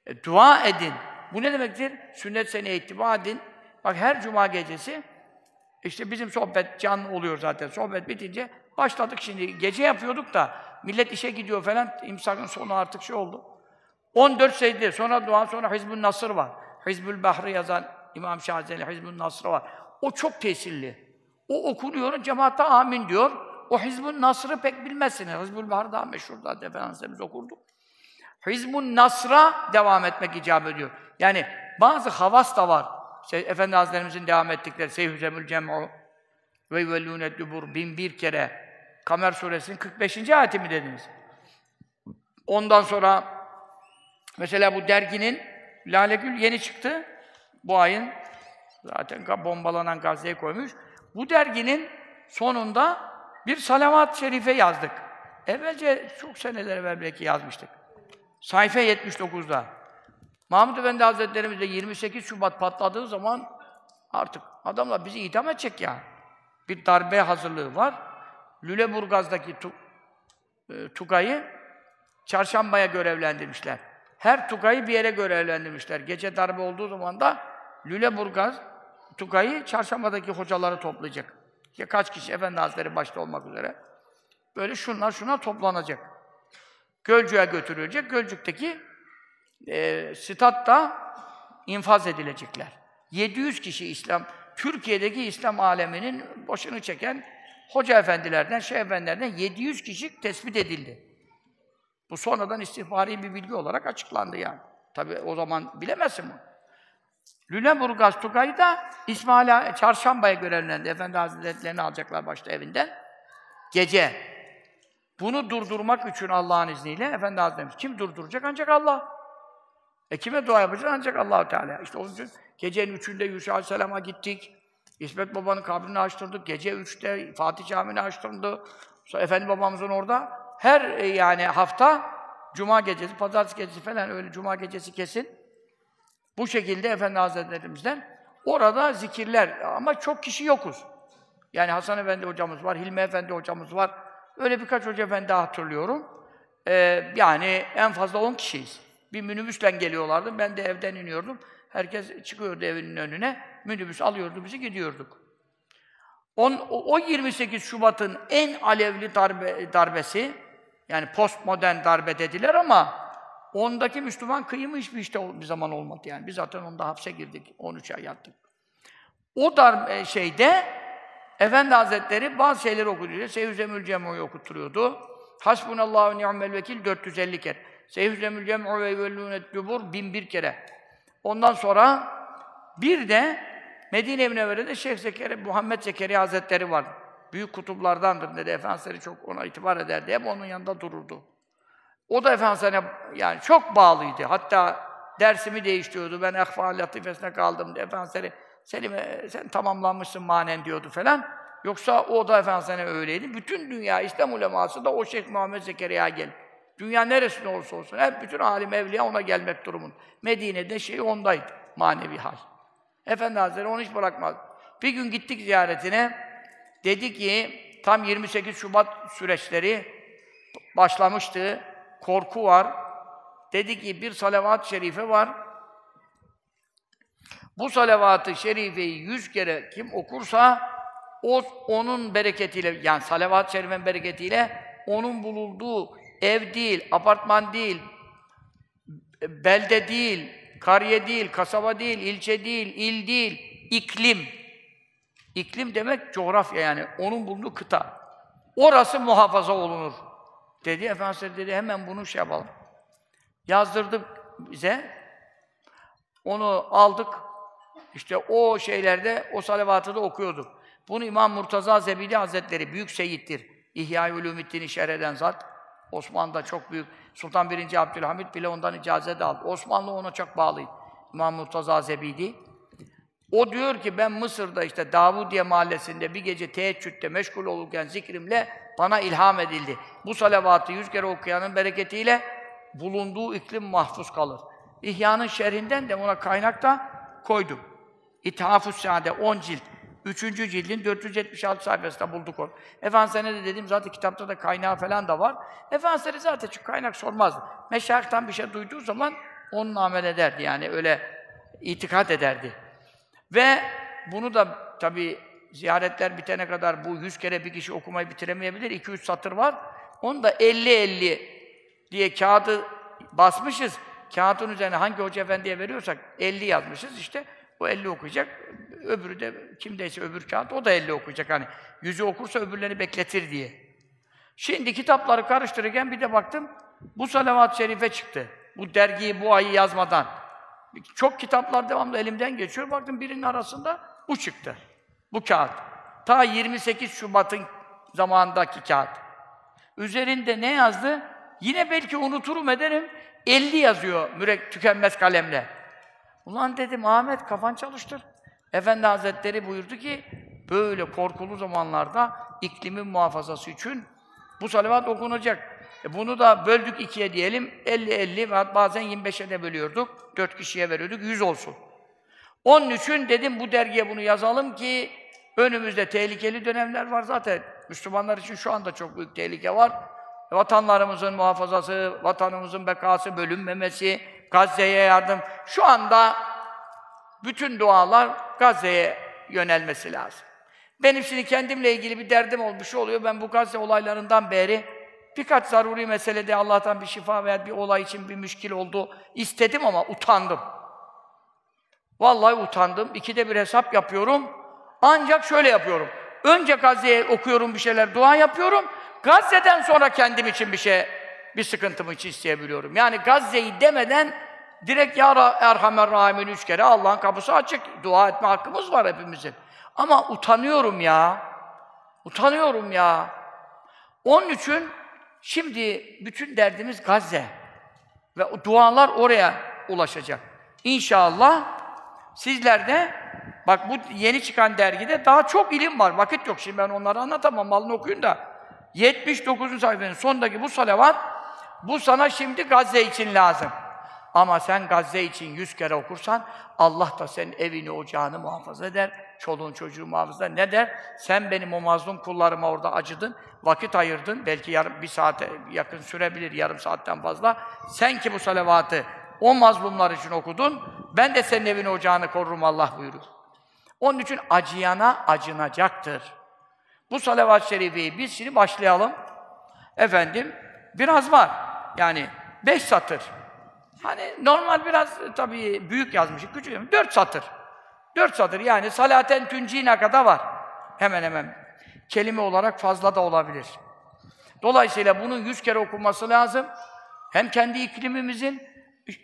A: E, dua edin. Bu ne demektir? Sünnet seni ittiba edin. Bak her cuma gecesi işte bizim sohbet can oluyor zaten. Sohbet bitince başladık şimdi. Gece yapıyorduk da millet işe gidiyor falan. İmsakın sonu artık şey oldu. 14 secde, sonra dua, sonra Hizbün Nasır var. Hizbül Bahri yazan İmam Şazeli Hizbün Nasır var. O çok tesirli. O okunuyor, cemaatte amin diyor. O Hizbün Nasr'ı pek bilmezsiniz. Hizbül Bahri daha meşhur zaten Efendimiz okurdu. Hizbun Nasr'a devam etmek icap ediyor. Yani bazı havas da var. Şey, Efendi Hazretlerimizin devam ettikleri Seyhüzemül Cem'u ve yuvellûne dubur bin bir kere Kamer suresinin 45. ayeti mi dediniz? Ondan sonra mesela bu derginin Lale Gül yeni çıktı. Bu ayın zaten bombalanan Gazze'ye koymuş. Bu derginin sonunda bir salavat-ı şerife yazdık. Evvelce çok seneler evvel belki yazmıştık. Sayfa 79'da. Mahmud Efendi Hazretlerimiz de 28 Şubat patladığı zaman artık adamlar bizi idam edecek ya. Bir darbe hazırlığı var. Lüleburgaz'daki tu, e, Tugay'ı çarşambaya görevlendirmişler. Her Tugay'ı bir yere görevlendirmişler. Gece darbe olduğu zaman da Lüleburgaz Tugay'ı çarşambadaki hocaları toplayacak. Ya kaç kişi Efendi Hazretleri başta olmak üzere. Böyle şunlar şuna toplanacak. Gölcük'e götürülecek. Gölcük'teki e, statta infaz edilecekler. 700 kişi İslam, Türkiye'deki İslam aleminin başını çeken hoca efendilerden, şeyh efendilerden 700 kişi tespit edildi. Bu sonradan istihbari bir bilgi olarak açıklandı yani. Tabi o zaman bilemezsin bunu. Lüleburgaz Tugay'ı da İsmail Çarşamba'ya görevlendi. Efendi Hazretlerini alacaklar başta evinden. Gece. Bunu durdurmak için Allah'ın izniyle Efendi Hazretlerimiz kim durduracak? Ancak Allah. E kime dua yapacak? Ancak allah Teala. İşte onun için gecenin üçünde Yusuf Aleyhisselam'a gittik. İsmet Baba'nın kabrini açtırdık. Gece üçte Fatih Camii'ni açtırdı. Sonra Efendi Babamızın orada her e, yani hafta Cuma gecesi, Pazartesi gecesi falan öyle Cuma gecesi kesin. Bu şekilde Efendi Hazretlerimizden orada zikirler ama çok kişi yokuz. Yani Hasan Efendi hocamız var, Hilmi Efendi hocamız var. Öyle birkaç hoca efendi hatırlıyorum. Ee, yani en fazla 10 kişiyiz. Bir minibüsle geliyorlardı. Ben de evden iniyordum. Herkes çıkıyordu evinin önüne. Minibüs alıyordu bizi gidiyorduk. On, o 28 Şubat'ın en alevli darbe, darbesi, yani postmodern darbe dediler ama ondaki Müslüman kıyımı hiçbir işte bir zaman olmadı yani. Biz zaten onda hapse girdik, 13 ay yattık. O darbe şeyde Efendi Hazretleri bazı şeyleri okutuyordu. Seyhüzemül Cem'u okutturuyordu. Hasbunallahu ni'mel vekil 450 kere. Seyhüzemül Cem'u ve yevellûnet dubur 1001 kere. Ondan sonra bir de Medine-i Münevvere'de Şeyh Zekeriya, Muhammed Zekeriya Hazretleri var. Büyük kutuplardandır dedi. Efendimiz çok ona itibar ederdi. Hep onun yanında dururdu. O da Efendimiz'e yani çok bağlıydı. Hatta dersimi değiştiriyordu. Ben ehfa latifesine kaldım. Efendimiz Selim sen tamamlanmışsın manen diyordu falan. Yoksa o da Efendimiz'e öyleydi. Bütün dünya, İslam uleması da o Şeyh Muhammed Zekeriya'ya gel. Dünya neresinde olursa olsun, hep bütün alim evliya ona gelmek durumun. Medine'de şey ondaydı, manevi hal. Efendi Hazretleri onu hiç bırakmaz. Bir gün gittik ziyaretine, dedi ki, tam 28 Şubat süreçleri başlamıştı, korku var, Dedi ki bir salavat-ı şerife var. Bu salavat-ı şerifeyi yüz kere kim okursa o onun bereketiyle yani salavat-ı şerifenin bereketiyle onun bulunduğu ev değil, apartman değil, belde değil, kariye değil, kasaba değil, ilçe değil, il değil, iklim. İklim demek coğrafya yani. Onun bulunduğu kıta. Orası muhafaza olunur. Dedi Efendimiz dedi hemen bunu şey yapalım. Yazdırdık bize. Onu aldık. İşte o şeylerde o salavatı da okuyorduk. Bunu İmam Murtaza Zebidi Hazretleri büyük seyittir. İhya-i Ulûmiddin'i şerh eden zat. Osmanlı'da çok büyük. Sultan 1. Abdülhamit bile ondan icazet aldı. Osmanlı ona çok bağlıydı. İmam Murtaza Zebidi. O diyor ki ben Mısır'da işte Davudiye mahallesinde bir gece teheccüde meşgul olurken zikrimle bana ilham edildi. Bu salavatı yüz kere okuyanın bereketiyle bulunduğu iklim mahfuz kalır. İhya'nın şerhinden de ona kaynak da koydum. İthaf-ı Sade 10 cilt. Üçüncü cildin 476 sayfasında bulduk onu. Efendimiz'e de dedim zaten kitapta da kaynağı falan da var. Efendimiz'e zaten çünkü kaynak sormazdı. Meşayihtan bir şey duyduğu zaman onun amel ederdi yani öyle itikat ederdi. Ve bunu da tabi ziyaretler bitene kadar bu yüz kere bir kişi okumayı bitiremeyebilir. 2-3 satır var. Onu da 50-50 diye kağıdı basmışız. Kağıdın üzerine hangi hoca efendiye veriyorsak 50 yazmışız işte. O 50 okuyacak. Öbürü de kimdeyse öbür kağıt o da 50 okuyacak. Hani yüzü okursa öbürlerini bekletir diye. Şimdi kitapları karıştırırken bir de baktım bu salavat-ı şerife çıktı. Bu dergiyi bu ayı yazmadan. Çok kitaplar devamlı elimden geçiyor. Baktım birinin arasında bu çıktı. Bu kağıt. Ta 28 Şubat'ın zamanındaki kağıt. Üzerinde ne yazdı? Yine belki unuturum ederim. 50 yazıyor mürek tükenmez kalemle. Ulan dedim Ahmet kafan çalıştır. Efendi Hazretleri buyurdu ki böyle korkulu zamanlarda iklimin muhafazası için bu salavat okunacak. E bunu da böldük ikiye diyelim. 50-50 ve bazen 25'e de bölüyorduk. Dört kişiye veriyorduk. 100 olsun. Onun için dedim bu dergiye bunu yazalım ki önümüzde tehlikeli dönemler var zaten. Müslümanlar için şu anda çok büyük tehlike var. Vatanlarımızın muhafazası, vatanımızın bekası, bölünmemesi, Gazze'ye yardım. Şu anda bütün dualar Gazze'ye yönelmesi lazım. Benim şimdi kendimle ilgili bir derdim olmuş oluyor. Ben bu Gazze olaylarından beri birkaç zaruri meselede Allah'tan bir şifa veya bir olay için bir müşkil oldu. istedim ama utandım. Vallahi utandım. İkide bir hesap yapıyorum. Ancak şöyle yapıyorum. Önce Gazze'ye okuyorum bir şeyler, dua yapıyorum. Gazze'den sonra kendim için bir şey, bir sıkıntımı için isteyebiliyorum. Yani Gazze'yi demeden direkt Ya Erhamer Rahim'in üç kere Allah'ın kapısı açık. Dua etme hakkımız var hepimizin. Ama utanıyorum ya. Utanıyorum ya. Onun için şimdi bütün derdimiz Gazze. Ve dualar oraya ulaşacak. İnşallah sizler de bak bu yeni çıkan dergide daha çok ilim var. Vakit yok şimdi ben onları anlatamam. Malını okuyun da. 79. sayfanın sondaki bu salavat bu sana şimdi Gazze için lazım. Ama sen Gazze için yüz kere okursan Allah da senin evini, ocağını muhafaza eder. Çoluğun çocuğu muhafaza eder. Ne der? Sen benim o mazlum kullarıma orada acıdın, vakit ayırdın. Belki yarım, bir saate yakın sürebilir, yarım saatten fazla. Sen ki bu salavatı o mazlumlar için okudun, ben de senin evini, ocağını korurum Allah buyuruyor. Onun için acıyana acınacaktır. Bu salavat-ı şerifeyi biz şimdi başlayalım. Efendim, biraz var. Yani beş satır. Hani normal biraz tabii büyük yazmışım, küçük yazmışım. Dört satır. Dört satır yani salaten tüncine kadar var. Hemen hemen. Kelime olarak fazla da olabilir. Dolayısıyla bunun yüz kere okunması lazım. Hem kendi iklimimizin,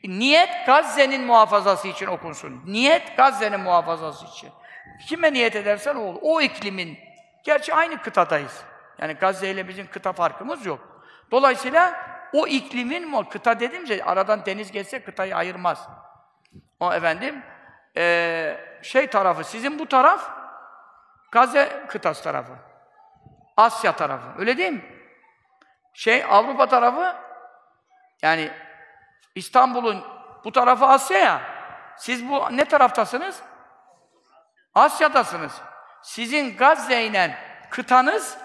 A: niyet Gazze'nin muhafazası için okunsun. Niyet Gazze'nin muhafazası için. Kime niyet edersen o olur. O iklimin, gerçi aynı kıtadayız. Yani Gazze ile bizim kıta farkımız yok. Dolayısıyla o iklimin o kıta dedimce aradan deniz geçse kıtayı ayırmaz. O efendim e, şey tarafı sizin bu taraf Gazze kıtası tarafı. Asya tarafı. Öyle değil mi? Şey Avrupa tarafı yani İstanbul'un bu tarafı Asya ya. Siz bu ne taraftasınız? Asya'dasınız. Sizin Gazze ile kıtanız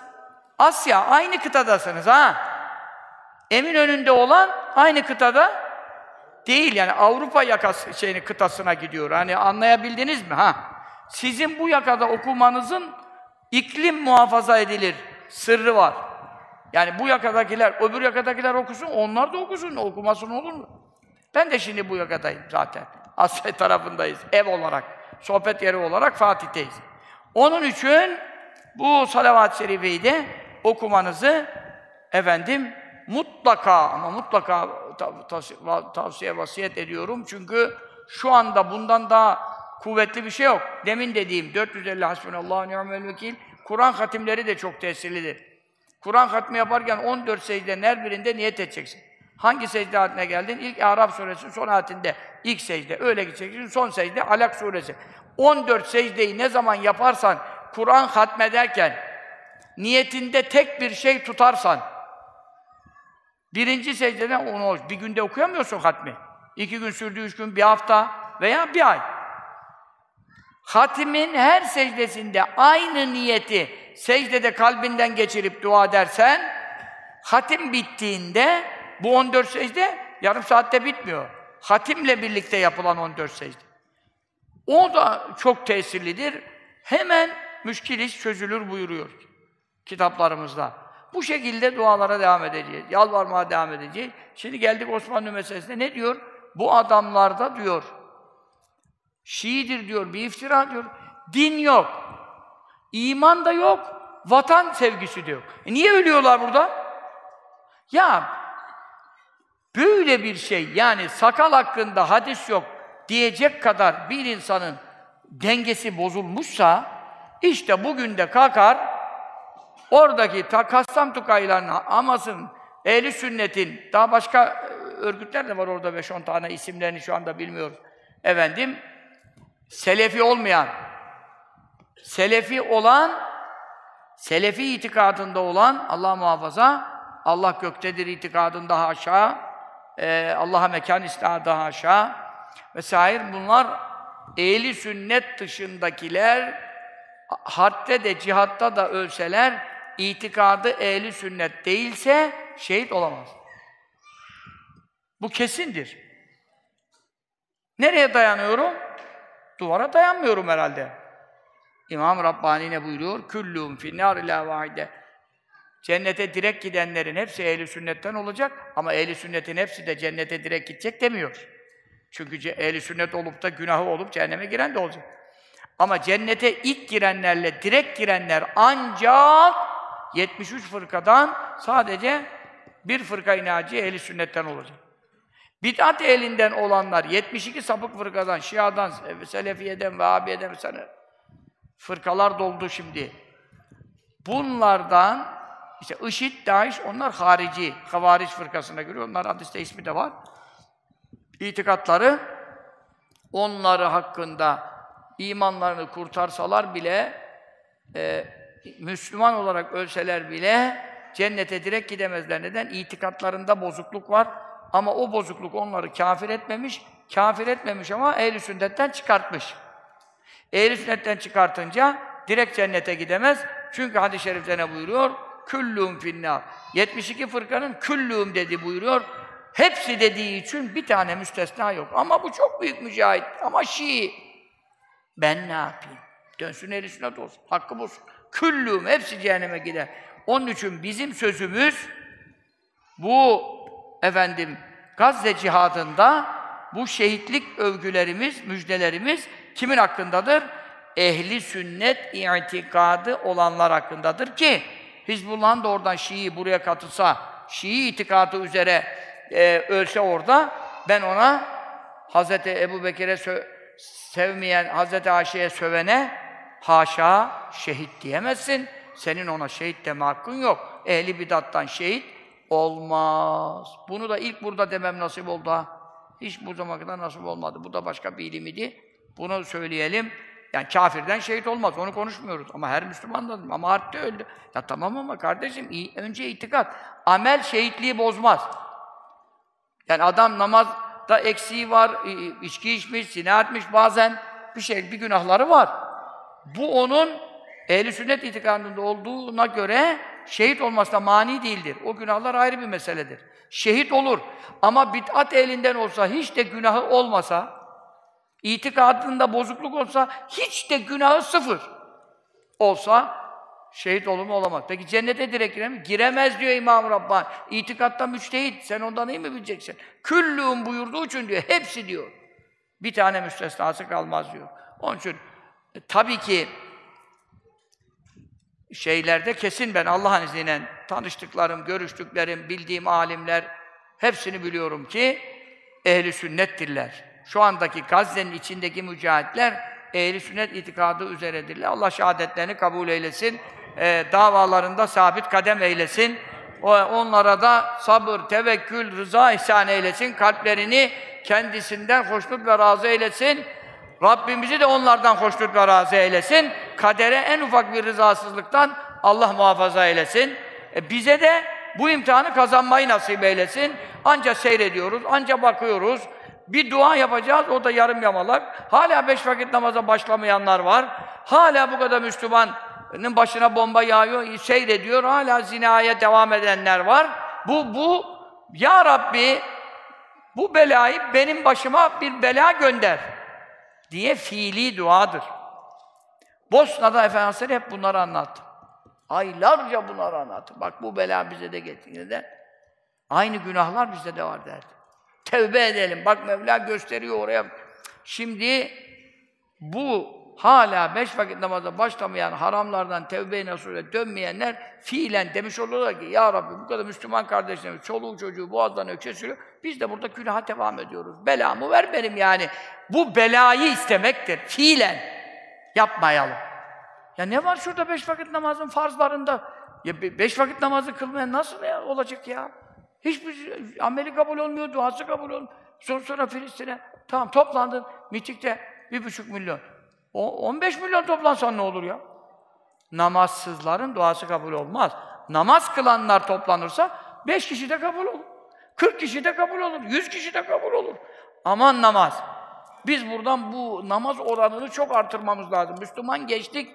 A: Asya. Aynı kıtadasınız ha. Emin önünde olan aynı kıtada değil yani Avrupa yakası şeyini kıtasına gidiyor. Hani anlayabildiniz mi ha? Sizin bu yakada okumanızın iklim muhafaza edilir sırrı var. Yani bu yakadakiler, öbür yakadakiler okusun, onlar da okusun. Okumasın olur mu? Ben de şimdi bu yakadayım zaten. Asya tarafındayız, ev olarak. Sohbet yeri olarak Fatih'teyiz. Onun için bu salavat-ı şerifeyi de okumanızı efendim mutlaka ama mutlaka ta- ta- tavsiye vasiyet ediyorum. Çünkü şu anda bundan daha kuvvetli bir şey yok. Demin dediğim 450 hasbunallahu ni'mel vekil Kur'an hatimleri de çok tesirlidir. Kur'an hatmi yaparken 14 secdenin her birinde niyet edeceksin. Hangi secde haline geldin? İlk Arap suresinin son ayetinde ilk secde. Öyle gideceksin. Son secde Alak suresi. 14 secdeyi ne zaman yaparsan Kur'an hatmederken niyetinde tek bir şey tutarsan birinci secdeden onu bir günde okuyamıyorsun hatmi. İki gün sürdü, üç gün, bir hafta veya bir ay. Hatimin her secdesinde aynı niyeti secdede kalbinden geçirip dua edersen, hatim bittiğinde bu 14 secde yarım saatte bitmiyor. Hatimle birlikte yapılan 14 secde. O da çok tesirlidir. Hemen müşkil iş çözülür buyuruyor kitaplarımızda. Bu şekilde dualara devam edeceğiz. Yalvarmaya devam edeceğiz. Şimdi geldik Osmanlı meselesine. Ne diyor? Bu adamlarda diyor, Şiidir diyor, bir iftira diyor. Din yok. İman da yok. Vatan sevgisi de yok. E niye ölüyorlar burada? Ya böyle bir şey yani sakal hakkında hadis yok diyecek kadar bir insanın dengesi bozulmuşsa işte bugün de kalkar oradaki ta Kassam Tukaylar'ın, Hamas'ın, Ehli Sünnet'in daha başka e, örgütler de var orada 5-10 tane isimlerini şu anda bilmiyoruz. Efendim Selefi olmayan, Selefi olan, Selefi itikadında olan, Allah muhafaza, Allah göktedir itikadında haşa, e, Allah'a mekan istihadı haşa vesaire bunlar ehli sünnet dışındakiler harpte de cihatta da ölseler itikadı ehli sünnet değilse şehit olamaz. Bu kesindir. Nereye dayanıyorum? Duvara dayanmıyorum herhalde. İmam Rabbani ne buyuruyor? Küllûm finnâr ilâ vahide. Cennete direkt gidenlerin hepsi ehli sünnetten olacak ama ehli sünnetin hepsi de cennete direkt gidecek demiyor. Çünkü ehli sünnet olup da günahı olup cehenneme giren de olacak. Ama cennete ilk girenlerle direkt girenler ancak 73 fırkadan sadece bir fırka inancı ehli sünnetten olacak. Bid'at elinden olanlar 72 sapık fırkadan, Şia'dan, Selefiye'den, Vehhabiye'den fırkalar doldu şimdi. Bunlardan işte IŞİD, DAEŞ onlar harici, havariç fırkasına giriyor. Onlar hadiste ismi de var. İtikatları onları hakkında imanlarını kurtarsalar bile e, Müslüman olarak ölseler bile cennete direkt gidemezler. Neden? İtikatlarında bozukluk var. Ama o bozukluk onları kafir etmemiş. Kafir etmemiş ama ehl-i sünnetten çıkartmış. Ehl-i sünnetten çıkartınca direkt cennete gidemez. Çünkü hadis-i şerifte ne buyuruyor? Küllûm finnâr. 72 fırkanın küllûm dedi buyuruyor. Hepsi dediği için bir tane müstesna yok. Ama bu çok büyük mücahit. Ama Şii. Ben ne yapayım? Dönsün ehl sünnet olsun. Hakkı bulsun. Küllûm. Hepsi cehenneme gider. Onun için bizim sözümüz bu efendim Gazze cihadında bu şehitlik övgülerimiz, müjdelerimiz kimin hakkındadır? Ehli sünnet itikadı olanlar hakkındadır ki Hizbullah'ın da oradan Şii buraya katılsa, Şii itikadı üzere e, ölse orada ben ona Hz. Ebu Bekir'e sevmeyen, Hz. Ayşe'ye sövene haşa şehit diyemezsin. Senin ona şehit deme hakkın yok. Ehli bidattan şehit olmaz. Bunu da ilk burada demem nasip oldu ha. Hiç bu zamana kadar nasip olmadı. Bu da başka bir ilim idi. Bunu söyleyelim. Yani kafirden şehit olmaz. Onu konuşmuyoruz. Ama her Müslüman da ama harpte öldü. Ya tamam ama kardeşim önce itikat. Amel şehitliği bozmaz. Yani adam namazda eksiği var, içki içmiş, zina etmiş bazen bir şey, bir günahları var. Bu onun ehl sünnet itikadında olduğuna göre şehit olmasına mani değildir. O günahlar ayrı bir meseledir. Şehit olur. Ama bid'at elinden olsa, hiç de günahı olmasa, itikadında bozukluk olsa, hiç de günahı sıfır olsa, şehit olur mu olamaz. Peki cennete direkt girer? Giremez diyor İmam Rabbani. İtikatta müçtehit. Sen ondan iyi mi bileceksin? Küllüğün buyurduğu için diyor. Hepsi diyor. Bir tane müstesnası kalmaz diyor. Onun için e, tabii ki şeylerde kesin ben Allah'ın izniyle tanıştıklarım, görüştüklerim, bildiğim alimler hepsini biliyorum ki ehli sünnettirler. Şu andaki Gazze'nin içindeki mücahitler ehli sünnet itikadı üzeredirler. Allah şehadetlerini kabul eylesin. E, davalarında sabit kadem eylesin. O, onlara da sabır, tevekkül, rıza ihsan eylesin. Kalplerini kendisinden hoşnut ve razı eylesin. Rabbimizi de onlardan hoşnut ve razı eylesin. Kadere en ufak bir rızasızlıktan Allah muhafaza eylesin. E bize de bu imtihanı kazanmayı nasip eylesin. Anca seyrediyoruz, anca bakıyoruz. Bir dua yapacağız, o da yarım yamalak. Hala beş vakit namaza başlamayanlar var. Hala bu kadar Müslümanın başına bomba yağıyor, seyrediyor. Hala zinaya devam edenler var. Bu, bu, Ya Rabbi, bu belayı benim başıma bir bela gönder diye fiili duadır. Bosna'da Efendimiz hep bunları anlattı. Aylarca bunları anlattı. Bak bu bela bize de getirdiğinde aynı günahlar bizde de var derdi. Tevbe edelim. Bak Mevla gösteriyor oraya. Şimdi bu hala beş vakit namaza başlamayan, haramlardan tevbe-i nasule dönmeyenler fiilen demiş olurlar ki Ya Rabbi bu kadar Müslüman kardeşlerimiz, çoluğu çocuğu boğazdan ökçe sürüyor. Biz de burada günaha devam ediyoruz. Belamı ver benim yani. Bu belayı istemektir. Fiilen. Yapmayalım. Ya ne var şurada beş vakit namazın farzlarında? Ya be- beş vakit namazı kılmayan nasıl ya olacak ya? Hiçbir ameli kabul olmuyor, duası kabul olmuyor. Sonra, sonra Filistin'e, tamam toplandın, mitikte bir buçuk milyon. O, 15 milyon toplansan ne olur ya? Namazsızların duası kabul olmaz. Namaz kılanlar toplanırsa beş kişi de kabul olur. 40 kişi de kabul olur. 100 kişi de kabul olur. Aman namaz. Biz buradan bu namaz oranını çok artırmamız lazım. Müslüman geçtik.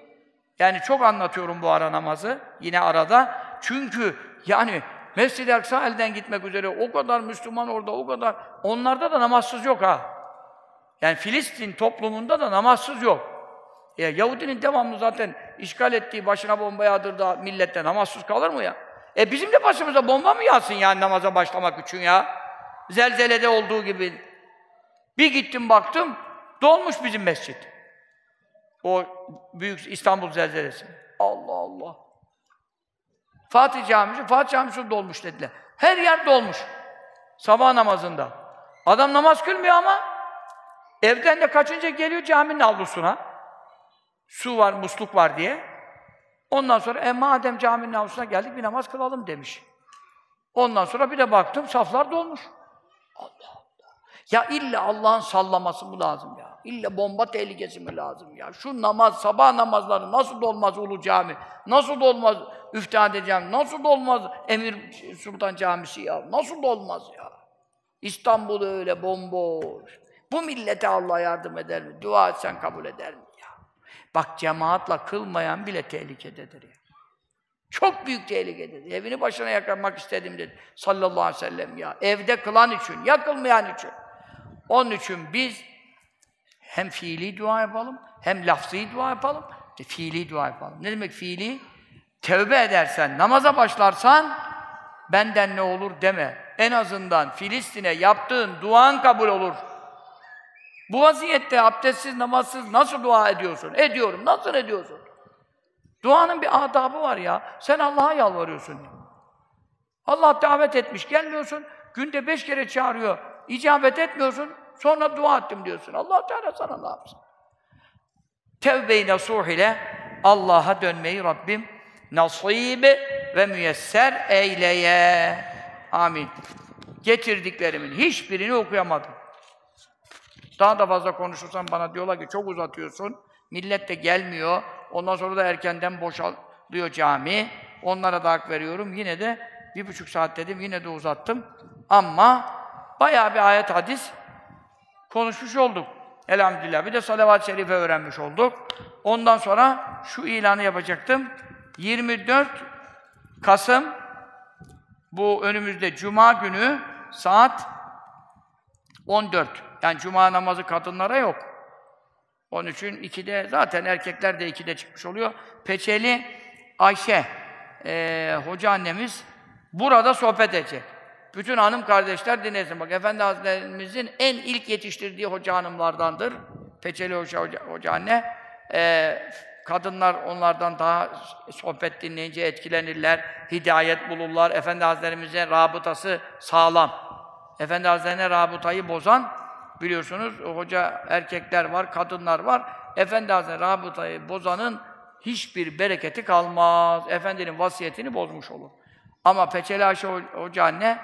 A: Yani çok anlatıyorum bu ara namazı. Yine arada. Çünkü yani Mescid-i Aksa elden gitmek üzere o kadar Müslüman orada, o kadar. Onlarda da namazsız yok ha. Yani Filistin toplumunda da namazsız yok. Ya Yahudinin devamlı zaten işgal ettiği, başına bomba yağdırdığı millette namazsız kalır mı ya? E bizim de başımıza bomba mı yağsın yani namaza başlamak için ya? Zelzelede olduğu gibi. Bir gittim baktım, dolmuş bizim mescit. O büyük İstanbul zelzelesi. Allah Allah. Fatih Camisi, Fatih Camisi dolmuş dediler. Her yer dolmuş. Sabah namazında. Adam namaz kılmıyor ama evden de kaçınca geliyor caminin avlusuna. Su var, musluk var diye. Ondan sonra e madem caminin avlusuna geldik bir namaz kılalım demiş. Ondan sonra bir de baktım saflar dolmuş. Allah Allah. Ya illa Allah'ın sallaması mı lazım ya? İlla bomba tehlikesi mi lazım ya? Şu namaz, sabah namazları nasıl dolmaz Ulu Cami? Nasıl dolmaz Üftade Cami? Nasıl dolmaz Emir Sultan Camisi ya? Nasıl dolmaz ya? İstanbul öyle bomboş. Bu millete Allah yardım eder mi? Dua etsen kabul eder mi ya? Bak cemaatla kılmayan bile tehlikededir ya. Çok büyük tehlikededir. Evini başına yakmak istedim dedi. Sallallahu aleyhi ve sellem ya. Evde kılan için, yakılmayan için. Onun için biz hem fiili dua yapalım, hem lafzı dua yapalım, fiili dua yapalım. Ne demek fiili? Tevbe edersen, namaza başlarsan, benden ne olur deme. En azından Filistin'e yaptığın duan kabul olur. Bu vaziyette abdestsiz, namazsız nasıl dua ediyorsun? Ediyorum. Nasıl ediyorsun? Duanın bir adabı var ya. Sen Allah'a yalvarıyorsun. Allah davet etmiş, gelmiyorsun. Günde beş kere çağırıyor. İcabet etmiyorsun. Sonra dua ettim diyorsun. Allah Teala sana ne yapsın? Tevbe-i nasuh ile Allah'a dönmeyi Rabbim nasib ve müyesser eyleye. Amin. Getirdiklerimin hiçbirini okuyamadım. Daha da fazla konuşursam bana diyorlar ki çok uzatıyorsun. Millet de gelmiyor. Ondan sonra da erkenden boşalıyor cami. Onlara da hak veriyorum. Yine de bir buçuk saat dedim. Yine de uzattım. Ama bayağı bir ayet hadis konuşmuş olduk. Elhamdülillah. Bir de salavat-ı şerife öğrenmiş olduk. Ondan sonra şu ilanı yapacaktım. 24 Kasım Bu önümüzde Cuma günü saat 14. Yani Cuma namazı kadınlara yok. Onun için 2'de zaten erkekler de 2'de çıkmış oluyor. Peçeli Ayşe e, hoca annemiz burada sohbet edecek. Bütün hanım kardeşler dinlesin. Bak Efendi Hazretlerimizin en ilk yetiştirdiği hoca hanımlardandır. Peçeli Hoca, hoca, hoca anne. Ee, kadınlar onlardan daha sohbet dinleyince etkilenirler, hidayet bulurlar. Efendi Hazretlerimizin rabıtası sağlam. Efendi Hazretlerine rabıtayı bozan, biliyorsunuz hoca erkekler var, kadınlar var. Efendi Hazretleri rabıtayı bozanın hiçbir bereketi kalmaz. Efendinin vasiyetini bozmuş olur. Ama Peçeli Ayşe Hoca anne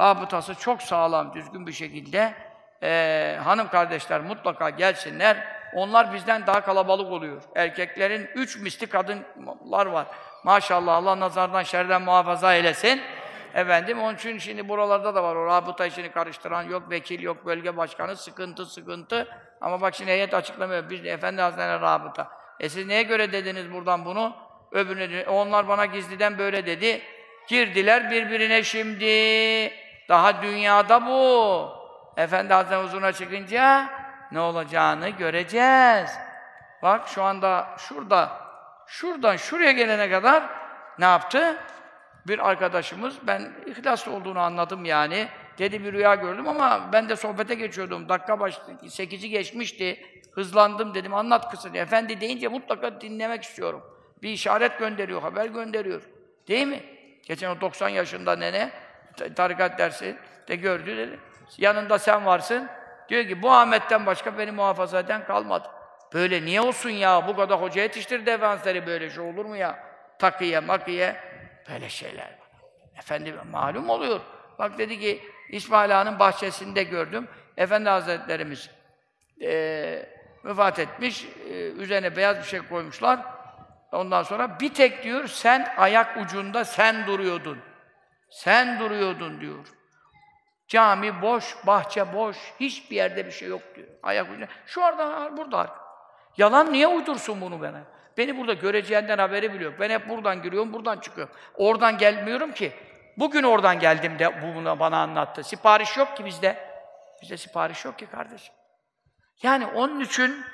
A: rabıtası çok sağlam, düzgün bir şekilde e, hanım kardeşler mutlaka gelsinler. Onlar bizden daha kalabalık oluyor. Erkeklerin üç misli kadınlar var. Maşallah Allah nazardan şerden muhafaza eylesin. Efendim onun için şimdi buralarda da var o rabıta işini karıştıran yok vekil yok bölge başkanı sıkıntı sıkıntı. Ama bak şimdi heyet açıklamıyor. Biz Efendi Hazretleri rabıta. E siz neye göre dediniz buradan bunu? Öbürüne onlar bana gizliden böyle dedi. Girdiler birbirine şimdi. Daha dünyada bu. Efendi Hazretleri huzuruna çıkınca ne olacağını göreceğiz. Bak şu anda şurada, şuradan şuraya gelene kadar ne yaptı? Bir arkadaşımız, ben ihlaslı olduğunu anladım yani. Dedi bir rüya gördüm ama ben de sohbete geçiyordum. Dakika baş, sekizi geçmişti. Hızlandım dedim, anlat kısaca. Efendi deyince mutlaka dinlemek istiyorum. Bir işaret gönderiyor, haber gönderiyor. Değil mi? Geçen o 90 yaşında nene, tarikat dersi de gördü dedi. Yanında sen varsın. Diyor ki bu Ahmet'ten başka beni muhafaza eden kalmadı. Böyle niye olsun ya? Bu kadar hoca yetiştirdi Efendimizleri böyle şey olur mu ya? Takiye, makiye, böyle şeyler. Efendim malum oluyor. Bak dedi ki İsmail Ağa'nın bahçesinde gördüm. Efendi Hazretlerimiz e, vefat etmiş. E, üzerine beyaz bir şey koymuşlar. Ondan sonra bir tek diyor sen ayak ucunda sen duruyordun. Sen duruyordun diyor. Cami boş, bahçe boş, hiçbir yerde bir şey yok diyor. Ayak ucunda. Şu anda burada. Yalan niye uydursun bunu bana? Beni burada göreceğinden haberi biliyor. Ben hep buradan giriyorum, buradan çıkıyorum. Oradan gelmiyorum ki. Bugün oradan geldim de bu bunu bana anlattı. Sipariş yok ki bizde. Bizde sipariş yok ki kardeşim. Yani onun için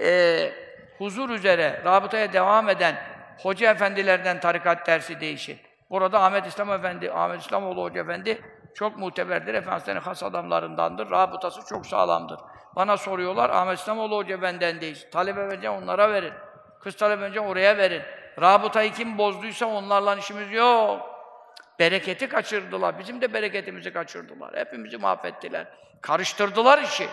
A: e, huzur üzere rabıtaya devam eden hoca efendilerden tarikat dersi değişir. Burada Ahmet İslam Efendi, Ahmet İslamoğlu Hoca Efendi çok muteberdir. Efendimiz'in has adamlarındandır. Rabıtası çok sağlamdır. Bana soruyorlar, Ahmet İslamoğlu Hoca benden değil. Talebe verince onlara verin. Kız talebe verince oraya verin. Rabıtayı kim bozduysa onlarla işimiz yok. Bereketi kaçırdılar. Bizim de bereketimizi kaçırdılar. Hepimizi mahvettiler. Karıştırdılar işi.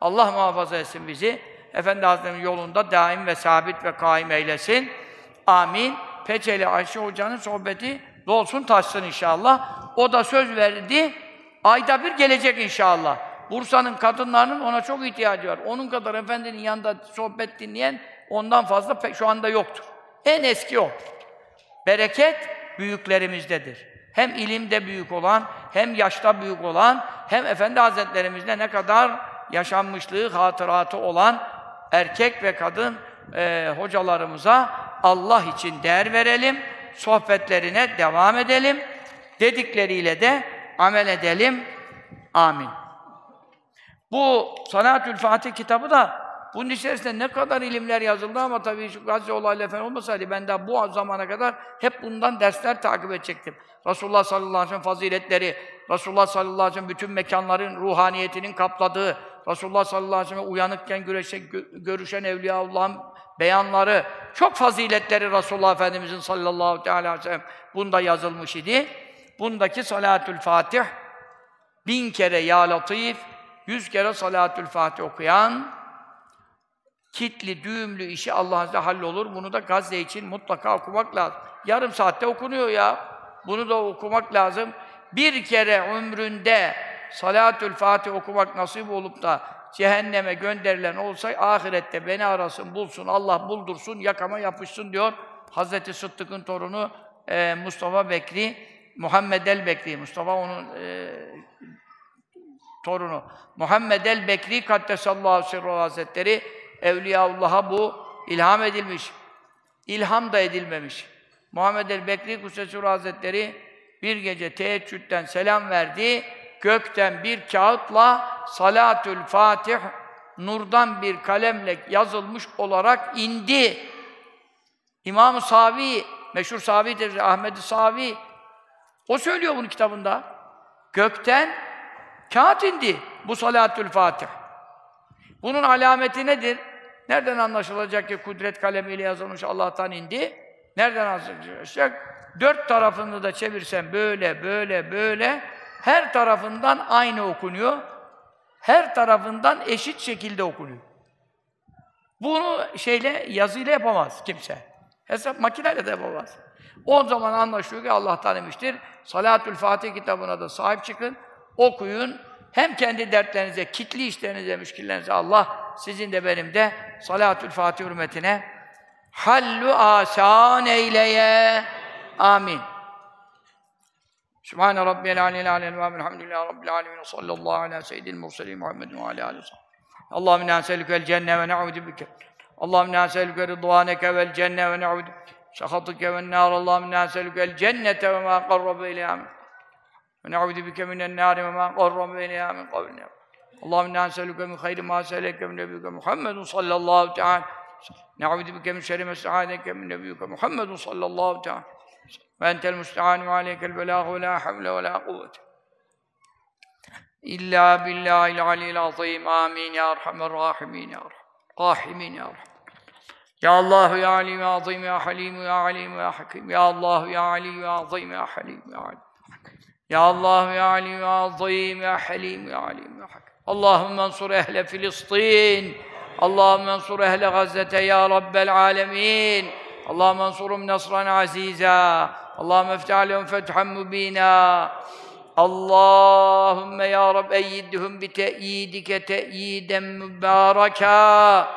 A: Allah muhafaza etsin bizi. Efendi Hazretleri'nin yolunda daim ve sabit ve kaim eylesin. Amin. Peçeli Ayşe Hoca'nın sohbeti dolsun taşsın inşallah. O da söz verdi. Ayda bir gelecek inşallah. Bursa'nın kadınlarının ona çok ihtiyacı var. Onun kadar efendinin yanında sohbet dinleyen ondan fazla şu anda yoktur. En eski o. Bereket büyüklerimizdedir. Hem ilimde büyük olan, hem yaşta büyük olan, hem Efendi Hazretlerimizde ne kadar yaşanmışlığı, hatıratı olan erkek ve kadın e, hocalarımıza Allah için değer verelim, sohbetlerine devam edelim, dedikleriyle de amel edelim. Amin. Bu Salatül Fatih kitabı da bunun içerisinde ne kadar ilimler yazıldı ama tabii şu Gazze olayları falan olmasaydı ben daha bu zamana kadar hep bundan dersler takip edecektim. Resulullah sallallahu aleyhi ve sellem faziletleri, Resulullah sallallahu aleyhi ve sellem bütün mekanların ruhaniyetinin kapladığı, Resulullah sallallahu aleyhi ve sellem uyanıkken güreşe, görüşen Evliyaullah'ın beyanları, çok faziletleri Resulullah Efendimizin sallallahu aleyhi ve sellem bunda yazılmış idi. Bundaki Salatül Fatih bin kere Ya Latif, yüz kere Salatül Fatih okuyan kitli, düğümlü işi Allah'ın izniyle hallolur. Bunu da Gazze için mutlaka okumak lazım. Yarım saatte okunuyor ya. Bunu da okumak lazım. Bir kere ömründe Salatül Fatih okumak nasip olup da cehenneme gönderilen olsa ahirette beni arasın, bulsun, Allah buldursun, yakama yapışsın diyor. Hazreti Sıddık'ın torunu e, Mustafa Bekri, Muhammed el Bekri, Mustafa onun e, torunu. Muhammed el Bekri Kaddesallahu Sirru Hazretleri Evliyaullah'a bu ilham edilmiş. İlham da edilmemiş. Muhammed el Bekri Kudsesur Hazretleri bir gece teheccüden selam verdi. Gökten bir kağıtla Salatül Fatih nurdan bir kalemle yazılmış olarak indi. İmam-ı Savi, meşhur Savi Ahmed-i Savi o söylüyor bunu kitabında. Gökten kağıt indi bu Salatül Fatih. Bunun alameti nedir? Nereden anlaşılacak ki kudret kalemiyle yazılmış Allah'tan indi? Nereden anlaşılacak? Dört tarafını da çevirsen böyle, böyle, böyle her tarafından aynı okunuyor. Her tarafından eşit şekilde okunuyor. Bunu şeyle, yazıyla yapamaz kimse. Hesap makineyle de yapamaz. O zaman anlaşılıyor ki Allah'tan imiştir. Salatül Fatih kitabına da sahip çıkın, okuyun. Hem kendi dertlerinize, kitli işlerinize, müşkillerinize Allah sizin de benim de Salatül Fatih hürmetine hallu asan eyleye. Amin. Sübhane Rabbiyel aleyhi aleyhi ve elhamdülillahi Rabbil alemin. Sallallahu ala seyyidil murselin Muhammedin ve ala aleyhi Allahümme inna neselükel cenne ve ne'udu bike. Allahümme inna neselüke rıdvaneke vel cenne ve ne'udu şehatike ve nâr. Allahümme inna neselükel cennete ve mâ qarrabe ileyha min. Ve ne'udu bike minen nâri ve mâ qarrabe ileyha min kavlina. Allahümme inna neselüke min hayri mâ seleke min nebiyyüke Muhammedun sallallahu teâlâ. Ne'udu bike min şerri mes'âdeke min nebiyyüke Muhammedun sallallahu teâlâ. Ve entel musta'an ve aleykel belâhu ve la havle ve la kuvvete. İlla billahil aliyyil azîm. Amin ya erhamer rahimin ya Allah ya Ali ya Azim ya Halim ya Alim ya Hakim. Ya Allah ya Ali ya Azim ya Halim ya Alim. Ya Allah ya Ali ya Azim ya Halim ya Alim ya Hakim. Allahümme ensur ehle Filistin. Allahümme ensur ehle Gazze'te ya Rabbel alemin. Allahümme ensurum nasran aziza. Allahümme eftih alehum fethan mubina. Allahümme ya Rab eyyidhum bi te'yidike te'yiden mübareka.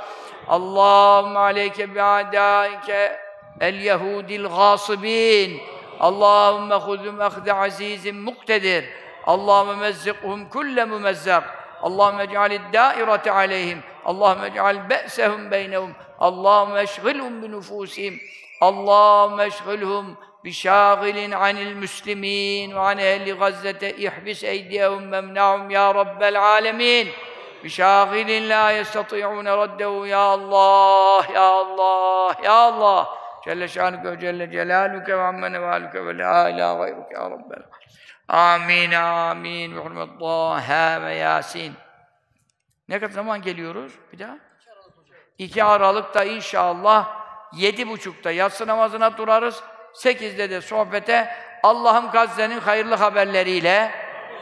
A: Allahümme aleyke bi adaike el yehudil gâsibin. Allahümme huzum ehde azizin muktedir. Allahümme mezzikhum kulle mumezzak. Allahümme ec'alid dairete aleyhim. Allahümme ec'al be'sehum beynehum. Allahümme eşgilhum bi nufusihim. Allahümme eşgilhum بشاغل عن المسلمين وعن أهل غزة احبس أيديهم وامنعهم يا رب العالمين Bişâhilin lâ yestatî'ûne raddehu ya Allah, ya Allah, ya Allah. Celle şânuke ve celle celâluke ve amme nevâluke ve lâ ilâ gayruke ya Rabbel. Amin, amin. Ve hürmet Taha ve Yasin. Ne kadar zaman geliyoruz? Bir daha. 2 Aralık'ta inşallah yedi buçukta yatsı namazına durarız. Sekizde de sohbete Allah'ım Gazze'nin hayırlı haberleriyle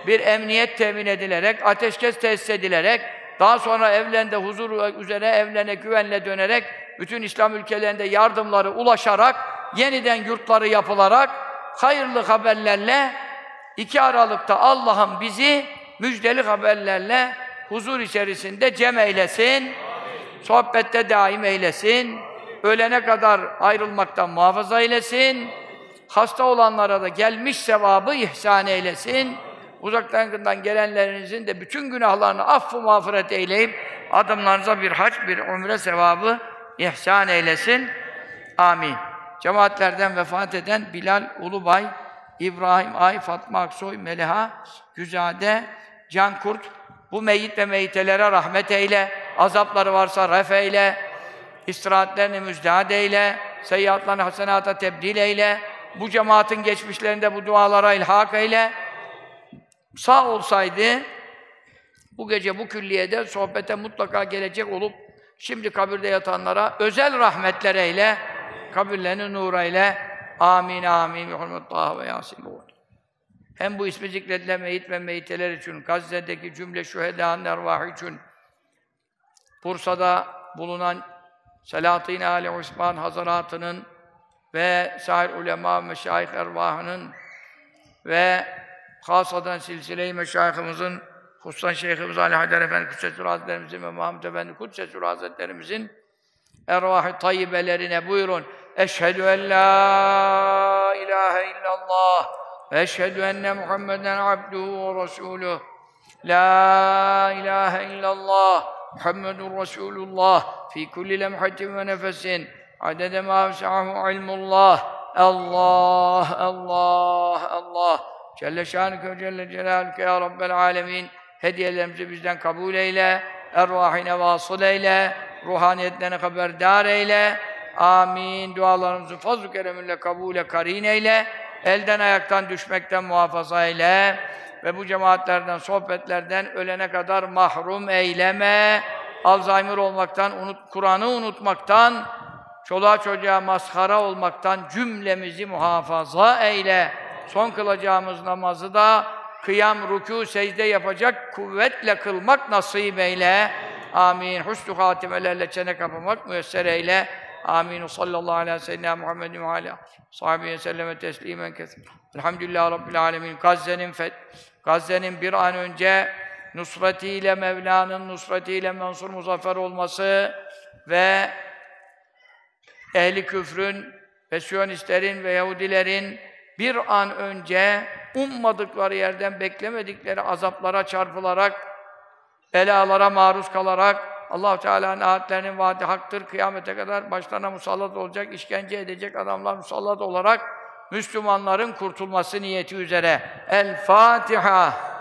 A: bir emniyet temin edilerek, ateşkes tesis edilerek, daha sonra evlerinde huzur üzere evlerine güvenle dönerek, bütün İslam ülkelerinde yardımları ulaşarak, yeniden yurtları yapılarak, hayırlı haberlerle 2 Aralık'ta Allah'ım bizi müjdeli haberlerle huzur içerisinde cem eylesin, sohbette daim eylesin, ölene kadar ayrılmaktan muhafaza eylesin. Hasta olanlara da gelmiş sevabı ihsan eylesin. Uzaktan yakından gelenlerinizin de bütün günahlarını affı mağfiret eyleyip adımlarınıza bir hac, bir umre sevabı ihsan eylesin. Amin. Cemaatlerden vefat eden Bilal Ulubay, İbrahim Ay, Fatma Aksoy, Meliha, Güzade, Can Kurt, bu meyit ve meyitelere rahmet eyle, azapları varsa ref eyle, istirahatlerini müjdat eyle, seyyiatlarını hasenata tebdil eyle, bu cemaatin geçmişlerinde bu dualara ilhak eyle. Sağ olsaydı, bu gece bu külliyede sohbete mutlaka gelecek olup, şimdi kabirde yatanlara özel rahmetler eyle, kabirlerini nur eyle. Amin, amin. Hürmet ve Yasin. Hem bu ismi zikredilen meyit ve meyiteler için, Gazze'deki cümle şühedanın ervahı için, Bursa'da bulunan Selahattin Ali Osman Hazaratının ve sair ulema meşayih ervahının ve hasadan silsile-i meşayihimizin Hususan Şeyhimiz Ali Haydar Efendi Kudüs'ü Hazretlerimizin ve Muhammed Efendi Kudüs'ü Hazretlerimizin ervah-ı tayyibelerine buyurun. Eşhedü en la ilahe illallah ve eşhedü enne Muhammeden abduhu ve resuluh. La ilahe illallah Muhammedun Resulullah fi kulli lemhatin ve nefesin adede ma ilmullah Allah, Allah, Allah. Celle şanüke ve celle celaluke ya Rabbel alemin. Hediyelerimizi bizden kabul eyle. Ervahine vasıl eyle. Ruhaniyetlerine haberdar eyle. Amin. Dualarımızı fazl-ı kereminle kabule karin eyle. Elden ayaktan düşmekten muhafaza eyle. Ve bu cemaatlerden, sohbetlerden ölene kadar mahrum eyleme. Alzheimer olmaktan, unut, Kur'an'ı unutmaktan, çoluğa çocuğa mazhara olmaktan cümlemizi muhafaza eyle. Son kılacağımız namazı da kıyam, rükû, secde yapacak kuvvetle kılmak nasip eyle. Amin. Husnü hatimelerle çene kapamak müyesser eyle. Amin. Sallallahu aleyhi ve sellem Muhammedin ve aleyhi sahibi selleme teslimen kesir. Elhamdülillah Rabbil alemin. Gazze'nin feth, Gazze'nin bir an önce nusretiyle Mevla'nın nusretiyle mensur muzaffer olması ve ehli küfrün ve Siyonistlerin ve Yahudilerin bir an önce ummadıkları yerden beklemedikleri azaplara çarpılarak, belalara maruz kalarak, allah Teala'nın ayetlerinin vaadi haktır, kıyamete kadar başlarına musallat olacak, işkence edecek adamlar musallat olarak Müslümanların kurtulması niyeti üzere. El Fatiha.